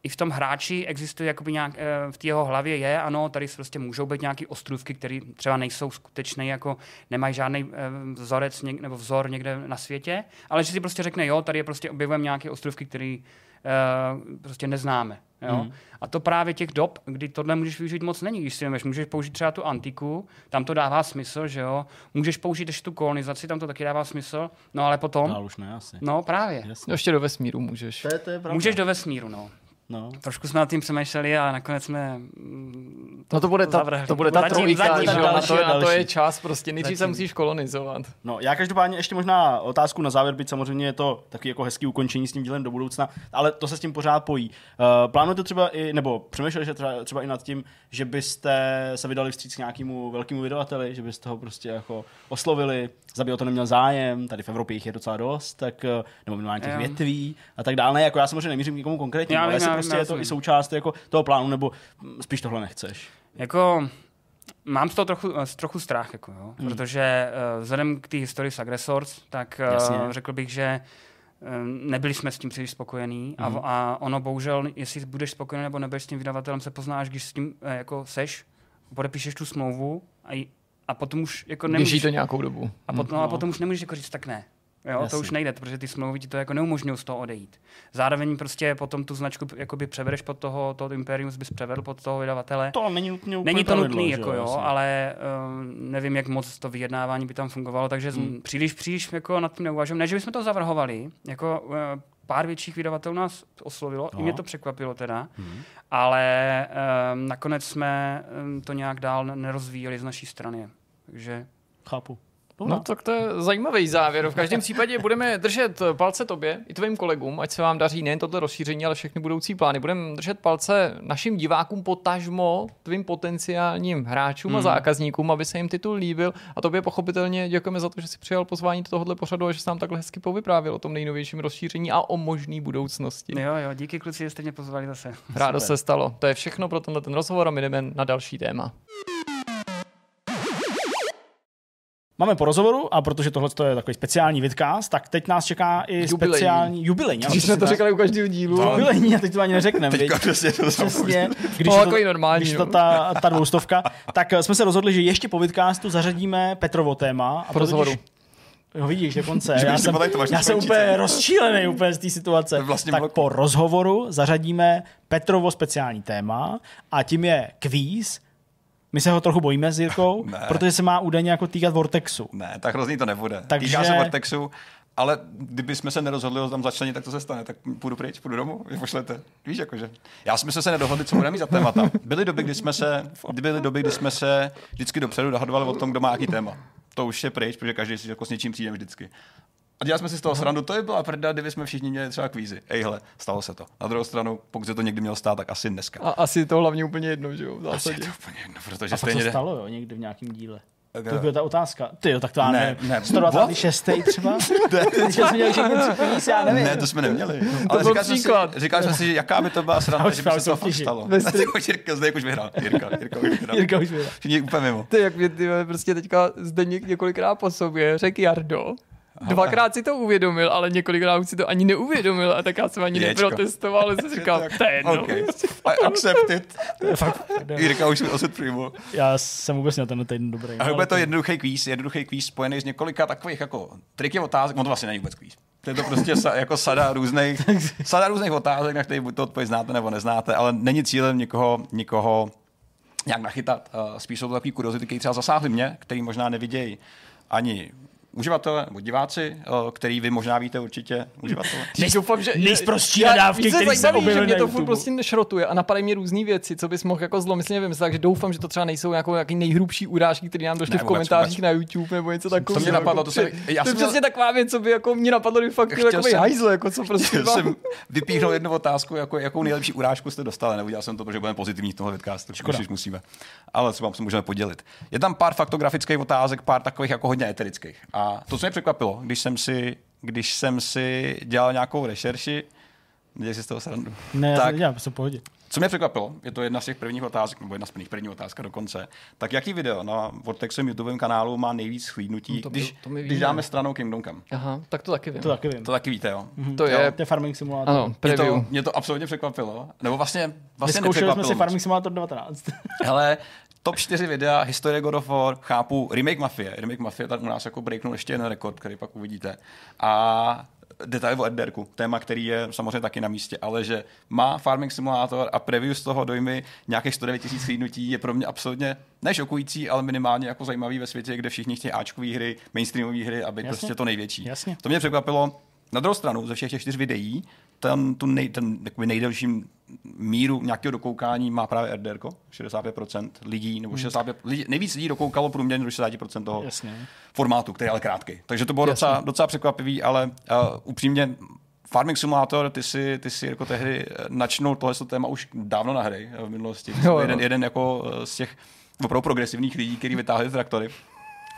i v tom hráči existuje jakoby nějak, eh, v té jeho hlavě je, ano, tady prostě můžou být nějaké ostrůvky, které třeba nejsou skutečné, jako nemají žádný eh, vzorec něk, nebo vzor někde na světě, ale že si prostě řekne, jo, tady je prostě objevujeme nějaké ostrůvky, které uh, prostě neznáme. Jo? Hmm. A to právě těch dob, kdy tohle můžeš využít moc není. Když si vemeš, můžeš použít třeba tu antiku, tam to dává smysl, že jo. Můžeš použít ještě tu kolonizaci, tam to taky dává smysl. No ale potom. No, už ne, asi. No právě. Jasně. No, ještě do vesmíru můžeš. To je, to je můžeš do vesmíru, no. No. Trošku jsme nad tím přemýšleli a nakonec jsme mm, to, no to bude ta, zavrhli. to bude ta trojka, že na, to, na to je čas, prostě nejdřív se musíš kolonizovat. No já každopádně ještě možná otázku na závěr, byť samozřejmě je to taky jako hezký ukončení s tím dílem do budoucna, ale to se s tím pořád pojí. Uh, plánujete třeba i, nebo přemýšleli že třeba, třeba i nad tím, že byste se vydali vstříc k nějakému velkému vydavateli, že byste ho prostě jako oslovili, zabi o to neměl zájem, tady v Evropě jich je docela dost, tak, eh, nebo minimálně těch větví a tak dále. Ne, jako já samozřejmě nemířím nikomu konkrétně, ale jestli prostě je to i součást jako toho plánu, nebo spíš tohle nechceš. Jako Mám z toho trochu, trochu strach, jako, jo? Hmm. protože uh, vzhledem k té historii s Aggressors, tak uh, řekl bych, že uh, nebyli jsme s tím příliš spokojení hmm. a, a ono bohužel, jestli budeš spokojený nebo nebudeš s tím vydavatelem, se poznáš, když s tím uh, jako seš, podepíšeš tu smlouvu a, a potom už jako nemůžeš... Běží to nějakou dobu. A, pot, no, a potom už nemůžeš jako říct tak ne. Jo, Jasně. to už nejde, protože ty smlouvy ti to jako neumožňují z toho odejít. Zároveň prostě potom tu značku jakoby převedeš pod toho, toho Imperium bys převedl pod toho vydavatele. To není nutně Není to nutný, jako jo, ale uh, nevím, jak moc to vyjednávání by tam fungovalo, takže hmm. příliš, příliš jako nad tím neuvažujeme. Ne, že bychom to zavrhovali, jako uh, pár větších vydavatelů nás oslovilo, no. i mě to překvapilo teda, hmm. ale um, nakonec jsme um, to nějak dál nerozvíjeli z naší strany. Takže... Chápu. No tak to je zajímavý závěr. V každém případě budeme držet palce tobě i tvým kolegům, ať se vám daří nejen toto rozšíření, ale všechny budoucí plány. Budeme držet palce našim divákům potažmo, tvým potenciálním hráčům hmm. a zákazníkům, aby se jim titul líbil. A tobě pochopitelně děkujeme za to, že jsi přijal pozvání do tohohle pořadu a že jsi nám takhle hezky povyprávěl o tom nejnovějším rozšíření a o možný budoucnosti. Jo, jo, díky kluci, že jste mě pozvali zase. Rádo Super. se stalo. To je všechno pro tenhle ten rozhovor a my jdeme na další téma. Máme po rozhovoru a protože tohle je takový speciální vidcast, tak teď nás čeká i jubilejní. speciální jubilejní. Když jsme to říkali u každého dílu. No. Jubilejní a teď to ani neřekneme. Teď přesně to Přesně, když, no, to, normální, když to ta, ta dvoustovka, tak jsme se rozhodli, že ještě po vidcastu zařadíme Petrovo téma. A po rozhovoru. No vidíš, dokonce. Já jsem, já jsem úplně rozčílený úplně z té situace. Vlastně tak po rozhovoru zařadíme Petrovo speciální téma a tím je kvíz, my se ho trochu bojíme s Jirkou, protože se má údajně jako týkat Vortexu. Ne, tak hrozný to nebude. Takže... Týká se Vortexu, ale kdyby jsme se nerozhodli ho tam začlenit, tak to se stane. Tak půjdu pryč, půjdu domů, vy pošlete. Víš, jakože. Já jsme se nedohodli, co budeme mít za témata. Byly doby, kdy jsme se, byly doby, kdy jsme se vždycky dopředu dohadovali o tom, kdo má jaký téma. To už je pryč, protože každý si jako s něčím přijde vždycky. A dělali jsme si z toho srandu, to je byla prda, kdyby jsme všichni měli třeba kvízy. Ejhle, stalo se to. Na druhou stranu, pokud se to někdy mělo stát, tak asi dneska. A asi to hlavně úplně jedno, že jo? V Asi je to úplně jedno, protože a stejně... to stalo, jo, někdy v nějakém díle. To byla ta otázka. Ty jo, tak to já ne. Ne, 126. třeba? ne, jsme měli všechny tři já nevím. Ne, to jsme neměli. No, Ale říkal jsem, si, říkal jsem si, že jaká by to byla sranda, že by se to fakt stalo. Jirka, zde už vyhrál. Jirka, Jirka už vyhrál. Jirka už vyhrál. Všichni úplně mimo. Ty, jak mě ty, prostě teďka zde několikrát po sobě řekl Jardo, Dvakrát si to uvědomil, ale několikrát už si to ani neuvědomil a tak já jsem ani Ječko. neprotestoval, ale jsem říkal, to je jedno. Okay. I accept it. Jirka už mi osud přijmu. Já jsem vůbec na ten týden dobrý. A bude to jednoduchý kvíz, jednoduchý kvíz spojený s několika takových jako triky otázek, on to vlastně není vůbec kvíz. To je to prostě sa, jako sada různých, sada různých otázek, na které buď to odpověď znáte nebo neznáte, ale není cílem nikoho, nikoho nějak nachytat. Spíš jsou to takový kuriozity, které třeba zasáhly mě, který možná nevidějí ani uživatelé nebo diváci, eh, který vy možná víte určitě, uživatelé. Nej, doufám, že nejprostší nadávky, které se objevily že mě to furt prostě nešrotuje a napadají mi různé věci, co bys mohl jako zlomyslně vymyslet, takže doufám, že to třeba nejsou jako nějaký nejhrubší urážky, které nám došly v komentářích vůbec. na YouTube nebo něco takového. To mě napadlo, to, jsem, já to je přesně taková věc, co by jako mě napadlo, by fakt jako hajzl, jako co prostě. Jsem vypíchnout jednu otázku, jako, jakou nejlepší urážku jste dostali, neudělal jsem to, protože budeme pozitivní v tomhle vidcastu, když musíme. Ale třeba se můžeme podělit. Je tam pár faktografických otázek, pár takových jako hodně eterických. A to, co mě překvapilo, když jsem si, když jsem si dělal nějakou rešerši, Dělej si z toho srandu. Ne, tak, já jsem pohodě. Co mě překvapilo, je to jedna z těch prvních otázek, nebo jedna z prvních první otázka dokonce, tak jaký video na Vortexovém YouTube kanálu má nejvíc chlídnutí, no to když, to když dáme stranou Kingdom Come? Aha, tak to taky vím. To taky vím. To taky víte, jo. Mm-hmm. To, je... to je Farming Simulator. Ano, mě to, mě to absolutně překvapilo. Nebo vlastně, vlastně Vyzkoušeli jsme si Farming Simulator 19. Hele, top 4 videa, historie God of War, chápu, remake Mafie. Remake Mafie tak u nás jako breaknul ještě jeden rekord, který pak uvidíte. A detail o Edderku, téma, který je samozřejmě taky na místě, ale že má Farming Simulator a preview z toho dojmy nějakých 109 tisíc chlídnutí je pro mě absolutně nešokující, ale minimálně jako zajímavý ve světě, kde všichni chtějí Ačkové hry, mainstreamové hry a být Jasně. prostě to největší. Jasně. To mě překvapilo. Na druhou stranu, ze všech těch čtyř videí, ten, tu nej, ten nejdelší míru nějakého dokoukání má právě RDR, 65% lidí, nebo 65, hmm. lidí, nejvíc lidí dokoukalo průměrně do 60% toho Jasně. formátu, který je ale krátký. Takže to bylo docela, docela překvapivý, ale uh, upřímně Farming Simulator, ty si, ty si jako tehdy načnul tohle téma už dávno na hry v minulosti. Jo, jo. Jeden, jeden jako z těch opravdu progresivních lidí, kteří vytáhli traktory.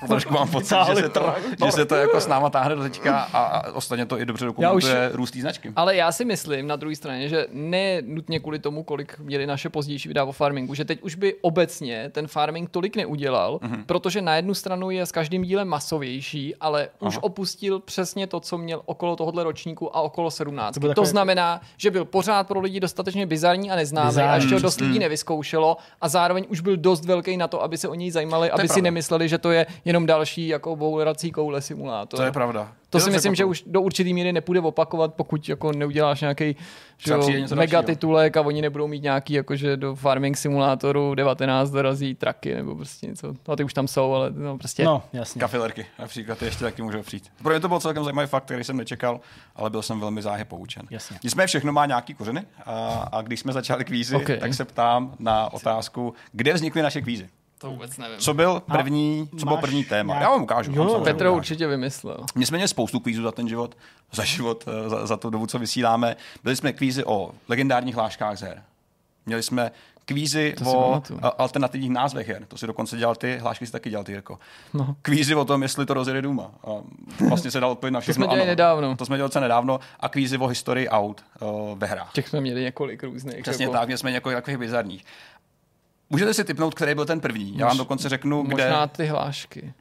Trošku mám pocit, že se, to, že se to jako s náma táhne do teďka a, a ostatně to i dobře dokumentuje už, růst té značky. Ale já si myslím na druhé straně, že ne nutně kvůli tomu, kolik měli naše pozdější videa o farmingu, že teď už by obecně ten farming tolik neudělal, mm-hmm. protože na jednu stranu je s každým dílem masovější, ale Aha. už opustil přesně to, co měl okolo tohohle ročníku a okolo 17. To, to znamená, že byl pořád pro lidi dostatečně bizarní a neznámý a ještě ho dost lidí mm. nevyzkoušelo a zároveň už byl dost velký na to, aby se o něj zajímali, aby si nemysleli, že to je jenom další jako boulerací koule simulátor. To je pravda. To si myslím, že už do určitý míry nepůjde opakovat, pokud jako neuděláš nějaký mega titulek a oni nebudou mít nějaký, jakože do farming simulátoru 19 dorazí traky nebo prostě něco. No ty už tam jsou, ale no prostě. No, jasně. Kafilerky například ještě taky můžou přijít. Pro mě to byl celkem zajímavý fakt, který jsem nečekal, ale byl jsem velmi záhy poučen. Jasně. Nicméně všechno má nějaký kořeny a, a když jsme začali kvízy, okay. tak se ptám na otázku, kde vznikly naše kvízy. To vůbec nevím. Co byl první, co byl první téma? Nějak... Já vám ukážu. Jo, Petr určitě vymyslel. My jsme měli spoustu kvízů za ten život, za život, eh, za, za tu dobu, co vysíláme. Byli jsme kvízy o legendárních hláškách z her. Měli jsme kvízy o alternativních názvech her. To si dokonce dělal ty, hlášky si taky dělal ty, jako. No. Kvízy o tom, jestli to rozjede Duma. A vlastně se dal odpovědět na všechno. to jsme dělali nedávno. To jsme dělali nedávno. A kvízy o historii aut o, ve hrách. Těch jsme měli několik různých. Přesně jako... tak, měli jsme několik takových bizarních. Můžete si typnout, který byl ten první? Já vám dokonce řeknu, Možná kde... Možná ty hlášky.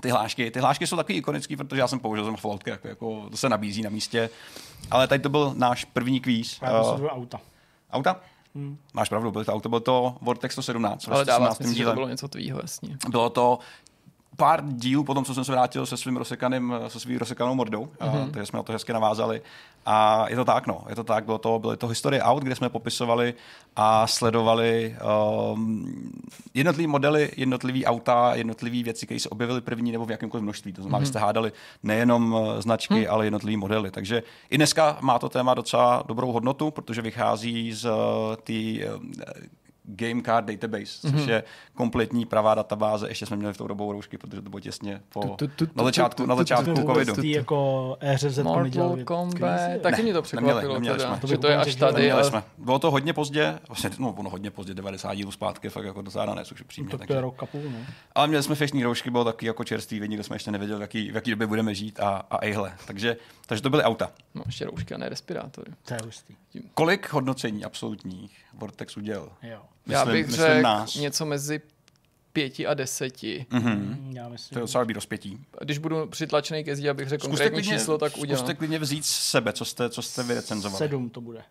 ty hlášky. Ty hlášky jsou takový ikonický, protože já jsem použil jsem floutky, jako, jako, to se nabízí na místě. Ale tady to byl náš první kvíz. Já uh, auta. Auta? Hmm. Máš pravdu, byl to auto, byl to Vortex 117. Ale dává smysl, že to bylo něco tvýho, jasně. Bylo to pár dílů po tom, co jsem se vrátil se svým rozsekaným, se svým rozsekanou mordou, mm-hmm. takže jsme na to hezky navázali. A je to tak, no, je to tak, bylo to, byly to historie aut, kde jsme popisovali a sledovali um, jednotlivý modely, jednotlivý auta, jednotlivé věci, které se objevily první nebo v jakémkoliv množství. To znamená, mm-hmm. jste hádali nejenom uh, značky, mm. ale jednotlivé modely. Takže i dneska má to téma docela dobrou hodnotu, protože vychází z uh, té Game Card Database, což mm-hmm. je kompletní pravá databáze. Ještě jsme měli v tou dobou roušky, protože to bylo těsně po, na začátku, na začátku covidu. Ty jako ERZ Mortal Kombat, taky mě to překvapilo. Neměli, neměli jsme. To je až tady. Jsme. Bylo to hodně pozdě, vlastně, no ono hodně pozdě, 90 dílů zpátky, fakt jako docela ne, což přímě. To, to je rok a půl, no. Ale měli jsme fešní roušky, bylo taky jako čerstvý, nikdo jsme ještě nevěděli, v jaký, v jaký době budeme žít a, a ejhle. Takže, takže to byly auta. No, ještě roušky a ne respirátory. To je hustý. Kolik hodnocení absolutních Vortex udělal? Jo. Myslím, Já bych řekl něco mezi pěti a deseti. Mm-hmm. Já myslím. To je docela rozpětí. Když budu přitlačený ke zdi, abych řekl zkuste konkrétní klidně, číslo, tak udělám. Zkuste klidně vzít z sebe, co jste, co jste vyrecenzovali. Sedm to bude.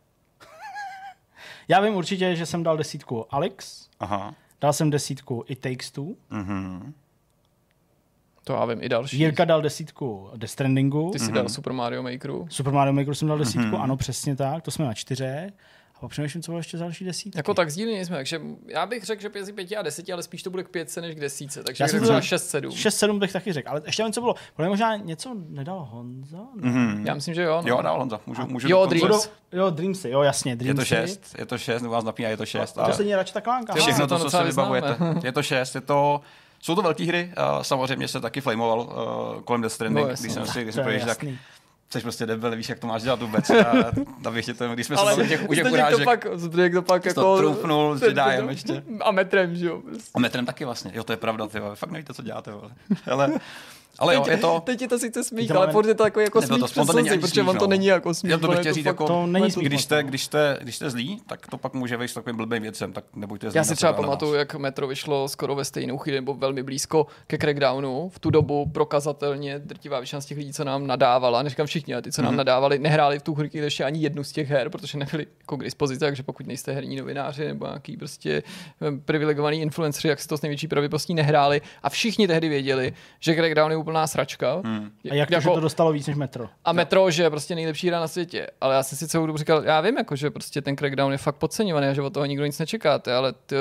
Já vím určitě, že jsem dal desítku Alex. Aha. Dal jsem desítku i Takes Two. Mm-hmm. To já vím, i další. Jirka dal desítku Death Strandingu. Ty jsi mm-hmm. dal Super Mario Makeru. Super Mario Makeru jsem dal desítku, mm-hmm. ano, přesně tak, to jsme na čtyře. A přemýšlím, co bylo ještě další desítky. Jako tak sdílení jsme, takže já bych řekl, že mezi pěti a deseti, ale spíš to bude k pětce než k desíce, takže já bych řekl 6-7. 6-7 bych taky řekl, ale ještě vím, co bylo. Bylo možná něco nedal Honza? Ne? Mm-hmm. Já myslím, že jo. No. Jo, dal Honza. Můžu, můžu jo, Dreams. Jo, Dreamsy, jo, jasně. Dreamsy. Je to 6, je to 6, vás napíná, je to 6. A to se ní radši tak lánka. Všechno to, co si vybavujete. Je to 6, je to jsou to velké hry, samozřejmě se taky flamoval uh, kolem Death Stranding, no, když jsem si, když jsem tak Jsi prostě debil, víš, jak to máš dělat vůbec. A, abych tě to, když jsme se u těch, u těch urážek, to pak, to pak jako... To trufnul s Jediem ještě. A metrem, že jo. Prostě. A metrem taky vlastně. Jo, to je pravda, ty fakt nevíte, co děláte, vole. Ale ale jo, je to... Teď je to sice smích, ale furt je to jako, jako smích to, přes slzy, protože on to není jako smích. Já to bych chtěl říct, jako, to není smích, když, jste, když, jste, když jste zlí, tak to pak může vejít s takovým blbým věcem, tak nebuďte zlí. Já si třeba pamatuju, jak Metro vyšlo skoro ve stejnou chvíli, nebo velmi blízko ke Crackdownu. V tu dobu prokazatelně drtivá většina z těch lidí, co nám nadávala, neříkám všichni, ale ty, co nám mm-hmm. nadávali, nehráli v tu hru ještě ani jednu z těch her, protože nebyli jako k dispozici, takže pokud nejste herní novináři nebo nějaký prostě eh, privilegovaný influenceři, jak si to s největší pravděpodobností nehráli a všichni tehdy věděli, že Crackdown je úplná sračka Hmm. A jak to, jako, že to dostalo víc než Metro? A Metro, že je prostě nejlepší hra na světě. Ale já jsem si celou dobu říkal, já vím, jako, že prostě ten Crackdown je fakt podceňovaný a že od toho nikdo nic nečekáte, ale ty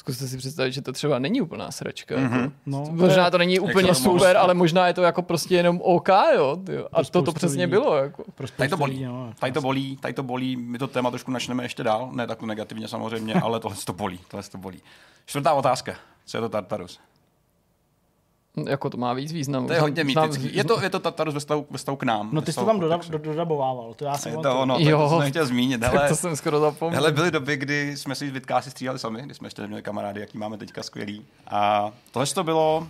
Zkuste si představit, že to třeba není úplná sračka. Mm-hmm. Jako. No, možná to není úplně super, ale možná je to jako prostě jenom OK, jo. Tyjo. A to to přesně lidí. bylo. Jako. Tady to bolí, no, tady to bolí, tady to bolí, my to téma trošku načneme ještě dál, ne tak negativně samozřejmě, ale tohle to bolí, tohle to bolí. Čtvrtá otázka, co je to Tartarus? Jako to má víc významu. To je hodně mýtický. Je to, je to Tatarus ve stavu, ve stavu k nám. No ty jsi to tam doda, dodabovával, to já jsem je to ono, jo, to jsem chtěl zmínit. Hele, to jsem skoro zapomněl. Hele, byly doby, kdy jsme si Vitkási stříhali sami, kdy jsme ještě neměli kamarády, jaký máme teďka skvělý. A tohle to bylo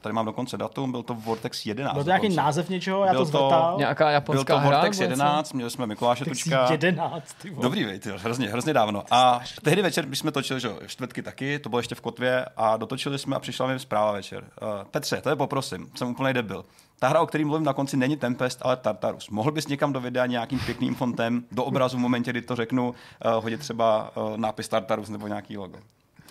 Tady mám dokonce datum, byl to Vortex 11. Byl to nějaký název něčeho, já byl to zvrtal. Nějaká japonská Byl to Vortex hra, 11, měli jsme Mikuláše Tučka. 11, ty Dobrý, vej, hrozně, hrozně dávno. A tehdy večer, když jsme točili, že čtvrtky taky, to bylo ještě v Kotvě a dotočili jsme a přišla mi zpráva večer. Uh, Petře, to je poprosím, jsem úplně debil. Ta hra, o který mluvím na konci, není Tempest, ale Tartarus. Mohl bys někam do videa nějakým pěkným fontem do obrazu v momentě, kdy to řeknu, uh, hodit třeba uh, nápis Tartarus nebo nějaký logo.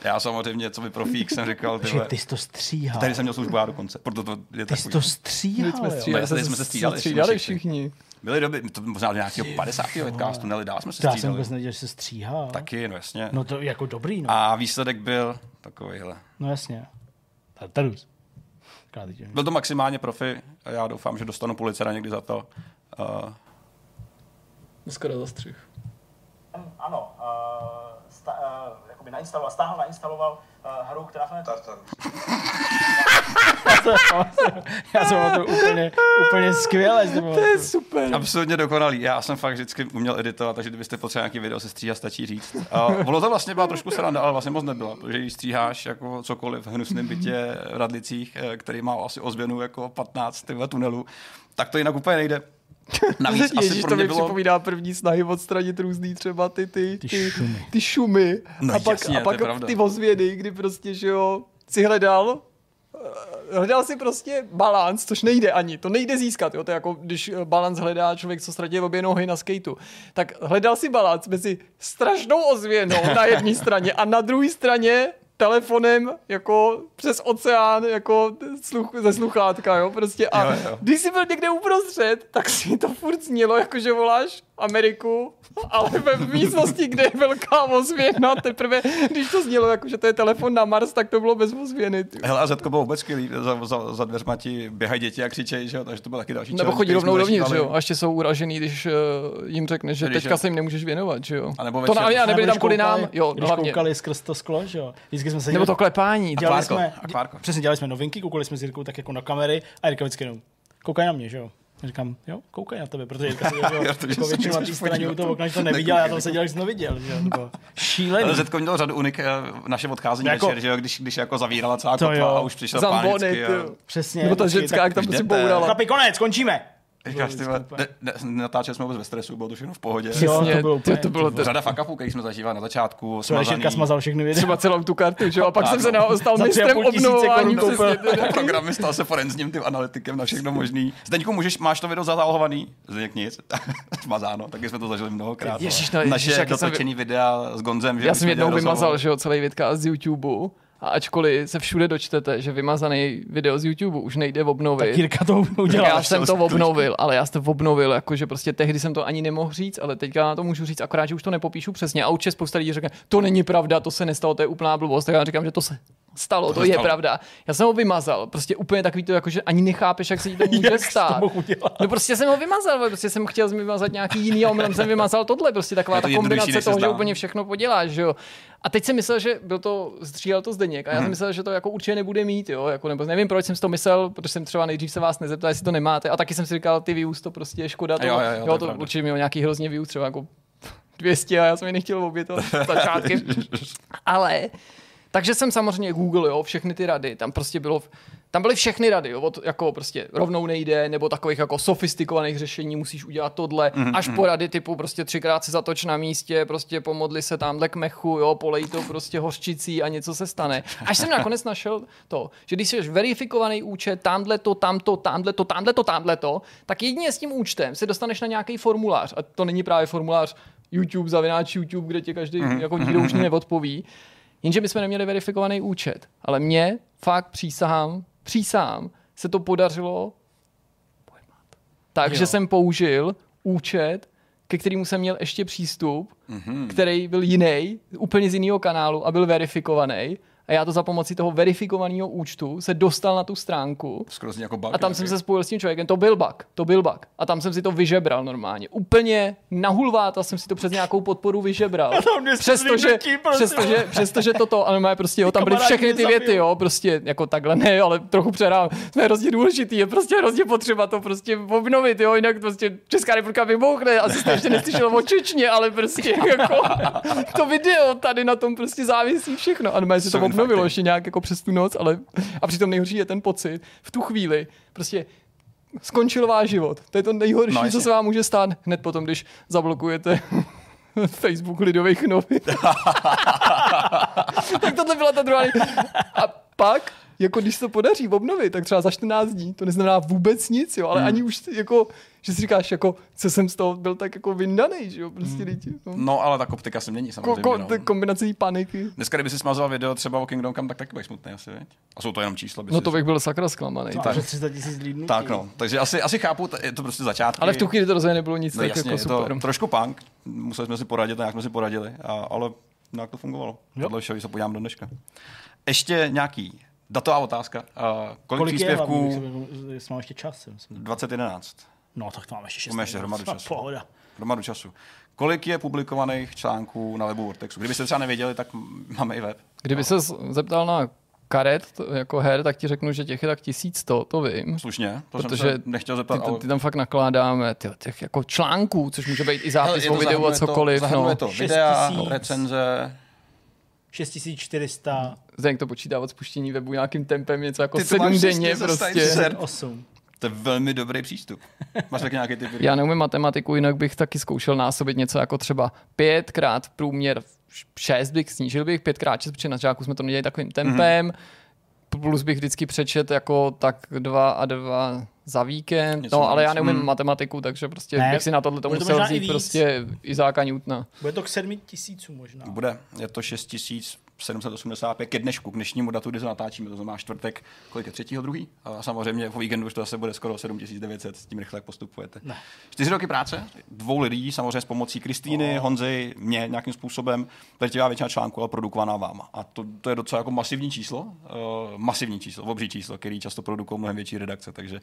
Já samozřejmě, co by profík, jsem říkal, tyhle, ty jsi to stříhal. Tady jsem měl službu dokonce, proto to je Ty jsi to stříhal, jsme stříhali, jsme, jsme se střídali, střídali všichni. Byly doby, to možná nějakého 50. podcastu, ne, dál jsme se střídali. Já jsem vůbec nevěděl, že se stříhal. Taky, no jasně. No to jako dobrý, no. A výsledek byl takovýhle. No jasně. Tartarus. Byl to maximálně profi a já doufám, že dostanu policera někdy za to. Uh... Skoro zastřih. Ano, uh, sta, uh, jakoby nainstaloval, stáhl, nainstaloval uh, hru, která se Tartarus. já jsem to úplně, úplně skvěle. To je super. Absolutně dokonalý. Já jsem fakt vždycky uměl editovat, takže kdybyste potřebovali nějaký video se stříhat, stačí říct. A ono to vlastně byla trošku sranda, ale vlastně moc nebyla, protože když stříháš jako cokoliv v hnusném bytě v Radlicích, eh, který má asi ozvěnu jako 15 tyhle tunelů, tak to jinak úplně nejde. Navíc Ježíš, asi to mi bylo... připomíná první snahy odstranit různý třeba ty, ty, ty, ty šumy. Ty šumy. No, a pak, jasně, a pak ty ozvěny, kdy prostě, že jo, si hledal hledal si prostě balans, což nejde ani, to nejde získat, jo? to je jako když balans hledá člověk, co ztratí obě nohy na skateu. Tak hledal si balans mezi strašnou ozvěnou na jedné straně a na druhé straně telefonem jako přes oceán jako sluch, ze sluchátka, jo, prostě a jo, jo. když jsi byl někde uprostřed, tak si to furt znělo, jako že voláš Ameriku, ale ve místnosti, kde je velká ozvěna, teprve, když to znělo, jako že to je telefon na Mars, tak to bylo bez ozvěny. Hele, a Zetko bylo vůbec skvělý, za, za, za dveřma ti běhají děti a křičejí, že jo, takže to byl taky další Nebo chodí rovnou dovnitř, jo, a ještě jsou uražený, když uh, jim řekneš, že teďka se jim nemůžeš věnovat, že jo. A nebo to na, nebyli tam kvůli nám, jo, když hlavně. koukali skrz to sklo, že jo. Vždycky jsme se nebo to klepání. Dělali jsme, přesně dělali jsme novinky, koukali jsme s Jirkou tak jako na kamery a Jirka vždycky jenom, koukaj na mě, že jo. Říkám, jo, koukej na tebe, protože Jirka seděl jo, jako většinou na té straně u toho okna, že to neviděl, já tam seděl, že jsem to viděl. Že? Nebo šílený. Ale Zetko měl řadu unik eh, naše odcházení jako, večer, že jo, když, když jako zavírala celá kotva a už přišel pánicky. A... Přesně. Nebo ta ženská, jak tam prostě bourala. Chlapi, konec, končíme. Říkáš, ty ne, ne, natáčeli jsme vůbec ve stresu, bylo to všechno v pohodě. Jo, to bylo, úplně, to bylo řada fuck který jsme zažívali na začátku. Třeba smazal všechny videa. Třeba celou tu kartu, že? A pak jsem se na, stal mistrem obnovování. Programy stal se forenzním tím analytikem na všechno možný. Zdeňku, můžeš, máš to video zazálohovaný? Zdeňk nic. Smazáno, taky jsme to zažili mnohokrát. Ježiš, no, Naše dotočený videa s Gonzem. Já jsem jednou vymazal, že jo, celý vidka z YouTube a ačkoliv se všude dočtete, že vymazaný video z YouTube už nejde obnovit. Tak Jirka to udělal. Já jsem to obnovil, ale já jsem to obnovil, jakože prostě tehdy jsem to ani nemohl říct, ale teďka to můžu říct, akorát, že už to nepopíšu přesně. A určitě spousta lidí řekne, to není pravda, to se nestalo, to je úplná blbost. Tak já říkám, že to se stalo, to, to je stalo. pravda. Já jsem ho vymazal, prostě úplně takový to, jako, že ani nechápeš, jak se jí to může jak stát. To no prostě jsem ho vymazal, prostě jsem chtěl vymazat nějaký jiný a omylem jsem vymazal tohle, prostě taková ta kombinace toho, že úplně všechno poděláš, že jo. A teď jsem myslel, že byl to, střílel to Zdeněk a já jsem hmm. myslel, že to jako určitě nebude mít, jo, jako, nebo nevím, proč jsem si to myslel, protože jsem třeba nejdřív se vás nezeptal, jestli to nemáte a taky jsem si říkal, ty views to prostě je škoda, to, jo, jo, jo, jo, to, to určitě mělo nějaký hrozně views, třeba jako 200 a já jsem je nechtěl obětovat začátky. Ale takže jsem samozřejmě Google, jo, všechny ty rady, tam prostě bylo, tam byly všechny rady, jo, od, jako prostě rovnou nejde, nebo takových jako sofistikovaných řešení, musíš udělat tohle, mm-hmm. až po rady typu prostě třikrát se zatoč na místě, prostě pomodli se tamhle k mechu, jo, polej to prostě hořčicí a něco se stane. Až jsem nakonec našel to, že když jsi verifikovaný účet, tamhle to, tamto, tamhle to, tamhle to, tamhle to, tak jedině s tím účtem se dostaneš na nějaký formulář. A to není právě formulář YouTube, zavináč YouTube, kde ti každý mm-hmm. jako nikdo už neodpoví Jenže my jsme neměli verifikovaný účet. Ale mně fakt přísahám, přísahám, se to podařilo takže jsem použil účet, ke kterému jsem měl ještě přístup, mm-hmm. který byl jiný, úplně z jiného kanálu a byl verifikovaný a já to za pomocí toho verifikovaného účtu se dostal na tu stránku. jako bug, a tam jsem se spojil s tím člověkem. To byl bug, to byl bug. A tam jsem si to vyžebral normálně. Úplně nahulváta jsem si to přes nějakou podporu vyžebral. Přestože, přestože, přestože toto, ale má prostě, jo, tam byly všechny ty věty, jo, prostě jako takhle ne, ale trochu přerám. To je hrozně důležitý, je prostě hrozně potřeba to prostě obnovit, jo, jinak prostě Česká republika vybouchne, asi jste ještě neslyšel o Čečně, ale prostě jako to video tady na tom prostě závisí všechno. A má si to obnovilo ještě nějak jako přes tu noc, ale a přitom nejhorší je ten pocit v tu chvíli, prostě skončil váš život. To je to nejhorší, no, co se vám může stát hned potom, když zablokujete Facebook lidových novin. tak tohle byla ta druhá. A pak jako když se to podaří obnovit, tak třeba za 14 dní, to neznamená vůbec nic, jo, ale hmm. ani už jako, že si říkáš, jako, co jsem z toho byl tak jako vyndaný, že jo, prostě hmm. lidi. No. no. ale ta optika se mění samozřejmě. Ko, ko, no. Kombinace paniky. Dneska, kdyby si smazal video třeba o Kingdom Come, tak taky bych smutný asi, veď? A jsou to jenom čísla. No to bych byl sakra zklamaný. Tak. 300 tisíc Tak no, takže asi, asi chápu, je to prostě začátky. Ale v tu chvíli to rozhodně nebylo nic no, tak jasně, jako super. To trošku punk, museli jsme si poradit, jak jsme si poradili, a, ale nějak to fungovalo. Tohle se podívám do dneška. Ještě nějaký Datová otázka. Uh, kolik, kolik příspěvků? Je, jestli máme ještě čas. Myslím. 2011. No, tak to máme ještě 6. Máme ještě hromadu času. Pohoda. Hromadu času. Kolik je publikovaných článků na webu Vortexu? Kdybyste třeba nevěděli, tak máme i web. Kdyby se zeptal na karet jako her, tak ti řeknu, že těch je tak tisíc to, to vím. Slušně, to protože jsem se nechtěl zeptat. Ty, ale... ty tam fakt nakládáme ty, těch jako článků, což může být i zápis o videu a cokoliv. To, no. to videa, recenze, 6400. Zdeněk to počítá od spuštění webu nějakým tempem, něco jako 7 denně prostě. 8. To je velmi dobrý přístup. Máš tak nějaký typ? Já neumím matematiku, jinak bych taky zkoušel násobit něco jako třeba 5 krát průměr 6 bych snížil bych, 5 krát 6, protože na žáku jsme to nedělali takovým tempem. Mm-hmm plus bych vždycky přečet jako tak dva a dva za víkend, Něco no ale já neumím hmm. matematiku, takže prostě ne, bych si na tohle to musel vzít prostě Izáka Newtona. Bude to k sedmi tisícům možná. Bude, je to šest tisíc 785 ke dnešku, k dnešnímu datu, kdy to natáčíme, to znamená čtvrtek, kolik je třetího, druhý? A samozřejmě po víkendu už to zase bude skoro 7900, s tím rychle jak postupujete. Ne. Čtyři roky práce, dvou lidí, samozřejmě s pomocí Kristýny, oh. Honzy, mě nějakým způsobem, drtivá většina článků, ale produkovaná váma. A to, to je docela jako masivní číslo, uh, masivní číslo, obří číslo, který často produkují mnohem větší redakce, takže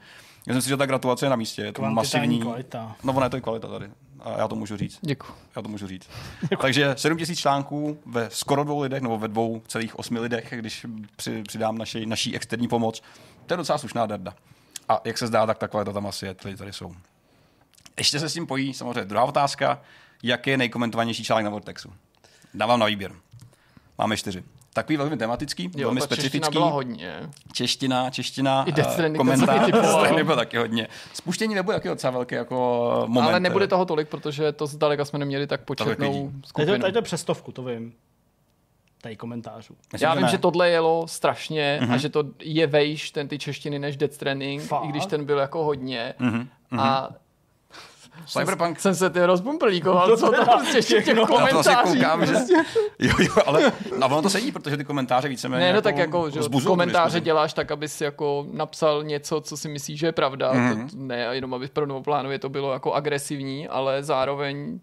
myslím si, že ta gratulace je na místě, je to masivní. Kvalita. No, ona je to kvalita tady a já to můžu říct. Děkuji. Já to můžu říct. Děkuji. Takže 7000 článků ve skoro dvou lidech, nebo ve dvou celých osmi lidech, když při, přidám naši, naší externí pomoc. To je docela slušná darda. A jak se zdá, tak takové to tam asi je, tady, tady jsou. Ještě se s tím pojí samozřejmě druhá otázka. Jak je nejkomentovanější článek na Vortexu? Dávám na výběr. Máme čtyři takový velmi tematický, jo, velmi specifický. Čeština byla hodně. Čeština, čeština, I uh, komentář, bylo taky hodně. Spuštění nebude taky docela velký jako moment. Ale nebude toho tolik, protože to zdaleka jsme neměli tak početnou skupinu. Tady to, to je přestovku, to vím tady komentářů. Myslím, Já vím, že, že tohle jelo strašně mm-hmm. a mhm. že to je vejš ten ty češtiny než Death Stranding, Fakt? i když ten byl jako hodně. Mm-hmm. A Cyberpunk. Jsem se ty rozbumplíkoval, co tam prostě těch, těch komentářích. Já to koukám, že... Jo, jo, ale no, ono to sedí, protože ty komentáře víceméně Ne, no jako tak jako, že komentáře děláš tak, abys jako napsal něco, co si myslíš, že je pravda. Mm-hmm. To, ne, jenom aby pro novoplánově to bylo jako agresivní, ale zároveň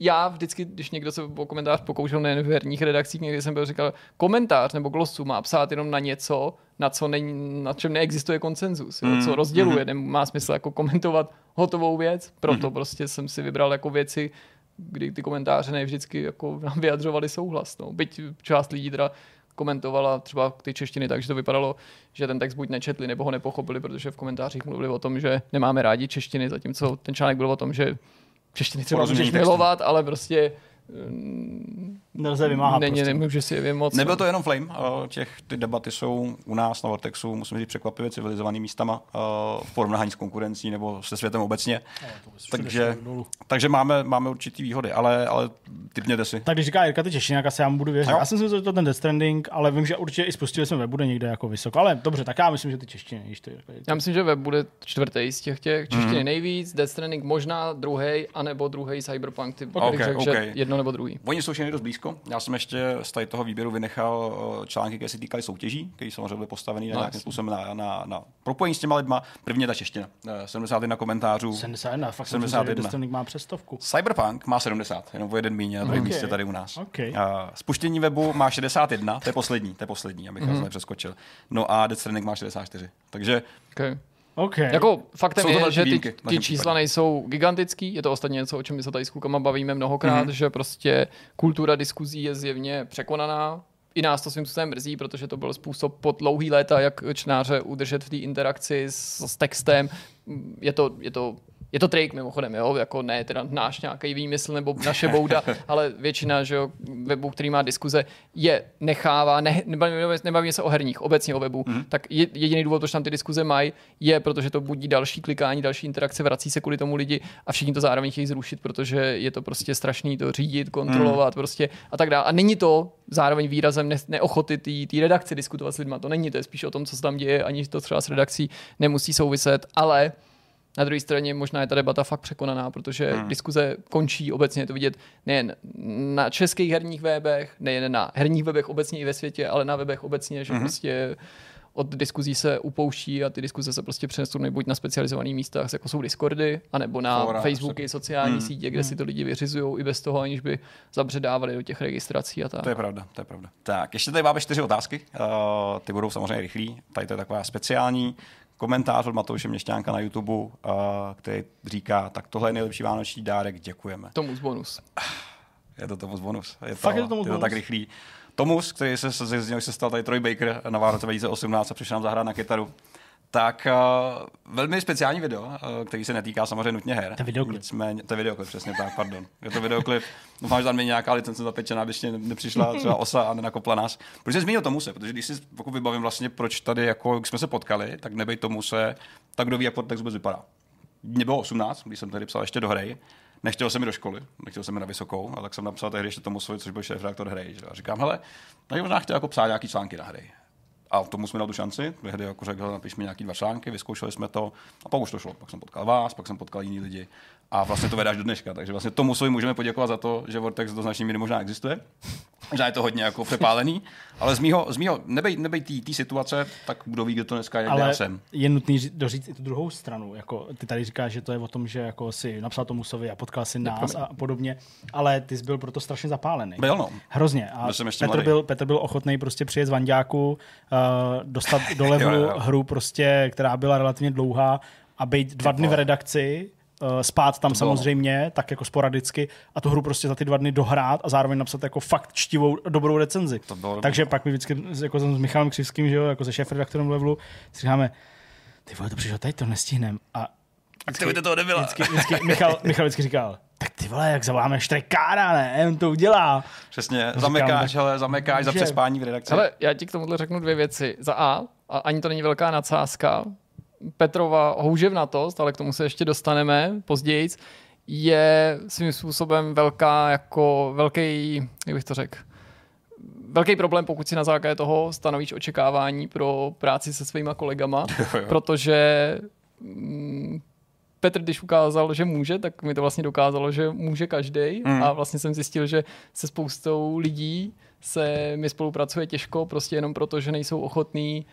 já vždycky, když někdo se o komentář pokoušel nejen v herních redakcích, někdy jsem byl říkal, komentář nebo glosu má psát jenom na něco, na, co není, na čem neexistuje konsenzus, jo, co mm, rozděluje, mm. nemá smysl jako komentovat hotovou věc, proto mm. prostě jsem si vybral jako věci, kdy ty komentáře ne vždycky jako nám vyjadřovali souhlas. No. Byť část lidí teda komentovala třeba ty češtiny tak, že to vypadalo, že ten text buď nečetli, nebo ho nepochopili, protože v komentářích mluvili o tom, že nemáme rádi češtiny, zatímco ten článek byl o tom, že češtiny třeba můžeš milovat, ale prostě Nelze vymáhat. Není, prostě. nemůže si je vymoc. Nebyl to jenom Flame, těch, ty debaty jsou u nás na Vortexu, musím říct, překvapivě civilizovanými místama v porovnání s konkurencí nebo se světem obecně. takže, takže máme, máme určitý výhody, ale, ale typněte si. Tak když říká Jirka ty Češiny, jak asi já mu budu věřit. Jo. Já jsem si myslel, že to ten Death Stranding, ale vím, že určitě i spustili jsme web bude někde jako vysoko. Ale dobře, tak já myslím, že ty češtiny, když to je. Já myslím, že web bude čtvrtý z těch těch češtiny mm. nejvíc, Death Stranding možná druhý, anebo druhý Cyberpunk, ty, okay, okay. jedno nebo druhý. Oni jsou všechny dost blízko. Já jsem ještě z tady toho výběru vynechal eh, články, které se týkaly soutěží, které samozřejmě byly postavené no, nějakým způsobem na, na, na propojení s těma lidma. První je ta čeština. 71 eh, komentářů. 71, fakt 71. Myslím, má přestovku. Cyberpunk má 70, jenom o jeden míně na druhém okay. místě tady u nás. Okay. A spuštění webu má 61, to je poslední, to je poslední, abych mm-hmm. nepřeskočil. No a Death Stranding má 64. Takže okay. Okay. Jako faktem je, že ty, ty čísla případě. nejsou gigantický, je to ostatně něco, o čem my se tady s klukama bavíme mnohokrát, mm-hmm. že prostě kultura diskuzí je zjevně překonaná, i nás to svým způsobem mrzí, protože to byl způsob po dlouhý léta, jak čtenáře udržet v té interakci s, s textem. Je to, je to je to trik mimochodem, jo, jako ne teda náš nějaký výmysl nebo naše bouda, ale většina že jo, webů, který má diskuze, je nechává, ne, nebavíme se o herních, obecně o webu, mm. tak jediný důvod, proč tam ty diskuze mají, je, protože to budí další klikání, další interakce, vrací se kvůli tomu lidi a všichni to zároveň chtějí zrušit, protože je to prostě strašný to řídit, kontrolovat mm. prostě a tak dále. A není to zároveň výrazem ne- neochoty té redakce diskutovat s lidmi. To není, to je spíš o tom, co se tam děje, ani to třeba s redakcí nemusí souviset, ale na druhé straně možná je ta debata fakt překonaná, protože hmm. diskuze končí obecně, je to vidět nejen na českých herních webech, nejen na herních webech obecně i ve světě, ale na webech obecně, že hmm. prostě od diskuzí se upouští a ty diskuze se prostě přenesou buď na specializovaných místech, jako jsou Discordy, anebo na Fora, Facebooky, sociální hmm. sítě, kde hmm. si to lidi vyřizují i bez toho, aniž by zabředávali do těch registrací a tak. To je pravda, to je pravda. Tak, ještě tady máme čtyři otázky. Uh, ty budou samozřejmě rychlí. Tady to je taková speciální komentář od Matouše Měšťánka na YouTube, uh, který říká, tak tohle je nejlepší vánoční dárek, děkujeme. Tomus bonus. Je to Tomus bonus. Je to, Fakt je to, Tomus je to tak rychlý. Tomus, který se, se, se, se stal tady Troy Baker na Vánoce 2018 a přišel nám zahrát na kytaru, tak uh, velmi speciální video, uh, který se netýká samozřejmě nutně her. To je videoklip. Nicméně, to je videoklip, přesně tak, pardon. Je to videoklip. Doufám, že tam je nějaká licence zapečená, aby nepřišla třeba osa a nenakopla nás. Proč jsem zmínil tomu se? Protože když si pokud vybavím vlastně, proč tady, jako, jsme se potkali, tak nebej tomu se, tak kdo ví, jak text vůbec vypadá. Mě bylo 18, když jsem tady psal ještě do hry. Nechtěl jsem mi do školy, nechtěl jsem mi na vysokou, ale tak jsem napsal tehdy ještě tomu svoji, což byl šéf redaktor hry. Že? A říkám, hele, tak možná chtěl jako psát nějaký články na hry A tomu jsme dali tu šanci. Tehdy jako řekl, napiš mi nějaký dva články, vyzkoušeli jsme to a pak už to šlo. Pak jsem potkal vás, pak jsem potkal jiný lidi a vlastně to vedáš do dneška. Takže vlastně tomu svým můžeme poděkovat za to, že Vortex do značné míry možná existuje. Možná je to hodně jako přepálený, ale z mýho, z mýho nebej, nebej té situace, tak kdo ví, kde to dneska je, ale já jsem. je nutný doříct i tu druhou stranu. Jako, ty tady říkáš, že to je o tom, že jako si napsal to Musovi a potkal si nás a podobně, ale ty jsi byl proto strašně zapálený. Byl no. Hrozně. A Petr byl, Petr byl ochotný prostě přijet z Vandáku, uh, dostat do levelu hru, prostě, která byla relativně dlouhá a být dva dny v redakci spát tam samozřejmě, tak jako sporadicky a tu hru prostě za ty dva dny dohrát a zároveň napsat jako fakt čtivou, dobrou recenzi. To bylo Takže pak my vždycky jako s Michalem Křivským, že jo, jako se šéf-redaktorem levelu, si říkáme, ty vole, to přišlo tady, to nestihneme. A Aktivita toho nebyla. Vždycky, vždycky, Michal, Michal vždycky říkal, tak ty vole, jak zavoláme štrekára, ne? On to udělá. Přesně, zamekáš, ale zamekáš za přespání v redakci. Ale já ti k tomuhle řeknu dvě věci. Za A, a ani to není velká nadsázka, Petrova houževnatost, ale k tomu se ještě dostaneme později, je svým způsobem velká, jako velký, jak bych to řekl, velký problém, pokud si na základě toho stanovíš očekávání pro práci se svýma kolegama, protože mm, Petr, když ukázal, že může, tak mi to vlastně dokázalo, že může každý. Mm. A vlastně jsem zjistil, že se spoustou lidí se mi spolupracuje těžko, prostě jenom proto, že nejsou ochotní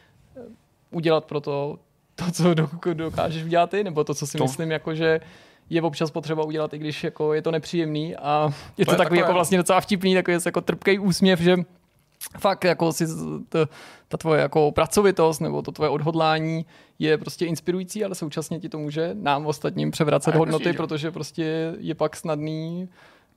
udělat pro to to, co dokážeš udělat ty, nebo to, co si to... myslím, jako že je občas potřeba udělat, i když jako je to nepříjemný a je to, to je takový jako vlastně docela vtipný, takový jako trpký úsměv, že fakt jako si to, ta tvoje jako pracovitost nebo to tvoje odhodlání je prostě inspirující, ale současně ti to může nám ostatním převracet hodnoty, prostě, protože prostě je pak snadný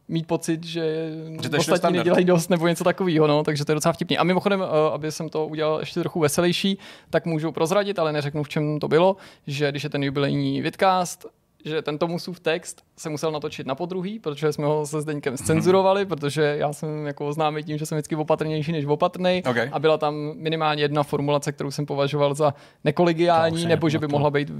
mít pocit, že, že to ostatní nedělají dost nebo něco takového, no, takže to je docela vtipný. A mimochodem, eh, aby jsem to udělal ještě trochu veselější, tak můžu prozradit, ale neřeknu, v čem to bylo, že když je ten jubilejní vidcast, že tento Musův text se musel natočit na podruhý, protože jsme ho se Zdeňkem scenzurovali, protože já jsem jako známý tím, že jsem vždycky opatrnější než opatrný okay. a byla tam minimálně jedna formulace, kterou jsem považoval za nekolegiální, nebo že by mohla být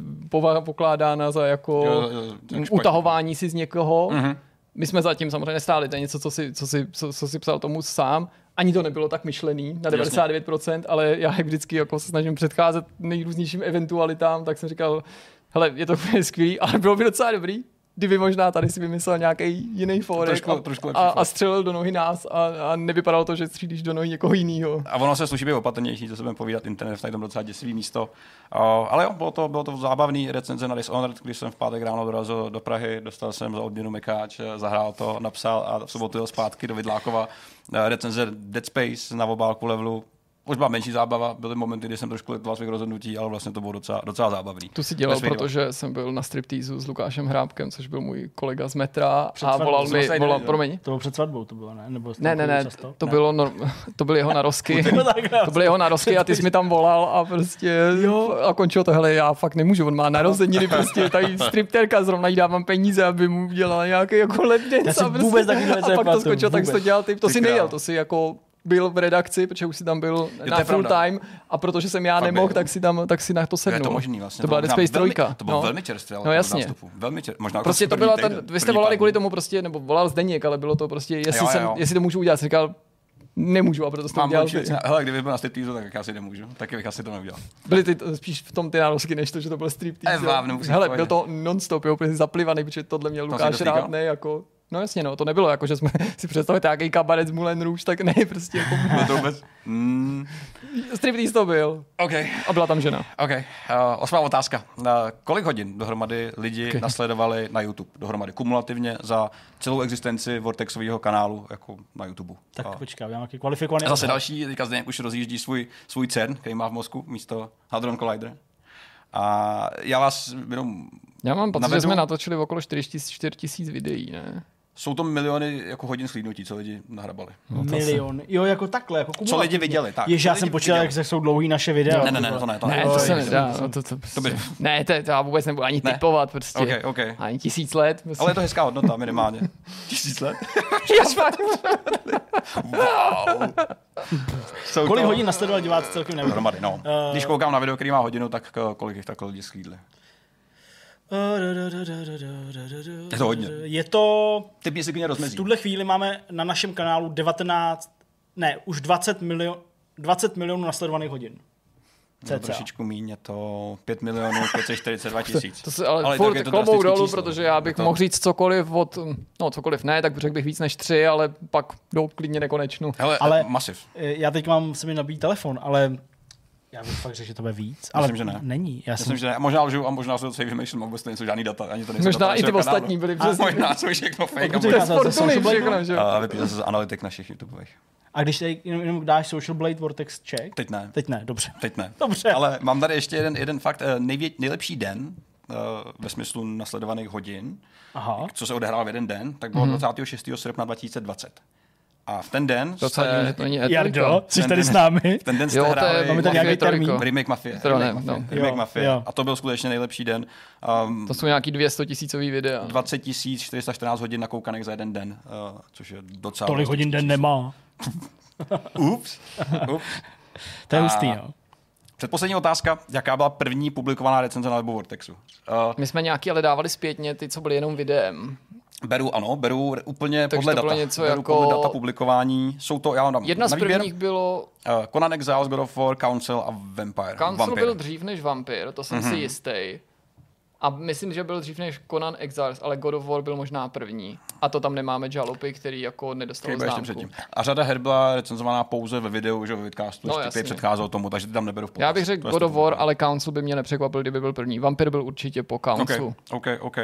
pokládána za jako jo, jo, utahování si z někoho. Uh-huh my jsme zatím samozřejmě nestáli, to je něco, co si, co si, co, co si psal tomu sám. Ani to nebylo tak myšlený na 99%, Jasně. ale já jak vždycky jako se snažím předcházet nejrůznějším eventualitám, tak jsem říkal, hele, je to úplně skvělý, ale bylo by docela dobrý, kdyby možná tady si vymyslel nějaký jiný fórek a, a, a střelil do nohy nás a, a nevypadalo to, že střílíš do nohy někoho jiného. A ono se sluší být opatrnější, to se budeme povídat, internet je tam docela děsivý místo. Uh, ale jo, bylo to, bylo to zábavný recenze na Dishonored, když jsem v pátek ráno dorazil do Prahy, dostal jsem za odměnu Mekáč, zahrál to, napsal a v sobotu jel zpátky do Vidlákova recenze Dead Space na obálku levelu, už byla menší zábava, byly momenty, kdy jsem trošku litoval svých rozhodnutí, ale vlastně to bylo docela, docela zábavný. Tu si dělal, protože jsem byl na striptýzu s Lukášem Hrábkem, což byl můj kolega z metra před a volal mi, volal, promiň. To bylo před svatbou, to bylo, ne? Nebo ne, ne, ne, to, ne. Bylo, no, to byly jeho narosky. to byly jeho narosky a ty jsi mi tam volal a prostě jo. a končilo to, hele, já fakt nemůžu, on má narozeniny, prostě tady stripterka, zrovna jí dávám peníze, aby mu udělala nějaký jako lednic. A, prostě, vůbec a pak to skončilo, tak to dělal ty, to si nejel, to si jako byl v redakci, protože už si tam byl je na full pravda. time a protože jsem já nemohl, tak si tam tak si na to sednul. Je to možný vlastně. To byla Dead Space 3. To bylo no. velmi čerstvé. No jasně. Velmi čer, možná prostě to byla ten, vy jste volali kvůli tomu prostě, nebo volal Zdeněk, ale bylo to prostě, jestli, jo, jo. Jsem, jestli to můžu udělat, jsem říkal, nemůžu a proto jsem to udělal. hele, kdyby byl na striptease, tak já si nemůžu, tak bych asi to neudělal. Byly ty spíš v tom ty nárosky, než to, že to byl striptease. Hele, byl to non-stop, jo, úplně zaplivaný, protože tohle měl Lukáš rád, ne, jako No jasně, no, to nebylo jako, že jsme si představili nějaký kabaret z Moulin Rouge, tak ne, prostě jako... No to vůbec... Mm. Striptease to byl. OK. A byla tam žena. OK. Uh, osmá otázka. Uh, kolik hodin dohromady lidi okay. nasledovali na YouTube? Dohromady kumulativně za celou existenci Vortexového kanálu jako na YouTube. Tak uh, počkej, já nějaký kvalifikovaný... A zase další, teďka zde už rozjíždí svůj, svůj CERN, který má v mozku místo Hadron Collider. A já vás jenom Já mám pocit, navedu... že jsme natočili okolo 4000 videí, ne? Jsou to miliony jako hodin slídnutí, co lidi nahrabali. No, Milion. Jo, jako takhle. Jako co lidi viděli, tak. Jež já jsem počítal, jak jsou dlouhý naše videa. Ne, ne, ne, to ne. To ne, to se nedá. No, to, to, to by... Ne, to, to já vůbec nebudu ani ne. typovat prostě. Okay, okay. Ani tisíc let. Prostě. Ale je to hezká hodnota minimálně. tisíc let? wow. kolik to... hodin nasledoval diváci celkem nevím. Hromady, no. Uh... Když koukám na video, který má hodinu, tak kolik jich takhle lidi slídli? Je to hodně. Je to... Ty mě si rozmezí. V tuhle chvíli máme na našem kanálu 19, ne, už 20 milion, 20 milionů nasledovaných hodin. Cca. trošičku míň, je to 5 milionů 542 tisíc. to, to ale, ale furt to klobou dolů, číslo. protože já bych to... mohl říct cokoliv od, no cokoliv ne, tak řekl bych víc než tři, ale pak jdou klidně nekonečnu. Hele, ale masiv. Já teď mám se mi nabít telefon, ale já bych fakt řekl, že to bude víc, ale Myslím, že ne. není. Já Myslím, jsem... že ne. Možná lžu a možná se to celý vymýšlím, a vůbec to nejsou žádný data, ani to nejsou Možná data i ty ostatní byly přesně. Možná jsou všechno fake. To je sportovní všechno, že? A vypíše se z analytik našich YouTubeových. A když tady jenom, jenom dáš Social Blade Vortex check? Teď ne. Teď ne, dobře. Teď ne. Dobře. Ale mám tady ještě jeden, jeden fakt. Eh, nejvě, nejlepší den uh, ve smyslu nasledovaných hodin, Aha. co se odehrál v jeden den, tak bylo mm-hmm. 26. srpna 2020. A v ten den to jste... že to není Jardo, jsi tady s námi? V ten den jste jo, hráli máme tady nějaký termín. Remake Mafia. Remake, Mafia. No. Remake Mafia. A to byl skutečně nejlepší den. Um, to jsou nějaký 200 tisícový videa. 20 414 hodin nakoukaných za jeden den, uh, což je docela... Tolik hodin den nemá. Ups. Ups. To je hustý, jo. Předposlední otázka, jaká byla první publikovaná recenze na webu Vortexu? Uh, My jsme nějaký ale dávali zpětně ty, co byly jenom videem. Beru, ano, beru úplně Takže podle data. Něco beru jako... podle data publikování. Jsou to, já vám dám Jedna z prvních bylo... Uh, Conan Exiles, God of War, Council a Vampire. Council Vampire. byl dřív než Vampire, to jsem mm-hmm. si jistý. A myslím, že byl dřív než Conan Exiles, ale God of War byl možná první. A to tam nemáme žalopy, který jako nedostal známku. předtím. A řada her byla recenzovaná pouze ve videu, že ve vidcastu, no, ještě předcházel tomu, takže ty tam neberu v potaz. Já bych řekl God of War, ale Council by mě nepřekvapil, kdyby byl první. Vampir byl určitě po Council. OK, OK, OK.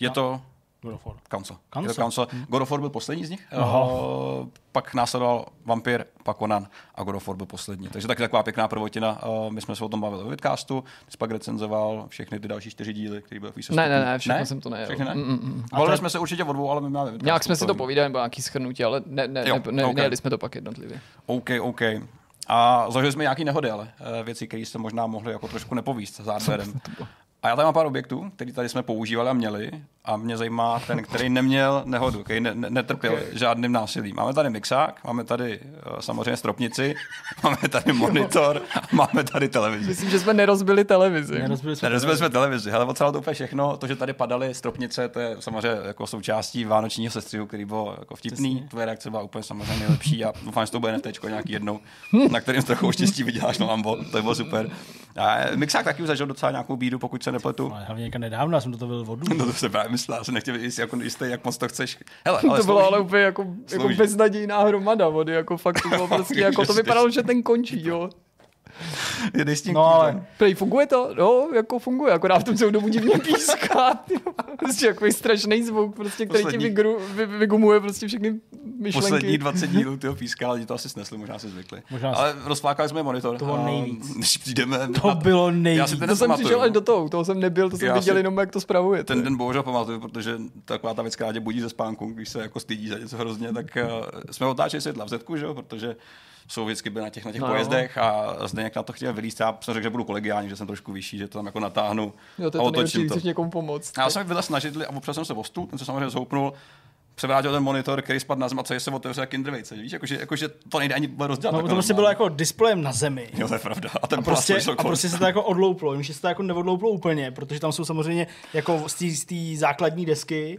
Je no. to God of War. Council. Council. Council. Hmm. God of War byl poslední z nich, Aha. Uh, pak následoval Vampir, pak Conan a God of War byl poslední. Takže taky taková pěkná prvotina. Uh, my jsme se o tom bavili v vidcastu, ty pak recenzoval všechny ty další čtyři díly, které byly v Ne, ne, ne, všechno ne? jsem to nejel. Všechny ne? Mm, mm. jsme se určitě o dvou, ale my máme vidcastu. Nějak jsme si to povídali, nebo nějaký schrnutí, ale ne, ne, jo, ne, ne, okay. nejeli jsme to pak jednotlivě. OK, OK. A zažili jsme nějaké nehody, ale uh, věci, které jste možná mohli jako trošku nepovíst s hardwarem. A já tady mám pár objektů, který tady jsme používali a měli a mě zajímá ten, který neměl nehodu, který ne, ne, netrpěl okay. žádným násilím. Máme tady mixák, máme tady uh, samozřejmě stropnici, máme tady monitor a máme tady televizi. Myslím, že jsme nerozbili televizi. Nerozbili jsme, nerozbili jsme televizi, ale docela to úplně všechno. To, že tady padaly stropnice, to je samozřejmě jako součástí vánočního sestřihu, který byl jako vtipný. Přesně. Tvoje reakce byla úplně samozřejmě nejlepší a doufám, že to bude NFT nějaký jednou, na kterým trochu štěstí vyděláš no Lambo. To bylo super. A mixák taky už zažil docela nějakou bídu, pokud se nepletu. Ale hlavně nedávno, já jsem do toho byl vodu. No to se právě myslel, já jsem nechtěl jistý, jako jistý, jak moc to chceš. Hele, ale to bylo ale úplně jako, jako beznadějná hromada vody, jako fakt to bylo prostě, jako to vypadalo, že ten končí, jo. Je s tím no, ale prej, funguje to? No, jako funguje, akorát v tom celou dobu divně píská. prostě jako strašný zvuk, prostě, který Poslední... ti vygru, vy, vygumuje prostě všechny myšlenky. Poslední 20 dílů tyho píská, ale to asi snesli, možná si zvykli. Možná ale rozflákali jsme monitor. To bylo nejvíc. Když přijdeme... To na... bylo nejvíc. Já si to jsem přišel až do toho, toho jsem nebyl, to jsem Já viděl si... jenom, jak to spravuje. Ten den bohužel pamatuju, protože taková ta věc, která tě budí ze spánku, když se jako stydí za něco hrozně, tak uh, jsme otáčeli světla v zetku, že jo, protože jsou vždycky byli na těch, na těch no. pojezdech a zde jak na to chtěl vylíst. Já jsem řekl, že budu kolegiální, že jsem trošku vyšší, že to tam jako natáhnu jo, to je a otočím to. někomu pomoct. Já jsem byla snažit a opřel jsem se o stůl, ten se samozřejmě zhoupnul, převrátil ten monitor, který spadl na zem a celý se otevřel jak Kindervejce. Víš, jakože, jakože to nejde ani rozdělat. No, to prostě bylo jako displejem na zemi. Jo, to je pravda. A, ten a, prostě, a prostě se to jako odlouplo. Vím, že se to jako neodlouplo úplně, protože tam jsou samozřejmě jako z té základní desky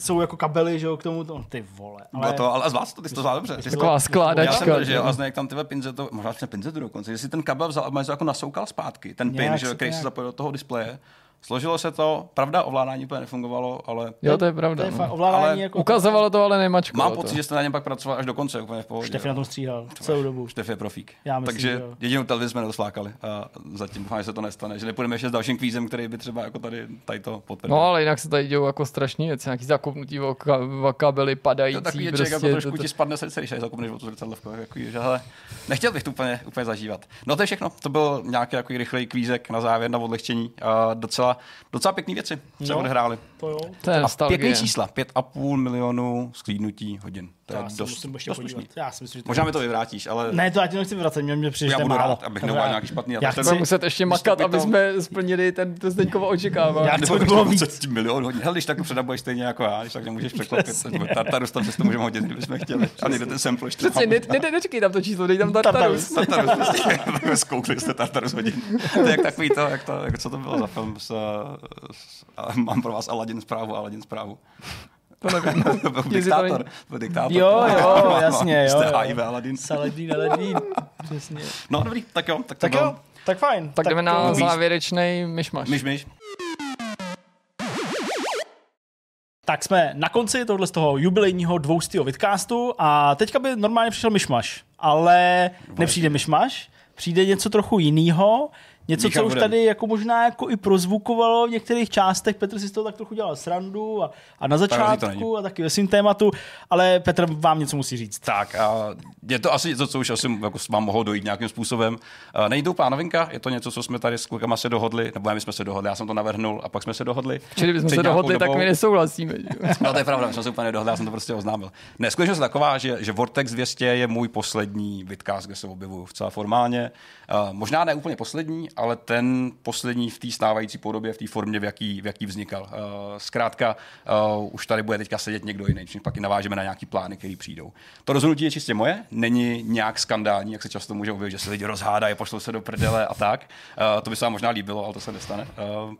jsou jako kabely, že jo, k tomu, to, ty vole. Ale, to, ale zvlášť to, ty jsi to zvládl dobře. Taková skládačka. Já jsem držel a jak tam tyhle pinzeto, možná jsem pinzetu dokonce, jestli ten kabel vzal a jako nasoukal zpátky, ten pin, že, který se zapojil do toho displeje, Složilo se to, pravda, ovládání úplně nefungovalo, ale... Jo, to je pravda. To je no. ovládání ale jako... Ukazovalo to, ale nemačko. Mám pocit, že jste na něm pak pracoval až do konce, úplně v pohodě. Štef na tom stříhal celou dobu. Štef je profík. Já myslím, Takže jo. jedinou televizi jsme nedoslákali a zatím doufám, že se to nestane, že nepůjdeme ještě s dalším kvízem, který by třeba jako tady, tady to potvrdil. No, ale jinak se tady dějou jako strašný věci, nějaký zakopnutí v kabely padající. To takový prostě, jako trošku to... ti spadne srdce, když zakopneš o to zrcadlovko, jako, že hele, nechtěl bych to úplně, úplně zažívat. No to je všechno, to byl nějaký jako rychlej kvízek na závěr na odlehčení. A docela, docela pěkný věci se no, odehrály. To jo. To je a pěkný čísla, 5,5 milionů sklídnutí hodin. To je já dost, musím dost podívat. Já si myslím, že to Možná mi to vyvrátíš, ale... Ne, to já ti nechci vracet, mě, mě přijde, Já budu málo. rád, abych neudělal nějaký špatný. Já chci muset ještě makat, aby jsme splnili ten, to Zdeňkovo očekávání. Já chci bylo víc. milion hodin. Hele, když tak předabuješ stejně jako já, když tak nemůžeš překvapit. Tartarus tam přesto můžeme hodit, kdybychom chtěli. A někde ten sample ještě. Ne, nečekej tam to číslo, dej tam Tartarus. Tartarus, prostě. zkoukli jste Tartarus hodin. To je jak takový to, jak to, jak co to bylo za film s, mám pro vás Aladdin zprávu, Aladdin zprávu. To nevím. diktátor. Byl diktátor. Jo, jo, jasně, jo. Jste HIV Aladdin. Saladin, Aladdin. Přesně. No dobrý, tak jo. Tak, tak jo. Tak fajn. Tak, tak jdeme na závěrečný myšmaš. Myšmaš. Tak jsme na konci tohle z toho jubilejního dvoustýho vidcastu a teďka by normálně přišel myšmaš, ale nepřijde myšmaš, přijde něco trochu jiného Něco, co už tady jako možná jako i prozvukovalo v některých částech. Petr si z toho tak trochu dělal srandu a, a na začátku a taky ve svým tématu, ale Petr vám něco musí říct. Tak, a je to asi něco, co už asi jako vám mohlo dojít nějakým způsobem. Není to úplná novinka, je to něco, co jsme tady s klukama se dohodli, nebo my jsme se dohodli, já jsem to navrhnul a pak jsme se dohodli. Čili bychom se dohodli, dobou. tak my nesouhlasíme. no to je pravda, my jsme se úplně dohodli, já jsem to prostě oznámil. Ne, skutečnost je taková, že, že Vortex 200 je můj poslední vidcast, kde se objevuju vcela formálně. Uh, možná ne úplně poslední, ale ten poslední v té stávající podobě, v té formě, v jaký, v jaký vznikal. Uh, zkrátka, uh, už tady bude teďka sedět někdo jiný, čím pak i navážeme na nějaký plány, které přijdou. To rozhodnutí je čistě moje, není nějak skandální, jak se často může objevit, že se lidi rozhádají, pošlou se do prdele a tak. Uh, to by se vám možná líbilo, ale to se nestane.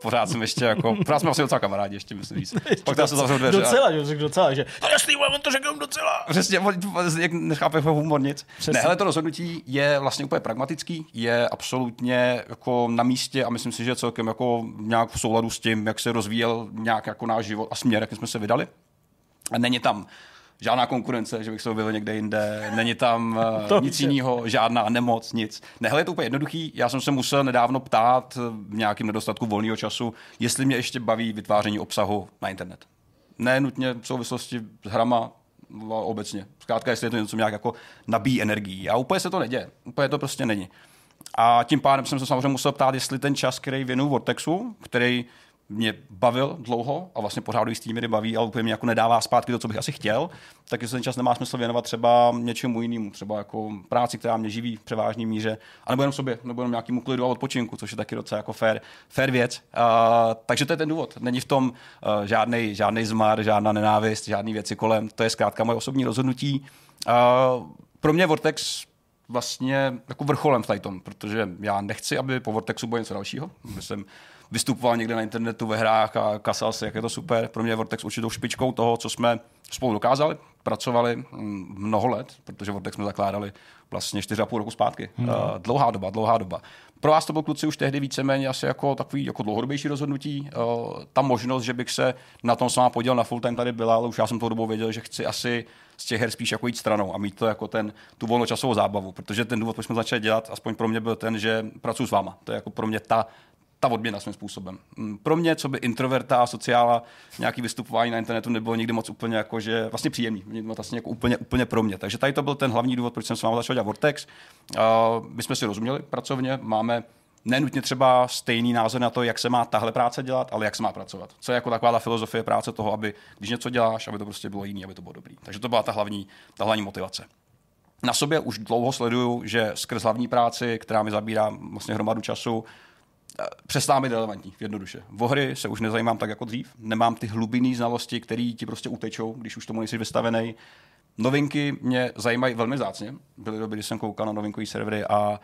Pořád jsem ještě jako, pořád jsme asi docela kamarádi, ještě myslím říct. Pak to se zavřou dveře. Docela, a... že docela, že to jasný, on to řekl docela. Přesně, jak nechápe humor nic. Přesně. Ne, ale to rozhodnutí je vlastně úplně pragmatický, je absolutně jako na místě a myslím si, že celkem jako nějak v souladu s tím, jak se rozvíjel nějak jako náš život a směr, jak jsme se vydali. A není tam žádná konkurence, že bych se objevil někde jinde, není tam to nic jiného, žádná nemoc, nic. Nehle je to úplně jednoduchý, já jsem se musel nedávno ptát v nějakým nedostatku volného času, jestli mě ještě baví vytváření obsahu na internet. Ne nutně v souvislosti s hrama, obecně. Zkrátka, jestli je to něco nějak jako nabíjí energii. A úplně se to neděje. Úplně to prostě není. A tím pádem jsem se samozřejmě musel ptát, jestli ten čas, který věnu Vortexu, který mě bavil dlouho a vlastně pořád do jistý míry baví, ale úplně mě jako nedává zpátky to, co bych asi chtěl, tak jestli ten čas nemá smysl věnovat třeba něčemu jinému, třeba jako práci, která mě živí v převážné míře, a nebo jenom sobě, nebo jenom nějakému klidu a odpočinku, což je taky docela jako fair, fair věc. Uh, takže to je ten důvod. Není v tom uh, žádný, žádný zmar, žádná nenávist, žádné věci kolem. To je zkrátka moje osobní rozhodnutí. Uh, pro mě Vortex vlastně jako vrcholem v protože já nechci, aby po Vortexu bylo něco dalšího. Jsem vystupoval někde na internetu ve hrách a kasal se, jak je to super. Pro mě je Vortex určitou špičkou toho, co jsme spolu dokázali. Pracovali mm, mnoho let, protože Vortex jsme zakládali vlastně 4,5 roku zpátky. Hmm. Uh, dlouhá doba, dlouhá doba. Pro vás to byl kluci už tehdy víceméně asi jako takový jako dlouhodobější rozhodnutí. Uh, ta možnost, že bych se na tom s váma podělil na full time tady byla, ale už já jsem tou dobou věděl, že chci asi z těch her spíš jako jít stranou a mít to jako ten, tu volnočasovou zábavu, protože ten důvod, proč jsme začali dělat, aspoň pro mě byl ten, že pracuji s váma. To je jako pro mě ta, ta odměna svým způsobem. Mm, pro mě, co by introverta a sociála, nějaký vystupování na internetu nebylo nikdy moc úplně jako, že vlastně příjemný. Vlastně jako úplně, úplně pro mě. Takže tady to byl ten hlavní důvod, proč jsem s vámi začal dělat Vortex. Uh, my jsme si rozuměli pracovně, máme nenutně třeba stejný názor na to, jak se má tahle práce dělat, ale jak se má pracovat. Co je jako taková ta filozofie práce toho, aby když něco děláš, aby to prostě bylo jiný, aby to bylo dobrý. Takže to byla ta hlavní, ta hlavní motivace. Na sobě už dlouho sleduju, že skrz hlavní práci, která mi zabírá vlastně hromadu času, eh, přestává být relevantní, jednoduše. V hry se už nezajímám tak jako dřív, nemám ty hlubinné znalosti, které ti prostě utečou, když už tomu nejsi vystavený. Novinky mě zajímají velmi zácně. Byly doby, kdy jsem koukal na novinkový servery a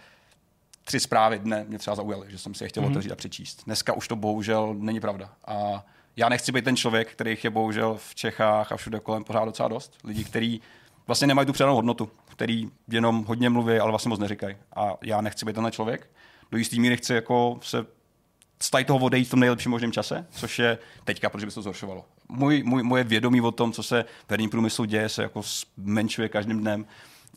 tři zprávy dne mě třeba zaujaly, že jsem si je chtěl mm-hmm. otevřít a přečíst. Dneska už to bohužel není pravda. A já nechci být ten člověk, kterých je bohužel v Čechách a všude kolem pořád docela dost. Lidí, kteří vlastně nemají tu předanou hodnotu, který jenom hodně mluví, ale vlastně moc neříkají. A já nechci být ten člověk. Do jistý míry chci jako se z toho odejít v tom nejlepším možném čase, což je teďka, protože by se to zhoršovalo. Můj, můj, moje vědomí o tom, co se v herním průmyslu děje, se jako zmenšuje každým dnem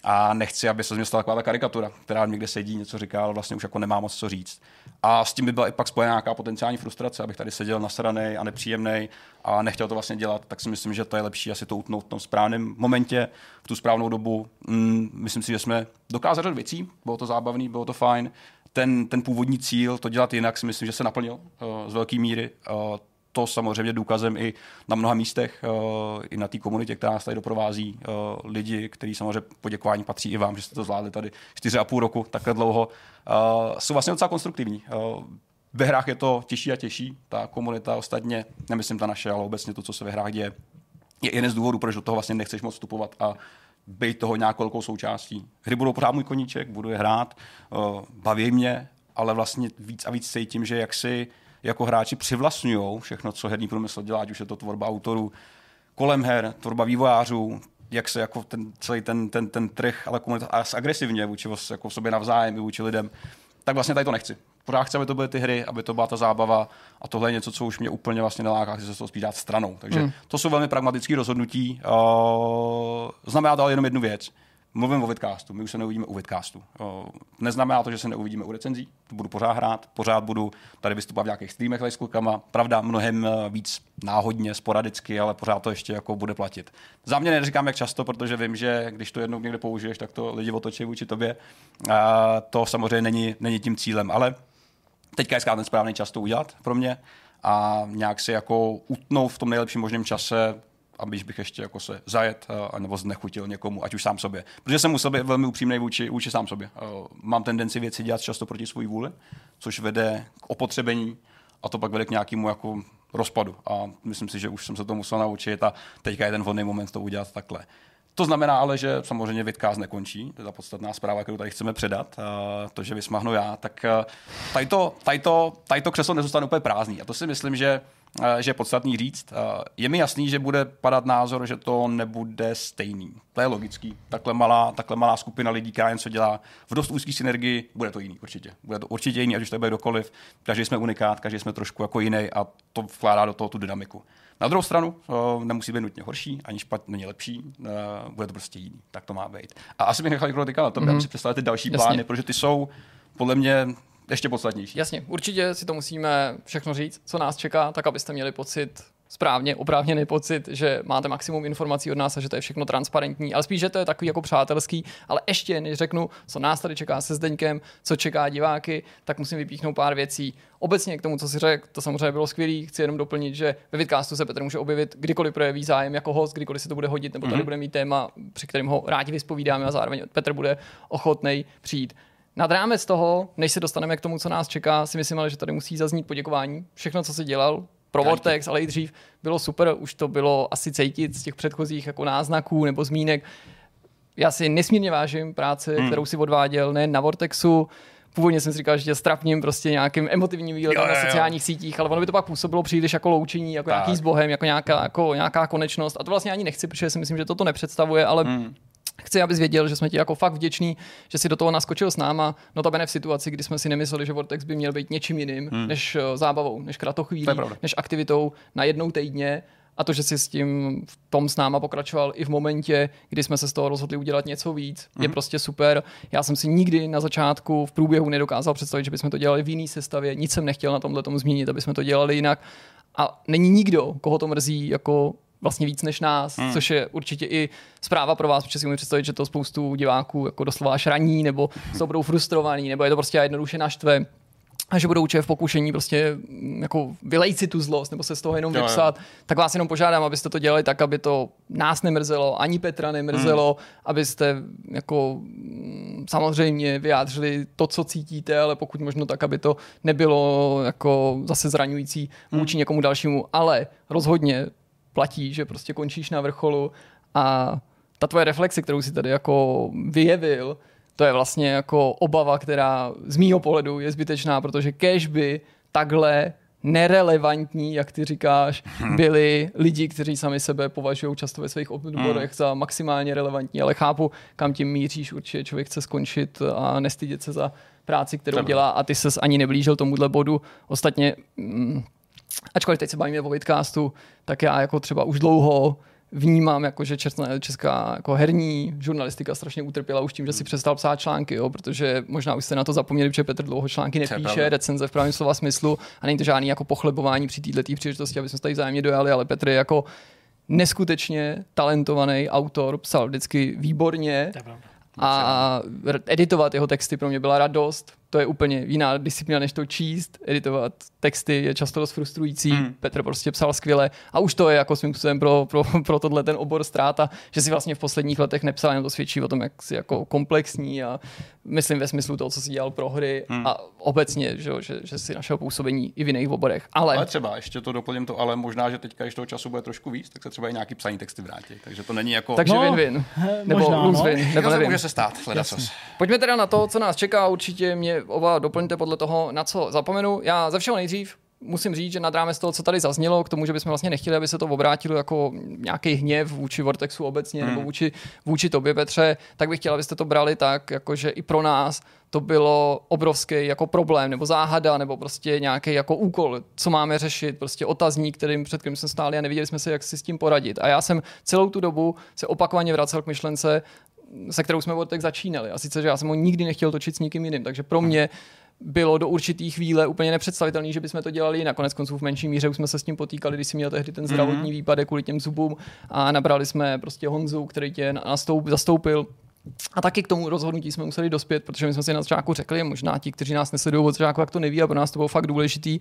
a nechci, aby se z mě stala taková ta karikatura, která někde sedí, něco říká, ale vlastně už jako nemá moc co říct. A s tím by byla i pak spojená nějaká potenciální frustrace, abych tady seděl nasranej a nepříjemný a nechtěl to vlastně dělat, tak si myslím, že to je lepší asi to utnout v tom správném momentě, v tu správnou dobu. Mm, myslím si, že jsme dokázali řadu věcí, bylo to zábavný, bylo to fajn. Ten, ten původní cíl, to dělat jinak, si myslím, že se naplnil uh, z velké míry. Uh, to samozřejmě důkazem i na mnoha místech, uh, i na té komunitě, která nás tady doprovází, uh, lidi, kteří samozřejmě poděkování patří i vám, že jste to zvládli tady 4,5 roku, takhle dlouho, uh, jsou vlastně docela konstruktivní. Ve hrách je to těžší a těžší, ta komunita ostatně, nemyslím ta naše, ale obecně to, co se ve hrách děje, je jeden z důvodů, proč do toho vlastně nechceš moc vstupovat a být toho nějakou součástí. Hry budou pořád můj koníček, budu je hrát, baví mě, ale vlastně víc a víc cítím, že jak si jako hráči přivlastňují všechno, co herní průmysl dělá, ať už je to tvorba autorů kolem her, tvorba vývojářů, jak se jako ten, celý ten, ten, ten trh, ale komunita agresivně vůči jako sobě navzájem i vůči lidem tak vlastně tady to nechci. Pořád chci, aby to byly ty hry, aby to byla ta zábava a tohle je něco, co už mě úplně vlastně neláká, chci se toho spíš dát stranou. Takže hmm. to jsou velmi pragmatické rozhodnutí. Uh, znamená to ale jenom jednu věc Mluvím o vidcastu, my už se neuvidíme u vidcastu. Neznamená to, že se neuvidíme u recenzí, to budu pořád hrát, pořád budu tady vystupovat v nějakých streamech s klukama, pravda, mnohem e, víc náhodně, sporadicky, ale pořád to ještě jako bude platit. Za mě neříkám jak často, protože vím, že když to jednou někde použiješ, tak to lidi otočí vůči tobě. A to samozřejmě není, není tím cílem, ale teďka je ten správný čas to udělat pro mě a nějak si jako utnout v tom nejlepším možném čase abych bych ještě jako se zajet uh, nebo znechutil někomu, ať už sám sobě. Protože jsem u sebe velmi upřímný vůči, vůči sám sobě. Uh, mám tendenci věci dělat často proti své vůli, což vede k opotřebení a to pak vede k nějakému jako rozpadu. A myslím si, že už jsem se to musel naučit a teďka je ten vhodný moment to udělat takhle. To znamená ale, že samozřejmě Vidcast nekončí, to je ta podstatná zpráva, kterou tady chceme předat, to, že vysmahnu já, tak eh, tady to, tady to, tady to křeslo nezůstane úplně prázdný. A to si myslím, že že je podstatný říct. Je mi jasný, že bude padat názor, že to nebude stejný. To je logický. Takhle malá, takhle malá skupina lidí, která něco dělá v dost úzký synergii, bude to jiný určitě. Bude to určitě jiný, ať už to bude kdokoliv. Každý jsme unikát, každý jsme trošku jako jiný a to vkládá do toho tu dynamiku. Na druhou stranu nemusí být nutně horší, ani špatně není lepší, bude to prostě jiný. Tak to má být. A asi bych nechal na to, mm-hmm. aby si představit ty další Jasně. plány, protože ty jsou podle mě ještě podstatnější. Jasně, určitě si to musíme všechno říct, co nás čeká, tak abyste měli pocit, správně, oprávněný pocit, že máte maximum informací od nás a že to je všechno transparentní, ale spíš, že to je takový jako přátelský, ale ještě než řeknu, co nás tady čeká se Zdeňkem, co čeká diváky, tak musím vypíchnout pár věcí. Obecně k tomu, co si řekl, to samozřejmě bylo skvělé. Chci jenom doplnit, že ve vidcastu se Petr může objevit kdykoliv projeví zájem jako host, kdykoliv se to bude hodit, nebo tady mm-hmm. bude mít téma, při kterém ho rádi vyspovídáme a zároveň Petr bude ochotný přijít nad rámec toho, než se dostaneme k tomu, co nás čeká, si myslím, ale, že tady musí zaznít poděkování. Všechno, co se dělal, pro Vortex, ale i dřív, bylo super. Už to bylo asi cítit z těch předchozích jako náznaků nebo zmínek. Já si nesmírně vážím práce, hmm. kterou si odváděl ne na Vortexu, Původně jsem si říkal, že tě strapním prostě nějakým emotivním výletem na sociálních sítích, ale ono by to pak působilo příliš jako loučení, jako tak. nějaký s Bohem, jako nějaká, jako nějaká konečnost. A to vlastně ani nechci, protože si myslím, že toto nepředstavuje, ale hmm Chci, abys věděl, že jsme ti jako fakt vděční, že si do toho naskočil s náma, notabene v situaci, kdy jsme si nemysleli, že Vortex by měl být něčím jiným, hmm. než uh, zábavou, než kratochvílí, než aktivitou na jednou týdně. A to, že si s tím v tom s náma pokračoval i v momentě, kdy jsme se z toho rozhodli udělat něco víc, hmm. je prostě super. Já jsem si nikdy na začátku v průběhu nedokázal představit, že bychom to dělali v jiné sestavě. Nic jsem nechtěl na tomhle tom zmínit, aby jsme to dělali jinak. A není nikdo, koho to mrzí, jako vlastně víc než nás, hmm. což je určitě i zpráva pro vás, protože si umím představit, že to spoustu diváků jako doslova šraní, nebo jsou budou frustrovaní, nebo je to prostě jednoduše naštve a že budou v pokušení prostě mm, jako vylejt si tu zlost nebo se z toho jenom jo, vypsat, jo. tak vás jenom požádám, abyste to dělali tak, aby to nás nemrzelo, ani Petra nemrzelo, hmm. abyste jako mm, samozřejmě vyjádřili to, co cítíte, ale pokud možno tak, aby to nebylo jako zase zraňující vůči hmm. někomu dalšímu, ale rozhodně platí, že prostě končíš na vrcholu a ta tvoje reflexe, kterou si tady jako vyjevil, to je vlastně jako obava, která z mýho pohledu je zbytečná, protože kež by takhle nerelevantní, jak ty říkáš, hmm. byli lidi, kteří sami sebe považují často ve svých odborech hmm. za maximálně relevantní, ale chápu, kam tím míříš, určitě člověk chce skončit a nestydět se za práci, kterou dělá a ty ses ani neblížil tomuhle bodu. Ostatně mm, ačkoliv teď se bavíme o vidcastu, tak já jako třeba už dlouho vnímám, jako, že česká, česká jako herní žurnalistika strašně utrpěla už tím, že si přestal psát články, jo, protože možná už jste na to zapomněli, protože Petr dlouho články nepíše, recenze v pravém slova smyslu a není to žádný jako pochlebování při této příležitosti, aby jsme se tady vzájemně dojali, ale Petr je jako neskutečně talentovaný autor, psal vždycky výborně a editovat jeho texty pro mě byla radost, to je úplně jiná disciplína, než to číst. Editovat texty je často dost frustrující. Hmm. Petr prostě psal skvěle a už to je jako svým způsobem pro, pro, pro tohle ten obor ztráta, že si vlastně v posledních letech nepsal, jenom to svědčí o tom, jak si jako komplexní a myslím ve smyslu toho, co si dělal pro hry hmm. a obecně, že, že, že si našel působení i v jiných oborech. Ale... ale třeba, ještě to doplním to, ale možná, že teďka, když toho času bude trošku víc, tak se třeba i nějaký psaní texty vrátí. Takže to není jako. Takže no, win-win. Nebo možná. No. Nebo nevím. Může se stát, Pojďme teda na to, co nás čeká. Určitě mě oba doplňte podle toho, na co zapomenu. Já ze všeho nejdřív musím říct, že nad rámec toho, co tady zaznělo, k tomu, že bychom vlastně nechtěli, aby se to obrátilo jako nějaký hněv vůči Vortexu obecně hmm. nebo vůči, vůči tobě, Petře, tak bych chtěl, abyste to brali tak, jako že i pro nás to bylo obrovský jako problém nebo záhada nebo prostě nějaký jako úkol, co máme řešit, prostě otazník, kterým před kterým jsme stáli a nevěděli jsme se, jak si s tím poradit. A já jsem celou tu dobu se opakovaně vracel k myšlence, se kterou jsme Vortex začínali. A sice, že já jsem ho nikdy nechtěl točit s nikým jiným. Takže pro mě bylo do určitý chvíle úplně nepředstavitelné, že bychom to dělali. Nakonec konců v menší míře už jsme se s tím potýkali, když si měl tehdy ten zdravotní mm-hmm. výpadek kvůli těm zubům a nabrali jsme prostě Honzu, který tě nastoup, zastoupil a taky k tomu rozhodnutí jsme museli dospět, protože my jsme si na začátku řekli, možná ti, kteří nás nesledují od začátku, jak to neví, a pro nás to bylo fakt důležitý,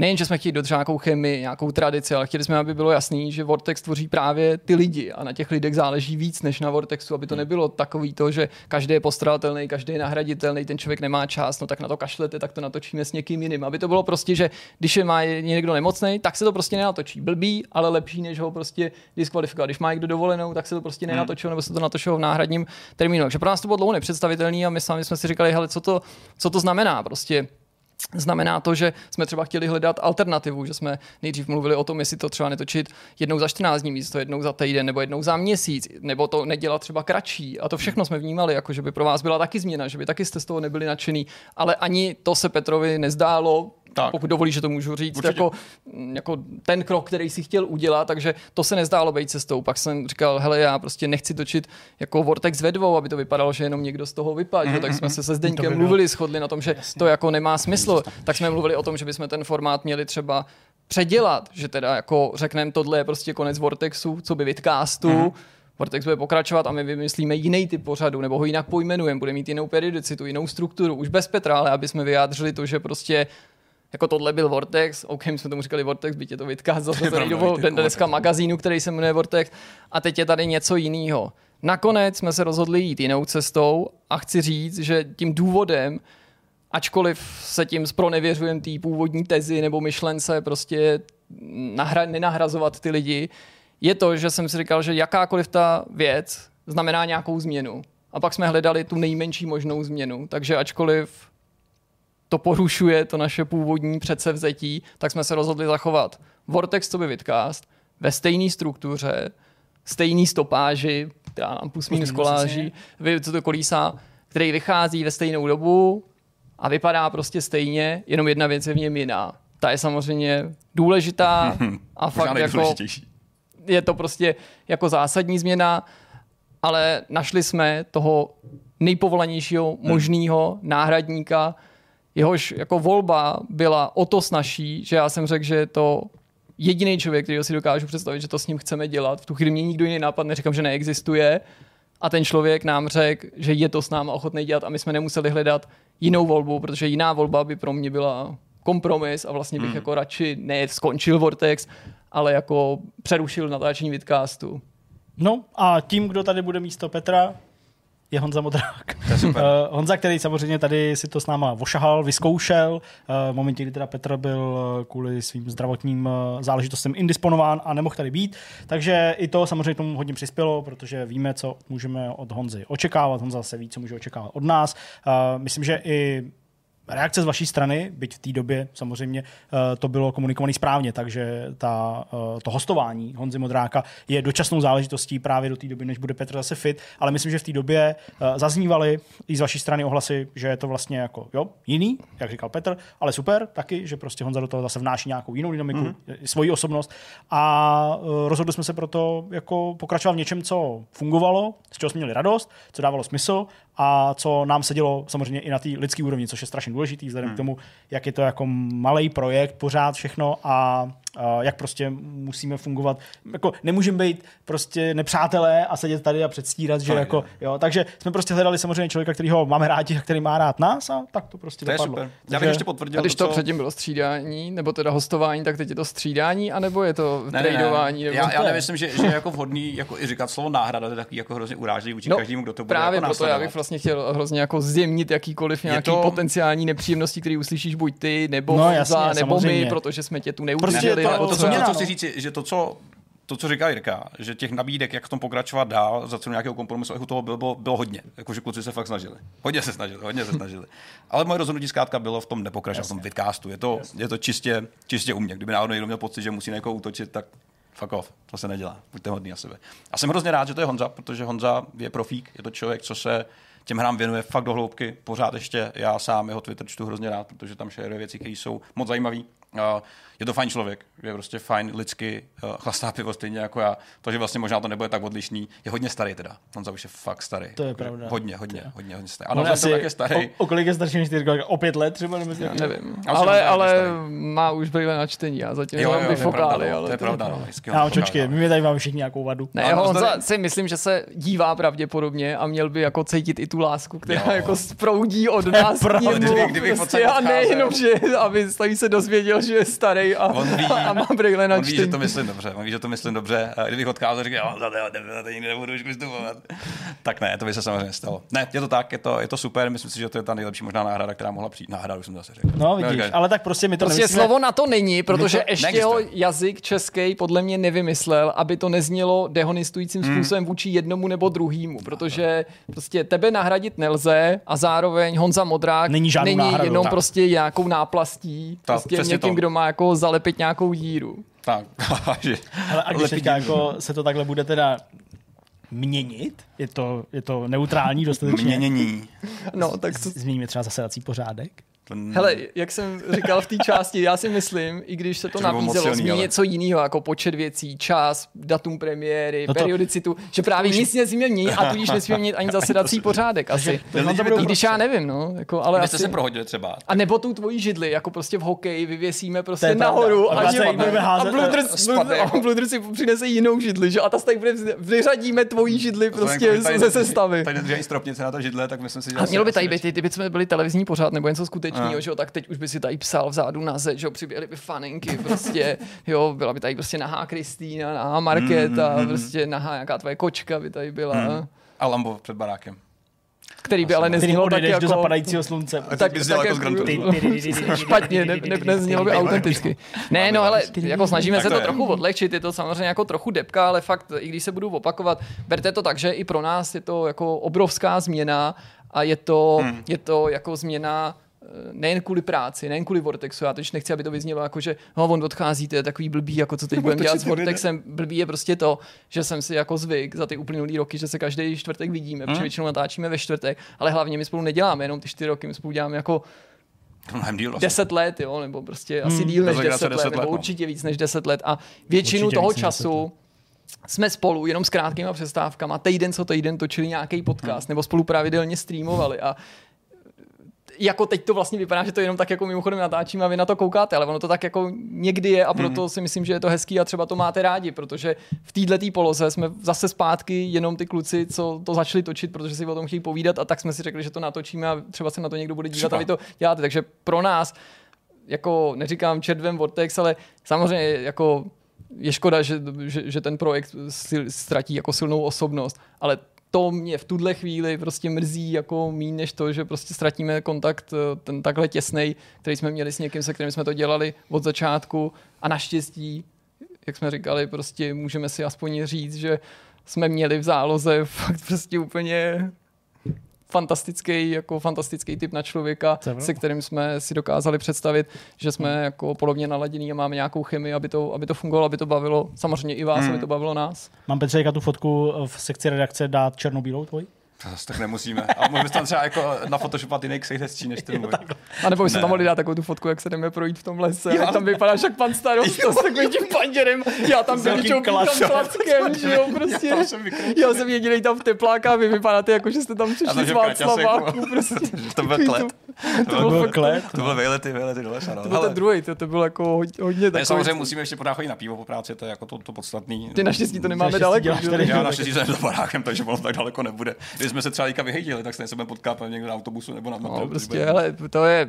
nejen, že jsme chtěli dodržet nějakou chemii, nějakou tradici, ale chtěli jsme, aby bylo jasný, že Vortex tvoří právě ty lidi a na těch lidech záleží víc než na Vortexu, aby to hmm. nebylo takový to, že každý je postradatelný, každý je nahraditelný, ten člověk nemá čas, no tak na to kašlete, tak to natočíme s někým jiným. Aby to bylo prostě, že když je má někdo nemocný, tak se to prostě nenatočí. Blbý, ale lepší, než ho prostě diskvalifikovat. Když má někdo dovolenou, tak se to prostě hmm. nenatočilo, nebo se to natočilo v náhradním termínu. Takže pro nás to bylo dlouho nepředstavitelné a my sami jsme si říkali, hele, co to, co to znamená prostě Znamená to, že jsme třeba chtěli hledat alternativu, že jsme nejdřív mluvili o tom, jestli to třeba netočit jednou za 14 dní místo jednou za týden nebo jednou za měsíc, nebo to nedělat třeba kratší. A to všechno jsme vnímali, jako že by pro vás byla taky změna, že by taky jste z toho nebyli nadšený. Ale ani to se Petrovi nezdálo, tak. pokud dovolí, že to můžu říct, jako, jako ten krok, který si chtěl udělat, takže to se nezdálo být cestou. Pak jsem říkal, hele, já prostě nechci točit jako Vortex ve dvou, aby to vypadalo, že jenom někdo z toho vypadl. Mm-hmm. Tak jsme se se Zdeňkem mluvili, shodli na tom, že Jasně. to jako nemá smysl. Tak jsme mluvili o tom, že bychom ten formát měli třeba předělat, že teda jako řekneme, tohle je prostě konec Vortexu, co by vidcastu, mm-hmm. Vortex bude pokračovat a my vymyslíme jiný typ pořadu, nebo ho jinak pojmenujeme, bude mít jinou periodicitu, jinou strukturu, už bez Petra, ale aby jsme vyjádřili to, že prostě jako tohle byl Vortex, OK, my jsme tomu říkali Vortex, byť je to vytkázal za celý dobu dneska magazínu, který se jmenuje Vortex a teď je tady něco jiného. Nakonec jsme se rozhodli jít jinou cestou a chci říct, že tím důvodem, ačkoliv se tím zpronevěřujem té původní tezi nebo myšlence prostě nahra- nenahrazovat ty lidi, je to, že jsem si říkal, že jakákoliv ta věc znamená nějakou změnu. A pak jsme hledali tu nejmenší možnou změnu. Takže ačkoliv to porušuje to naše původní předsevzetí, tak jsme se rozhodli zachovat. Vortex, co by Vidcast, ve stejné struktuře, stejný stopáži, která nám plus minus koláží, co to kolísá, který vychází ve stejnou dobu a vypadá prostě stejně, jenom jedna věc je v něm jiná. Ta je samozřejmě důležitá a fakt jako je to prostě jako zásadní změna, ale našli jsme toho nejpovolanějšího možného náhradníka, jehož jako volba byla o to snažší, že já jsem řekl, že je to jediný člověk, který si dokážu představit, že to s ním chceme dělat. V tu chvíli mě nikdo jiný nápad neříkám, že neexistuje. A ten člověk nám řekl, že je to s náma ochotný dělat a my jsme nemuseli hledat jinou volbu, protože jiná volba by pro mě byla kompromis a vlastně bych hmm. jako radši ne skončil Vortex, ale jako přerušil natáčení vidcastu. No a tím, kdo tady bude místo Petra, je Honza Modrák. To je super. Uh, Honza, který samozřejmě tady si to s náma vošahal, vyzkoušel. Uh, v momentě, kdy teda Petr byl eh, kvůli svým zdravotním záležitostem indisponován a nemohl tady být. Takže i to samozřejmě tomu hodně přispělo, protože víme, co můžeme od Honzy očekávat. Honza se ví, co může očekávat od nás. Uh, myslím, že i reakce z vaší strany, byť v té době samozřejmě eh, to bylo komunikované správně, takže ta, eh, to hostování Honzy Modráka je dočasnou záležitostí právě do té doby, než bude Petr zase fit, ale myslím, že v té době eh, zaznívaly i z vaší strany ohlasy, že je to vlastně jako jo, jiný, jak říkal Petr, ale super taky, že prostě Honza do toho zase vnáší nějakou jinou dynamiku, mm-hmm. svoji osobnost a rozhodli jsme se proto jako pokračovat v něčem, co fungovalo, z čeho jsme měli radost, co dávalo smysl a co nám se dělo samozřejmě i na té lidské úrovni, což je strašně důležitý vzhledem hmm. k tomu, jak je to jako malý projekt pořád všechno a jak prostě musíme fungovat. Jako nemůžeme být prostě nepřátelé a sedět tady a předstírat, že jako, jo, takže jsme prostě hledali samozřejmě člověka, který ho máme rádi a který má rád nás a tak to prostě to dopadlo. Je super. Já bych ještě potvrdil. A když to, to předtím bylo střídání, nebo teda hostování, tak teď je to střídání, anebo je to ne, tradování? Ne, ne. Já, já nemyslím, že, že je jako vhodný jako i říkat slovo náhrada, to je takový jako hrozně urážlivý vůči no, každému, kdo to bude Právě jako proto já bych vlastně chtěl hrozně jako zjemnit jakýkoliv nějaký to... potenciální nepříjemnosti, který uslyšíš buď ty, nebo no, jasně, za, nebo my, protože jsme tě tu neuvěřili. Prostě to, to, to, chci říct, že to, co to, co říká Jirka, že těch nabídek, jak v tom pokračovat dál, za cenu nějakého kompromisu, jako toho bylo, bylo, bylo hodně. Jakože kluci se fakt snažili. Hodně se snažili, hodně se snažili. Ale moje rozhodnutí zkrátka bylo v tom nepokračovat, v tom vidcastu. Je to, je to čistě, čistě u mě. Kdyby náhodou někdo měl pocit, že musí někoho útočit, tak fuck off, to se nedělá. Buďte hodný na sebe. A jsem hrozně rád, že to je Honza, protože Honza je profík, je to člověk, co se těm hrám věnuje fakt do hloubky. Pořád ještě já sám jeho Twitter čtu hrozně rád, protože tam šeruje věci, které jsou moc zajímavé je to fajn člověk, je prostě fajn lidsky, uh, chlastá pivo stejně jako já. To, že vlastně možná to nebude tak odlišný, je hodně starý teda. On už je fakt starý. To je pravda. Hodně, hodně, hodně, hodně starý. Ano, asi je starý. O, o, kolik je starší než ty, o pět let třeba? Nebo já nevím. Ale, ale má už brýle na čtení, já zatím jo, mám bifokály. No, to je pravda, no. Já očočky, my tady máme všichni nějakou vadu. Ne, on si myslím, že se dívá pravděpodobně a měl by jako cítit i tu lásku, která jako sproudí od nás k němu. Prostě a nejenom, že aby se dozvěděl, že je starý a, on ví, a má brýle na on ví, že to myslím dobře, on ví, že to myslím dobře. A kdybych odkázal, říkal, za to nikdy nebudu už vystupovat. tak ne, to by se samozřejmě stalo. Ne, je to tak, je to, je to super, myslím si, že to je ta nejlepší možná náhrada, která mohla přijít. Náhrada už jsem zase řekl. No, vidíš, okay. ale tak prostě mi to Prostě nemyslíme... slovo na to není, protože to ještě jeho jazyk český podle mě nevymyslel, aby to neznělo dehonistujícím hmm. způsobem vůči jednomu nebo druhému, protože prostě tebe nahradit nelze a zároveň Honza Modrák není, není náhradu, jenom tak. prostě nějakou náplastí, tak, prostě někým, to. kdo má jako zalepit nějakou díru. Tak. Ale a když teďka jako se to takhle bude teda měnit? Je to, je to neutrální dostatečně? Měnění. No, tak to... Zmíníme třeba zasedací pořádek? Ten... Hele, jak jsem říkal v té části, já si myslím, i když se to nabízelo, zmínit ale... něco jiného, jako počet věcí, čas, datum premiéry, no to... periodicitu, že právě nic nesmíme měnit a tudíž nesmíme měnit ani zasedací pořádek asi. I když já nevím, no. Jako, ale asi... se prohodili třeba. A nebo tu tvoji židli, jako prostě v hokeji vyvěsíme prostě nahoru a, a, a Bludr si přinese jinou židli, že? A ta tady vyřadíme tvoji židli prostě ze sestavy. Tady drží stropnice na to židle, tak myslím si, že... A mělo by tady být, kdyby jsme byli televizní pořád nebo něco skutečného vtipného, že jo, tak teď už by si tady psal vzadu na zeď, že jo, přiběhly by faninky, prostě, jo, byla by tady prostě nahá Kristýna, nahá Markéta, mm, mm, prostě nahá jaká tvoje kočka by tady byla. Mm. A Lambo před barákem který by ale neznělo tak jako... do zapadajícího slunce. Tak, tak, tak jako špatně, ne, ne, neznělo by autenticky. Ne, no ale jako snažíme se to trochu odlehčit, je to samozřejmě jako trochu depka, ale fakt, i když se budu opakovat, berte to tak, že i pro nás je to jako obrovská změna a je to, hmm. je to jako změna nejen kvůli práci, nejen kvůli Vortexu, já teď nechci, aby to vyznělo jako, že no, on odchází, to je takový blbý, jako co teď budeme dělat s Vortexem. Blbý je prostě to, že jsem si jako zvyk za ty uplynulý roky, že se každý čtvrtek vidíme, hmm. protože většinou natáčíme ve čtvrtek, ale hlavně my spolu neděláme jenom ty čtyři roky, my spolu děláme jako díl vlastně. 10 let, jo, nebo prostě hmm. asi díl než 10, 10 let, let, nebo no. určitě víc než 10 let a většinu určitě toho času jsme spolu jenom s krátkýma přestávkama, týden co týden točili nějaký podcast, hmm. nebo spolu pravidelně streamovali a jako teď to vlastně vypadá, že to jenom tak jako mimochodem natáčím a vy na to koukáte, ale ono to tak jako někdy je a proto mm. si myslím, že je to hezký a třeba to máte rádi, protože v této poloze jsme zase zpátky jenom ty kluci, co to začali točit, protože si o tom chtějí povídat a tak jsme si řekli, že to natočíme a třeba se na to někdo bude dívat třeba. a vy to děláte. Takže pro nás, jako neříkám červem Vortex, ale samozřejmě jako je škoda, že, že, že ten projekt ztratí jako silnou osobnost, ale to mě v tuhle chvíli prostě mrzí jako mín než to, že prostě ztratíme kontakt eh, ten takhle těsný, který jsme měli s někým, se kterým jsme to dělali od začátku. A naštěstí, jak jsme říkali, prostě můžeme si aspoň říct, že jsme měli v záloze fakt prostě úplně fantastický, jako fantastický typ na člověka, se kterým jsme si dokázali představit, že jsme hmm. jako podobně naladění a máme nějakou chemii, aby to, aby to fungovalo, aby to bavilo, samozřejmě i vás, hmm. aby to bavilo nás. Mám Petře, tu fotku v sekci redakce dát černobílou tvoji? To zase tak nemusíme. A můžeme tam třeba jako na Photoshopovat jiný ksejt hezčí než ten můj. A nebo bychom tam mohli dát takovou tu fotku, jak se jdeme projít v tom lese. Jo. tam vypadáš jak pan starosta s takovým tím panděrem. Já tam vyličou tam klackem, že jo, prostě. Já, jsem já jsem jediný tam v teplákách, vy vypadáte jako, že jste tam přišli z Václaváku. Prostě. To byl klet. To byl klet. To byl vejlety, vejlety do lesa. To byl ten druhý, to bylo jako hodně takový. Samozřejmě musíme ještě podávat na pivo po práci, to je jako to podstatný. Ty naštěstí to nemáme daleko. Já naštěstí jsem za barákem, takže ono tak daleko nebude. Když jsme se třeba vyhejtili, tak se budeme potkat někdo na autobusu nebo na metro. No, prostě, hele, to je,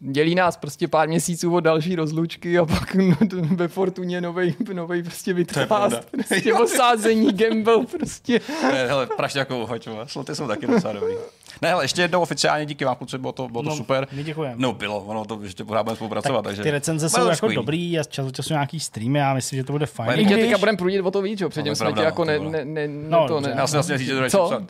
dělí nás prostě pár měsíců od další rozlučky a pak no, ve Fortuně novej, novej prostě vytvář, prostě osázení, gamble, prostě. hele, prašťákovou hoď, sloty jsou taky docela dobrý. Ne, ale ještě jednou oficiálně díky vám, kluci, bylo to, bylo to no, super. My děkujeme. No bylo, ono to ještě pořád budeme spolupracovat. tak takže... Ty recenze jsou jako dobrý a čas od času nějaký streamy, já myslím, že to bude fajn. I když... teďka budeme průjít o to víc, jo, předtím no, jsme tě jako ne, ne, ne, no, to ne. Já jsem vlastně říct, že to?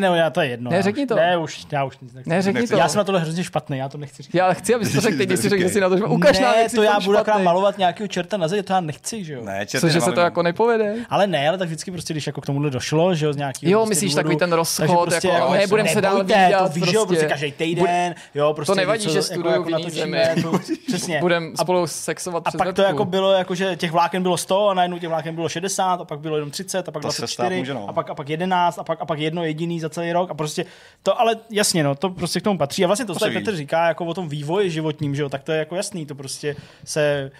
Ne, ne, já to je jedno. Ne, řekni to. Ne, už, já už nic nechci. Ne, řekni to. Já jsem na tohle hrozně špatný, já to nechci říct. Já chci, abys to řekl, teď si řekl, že si na to, že ukaž nám, to já budu akorát malovat nějakého čerta na zeď, to já nechci, že jo. Ne, Cože se to jako nepovede. Ale ne, ale tak vždycky prostě, když jako k tomuhle došlo, že jo, z nějakého Jo, myslíš takový ten rozchod, prostě jako nebudeme se dál vydat, to víš, jo, prostě každý týden, jo, prostě to nevadí, že studuju v jiný zemi. Přesně. Budeme spolu sexovat A pak to jako bylo, jako že těch vláken bylo 100, a najednou těch vláken bylo 60, a pak bylo jenom 30, a pak 24, a pak, a pak 11, a pak, a pak jedno jediný za celý rok. A prostě to, ale jasně, no, to prostě k tomu patří. A vlastně to, co Petr říká, jako o tom vývoji životním, že jo, tak to je jako jasný, to prostě se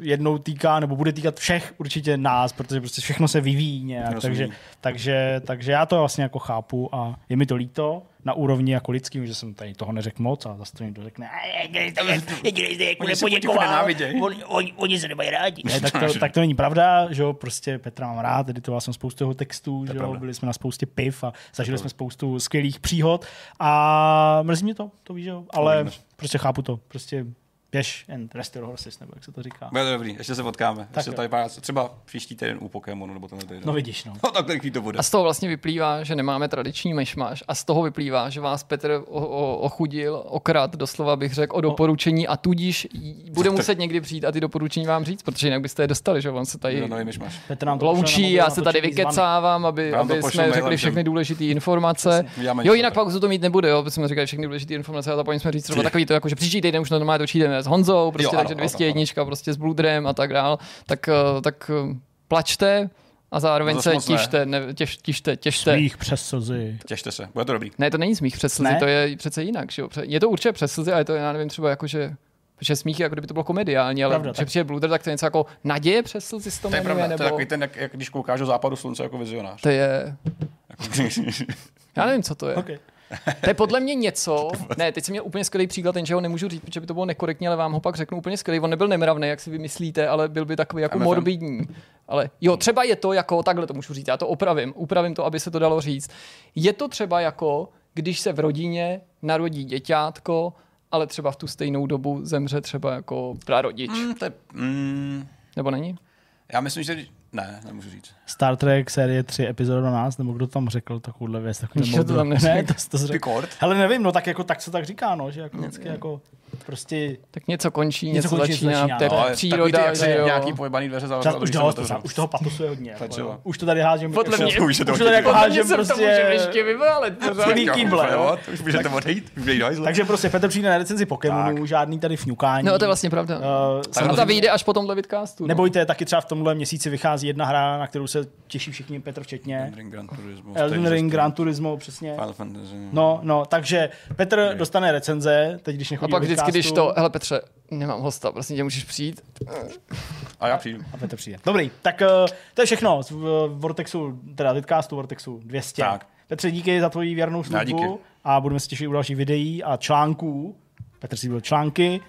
jednou týká, nebo bude týkat všech určitě nás, protože prostě všechno se vyvíjí nějak, takže, takže, takže já to vlastně jako chápu a je mi to líto na úrovni jako lidským, že jsem tady toho neřekl moc a zase to někdo řekne, jako oni, oni se nemají rádi. Ne, tak, to, tak to není pravda, že jo, prostě Petra mám rád, editoval jsem spoustu jeho textů, že jo, byli jsme na spoustě piv a zažili jsme spoustu skvělých příhod a mrzí mě to, to víš, jo, ale prostě chápu to, prostě běž and restore horses, nebo jak se to říká. Bude dobrý, ještě se potkáme. Tak ještě tady pár, třeba příští týden u Pokémonu, nebo tenhle týden. No vidíš, no. no tak to bude. A z toho vlastně vyplývá, že nemáme tradiční mešmaš a z toho vyplývá, že vás Petr o, o, ochudil, okrad, doslova bych řekl, o doporučení a tudíž bude muset někdy přijít a ty doporučení vám říct, protože jinak byste je dostali, že on se tady Petr nám loučí, já se tady vykecávám, aby, aby jsme řekli všechny důležité informace. Jo, jinak pak to mít nebude, jo, jsme říkali všechny důležité informace a zapomněli jsme říct třeba takový to, jako, že příští týden už normálně s Honzou, prostě, jo, takže 201 prostě s Bludrem a tak dál, tak, eh, tak eh, plačte, a zároveň no se tište, ne, těž, tište, těšte. Smích přes slzy. Těšte se, bude to dobrý. Ne, to není smích přes slzy, ne? to je přece jinak. Že jo? Je to určitě přes slzy, ale to já nevím, třeba jako, že že smích je, jako kdyby to bylo komediální, ale Pravda, že přijde Bluder, tak to je něco jako naděje přes slzy z to, to je pravda, nebo... to je takový ten, jak, jak když koukáš do západu slunce jako vizionář. To je... já nevím, co to je. Okay. To je podle mě něco. Ne, teď jsem měl úplně skvělý příklad, ten, že ho nemůžu říct, protože by to bylo nekorektně, ale vám ho pak řeknu úplně skvělý. On nebyl nemravný, jak si vymyslíte, ale byl by takový jako MFM. morbidní. Ale jo, třeba je to jako, takhle to můžu říct, já to opravím, upravím to, aby se to dalo říct. Je to třeba jako, když se v rodině narodí děťátko, ale třeba v tu stejnou dobu zemře třeba jako prarodič. Mm, to je, mm... Nebo není? Já myslím, že ne, nemůžu říct. Star Trek série 3 epizoda 12, nebo kdo tam řekl takovouhle věc? Takový to tam ne, to, to řekl. Ale nevím, no tak jako tak se tak říká, no, že jako vždycky jako prostě... Tak něco končí, něco, něco končí, začíná, začíná to je no, příroda, ty, že jo. Nějaký pojebaný dveře za už, toho, to, už toho patusuje hodně. Jako, už to tady hážem. Podle mě, už, to tady jako hážem prostě... ještě vyválet. Celý kýble, jo. Už můžete odejít, Takže prostě Petr přijde na recenzi Pokémonů, žádný tady fňukání. No to je vlastně pravda. A ta vyjde až po tomhle vidcastu. Nebojte, taky třeba v tomhle měsíci vychází jedna hra, na kterou se těší všichni, Petr včetně. Elden Ring Gran Turismo. Elden Ring Gran Turismo, přesně. Final Fantasy. No, no, takže Petr dostane recenze, teď když nechodí A pak vždycky, když to, hele Petře, nemám hosta, prostě tě můžeš přijít. A já přijdu. A Petr přijde. Dobrý, tak uh, to je všechno z uh, Vortexu, teda Vidcastu Vortexu 200. Tak. Petře, díky za tvoji věrnou službu a budeme se těšit u dalších videí a článků. Petr si byl články.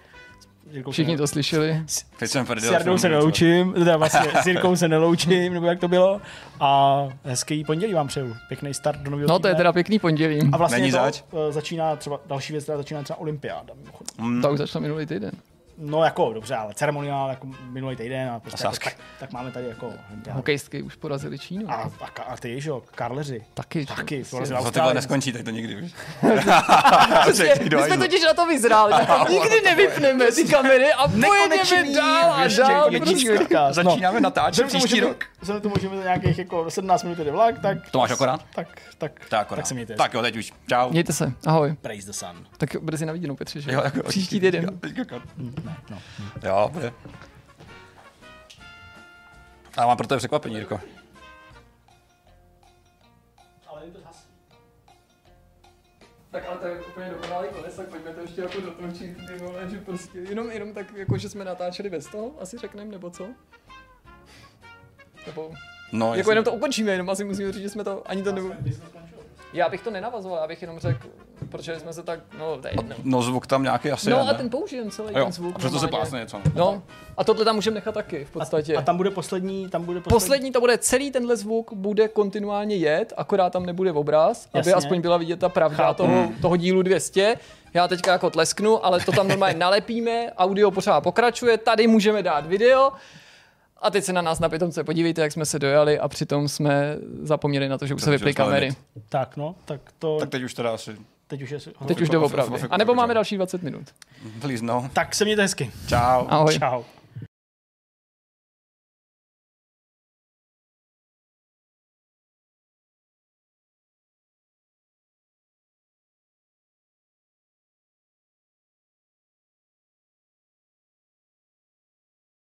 Jirkou Všichni to slyšeli. Teď jsem S Jardou se neloučím, teda vlastně s Jirkou se neloučím, nebo jak to bylo. A hezký pondělí vám přeju. Pěkný start do nového No to je teda pěkný pondělí. A vlastně Není to, zač? Eh, začíná třeba, další věc, která začíná třeba olympiáda. Mm. To už začala minulý týden. No jako, dobře, ale ceremoniál jako minulý týden a prostě jako, tak, tak, máme tady jako... Hokejistky už porazili Čínu. A, a, a ty, že jo, Karleři. Taky. Taky, prostě porazili To tyhle neskončí, tak to nikdy už. My jsme totiž na to vyzráli, nikdy nevypneme ty kamery a pojedeme dál a dál. Začínáme natáčet příští rok. Vzhledem tomu, že mi nějakých jako 17 minut jde vlak, tak... To máš akorát? Tak, tak, tak, tak se mějte. Tak jo, teď už. Čau. Mějte se, ahoj. Praise the sun. Tak brzy na viděnou, Petře, že? Jo, jako, Příští týden. Ne, no. Jo, bude. A mám pro tebe překvapení, Jirko. Ale je to hezký. Tak ale to je úplně dokonalý konec, tak pojďme to ještě jako dotočit, ty vole, že prostě jenom, jenom tak jako, že jsme natáčeli bez toho, asi řekneme, nebo co? Nebo... No, jako jasný. jenom to ukončíme, jenom asi musíme říct, že jsme to ani to nebo... Já bych to nenavazoval, já bych jenom řekl, protože jsme se tak, no, to je jedno. No zvuk tam nějaký asi No je, a ten použijem celý jo, ten zvuk. a přesto se plásne něco. No, a tohle tam můžeme nechat taky v podstatě. A, a tam bude poslední, tam bude poslední. Poslední to bude, celý tenhle zvuk bude kontinuálně jet, akorát tam nebude obraz, aby Jasně. aspoň byla vidět ta pravda Chápu. toho, toho dílu 200. Já teďka jako tlesknu, ale to tam normálně nalepíme, audio pořád pokračuje, tady můžeme dát video. A teď se na nás na pitomce podívejte, jak jsme se dojali a přitom jsme zapomněli na to, že už se Takže vyply jsme kamery. Tak no, tak to, Tak teď už teda asi teď už je... Teď už jde opravdu. A nebo máme další 20 minut. vlíz, no. Tak se mějte hezky. Čau. Ahoj. Čau.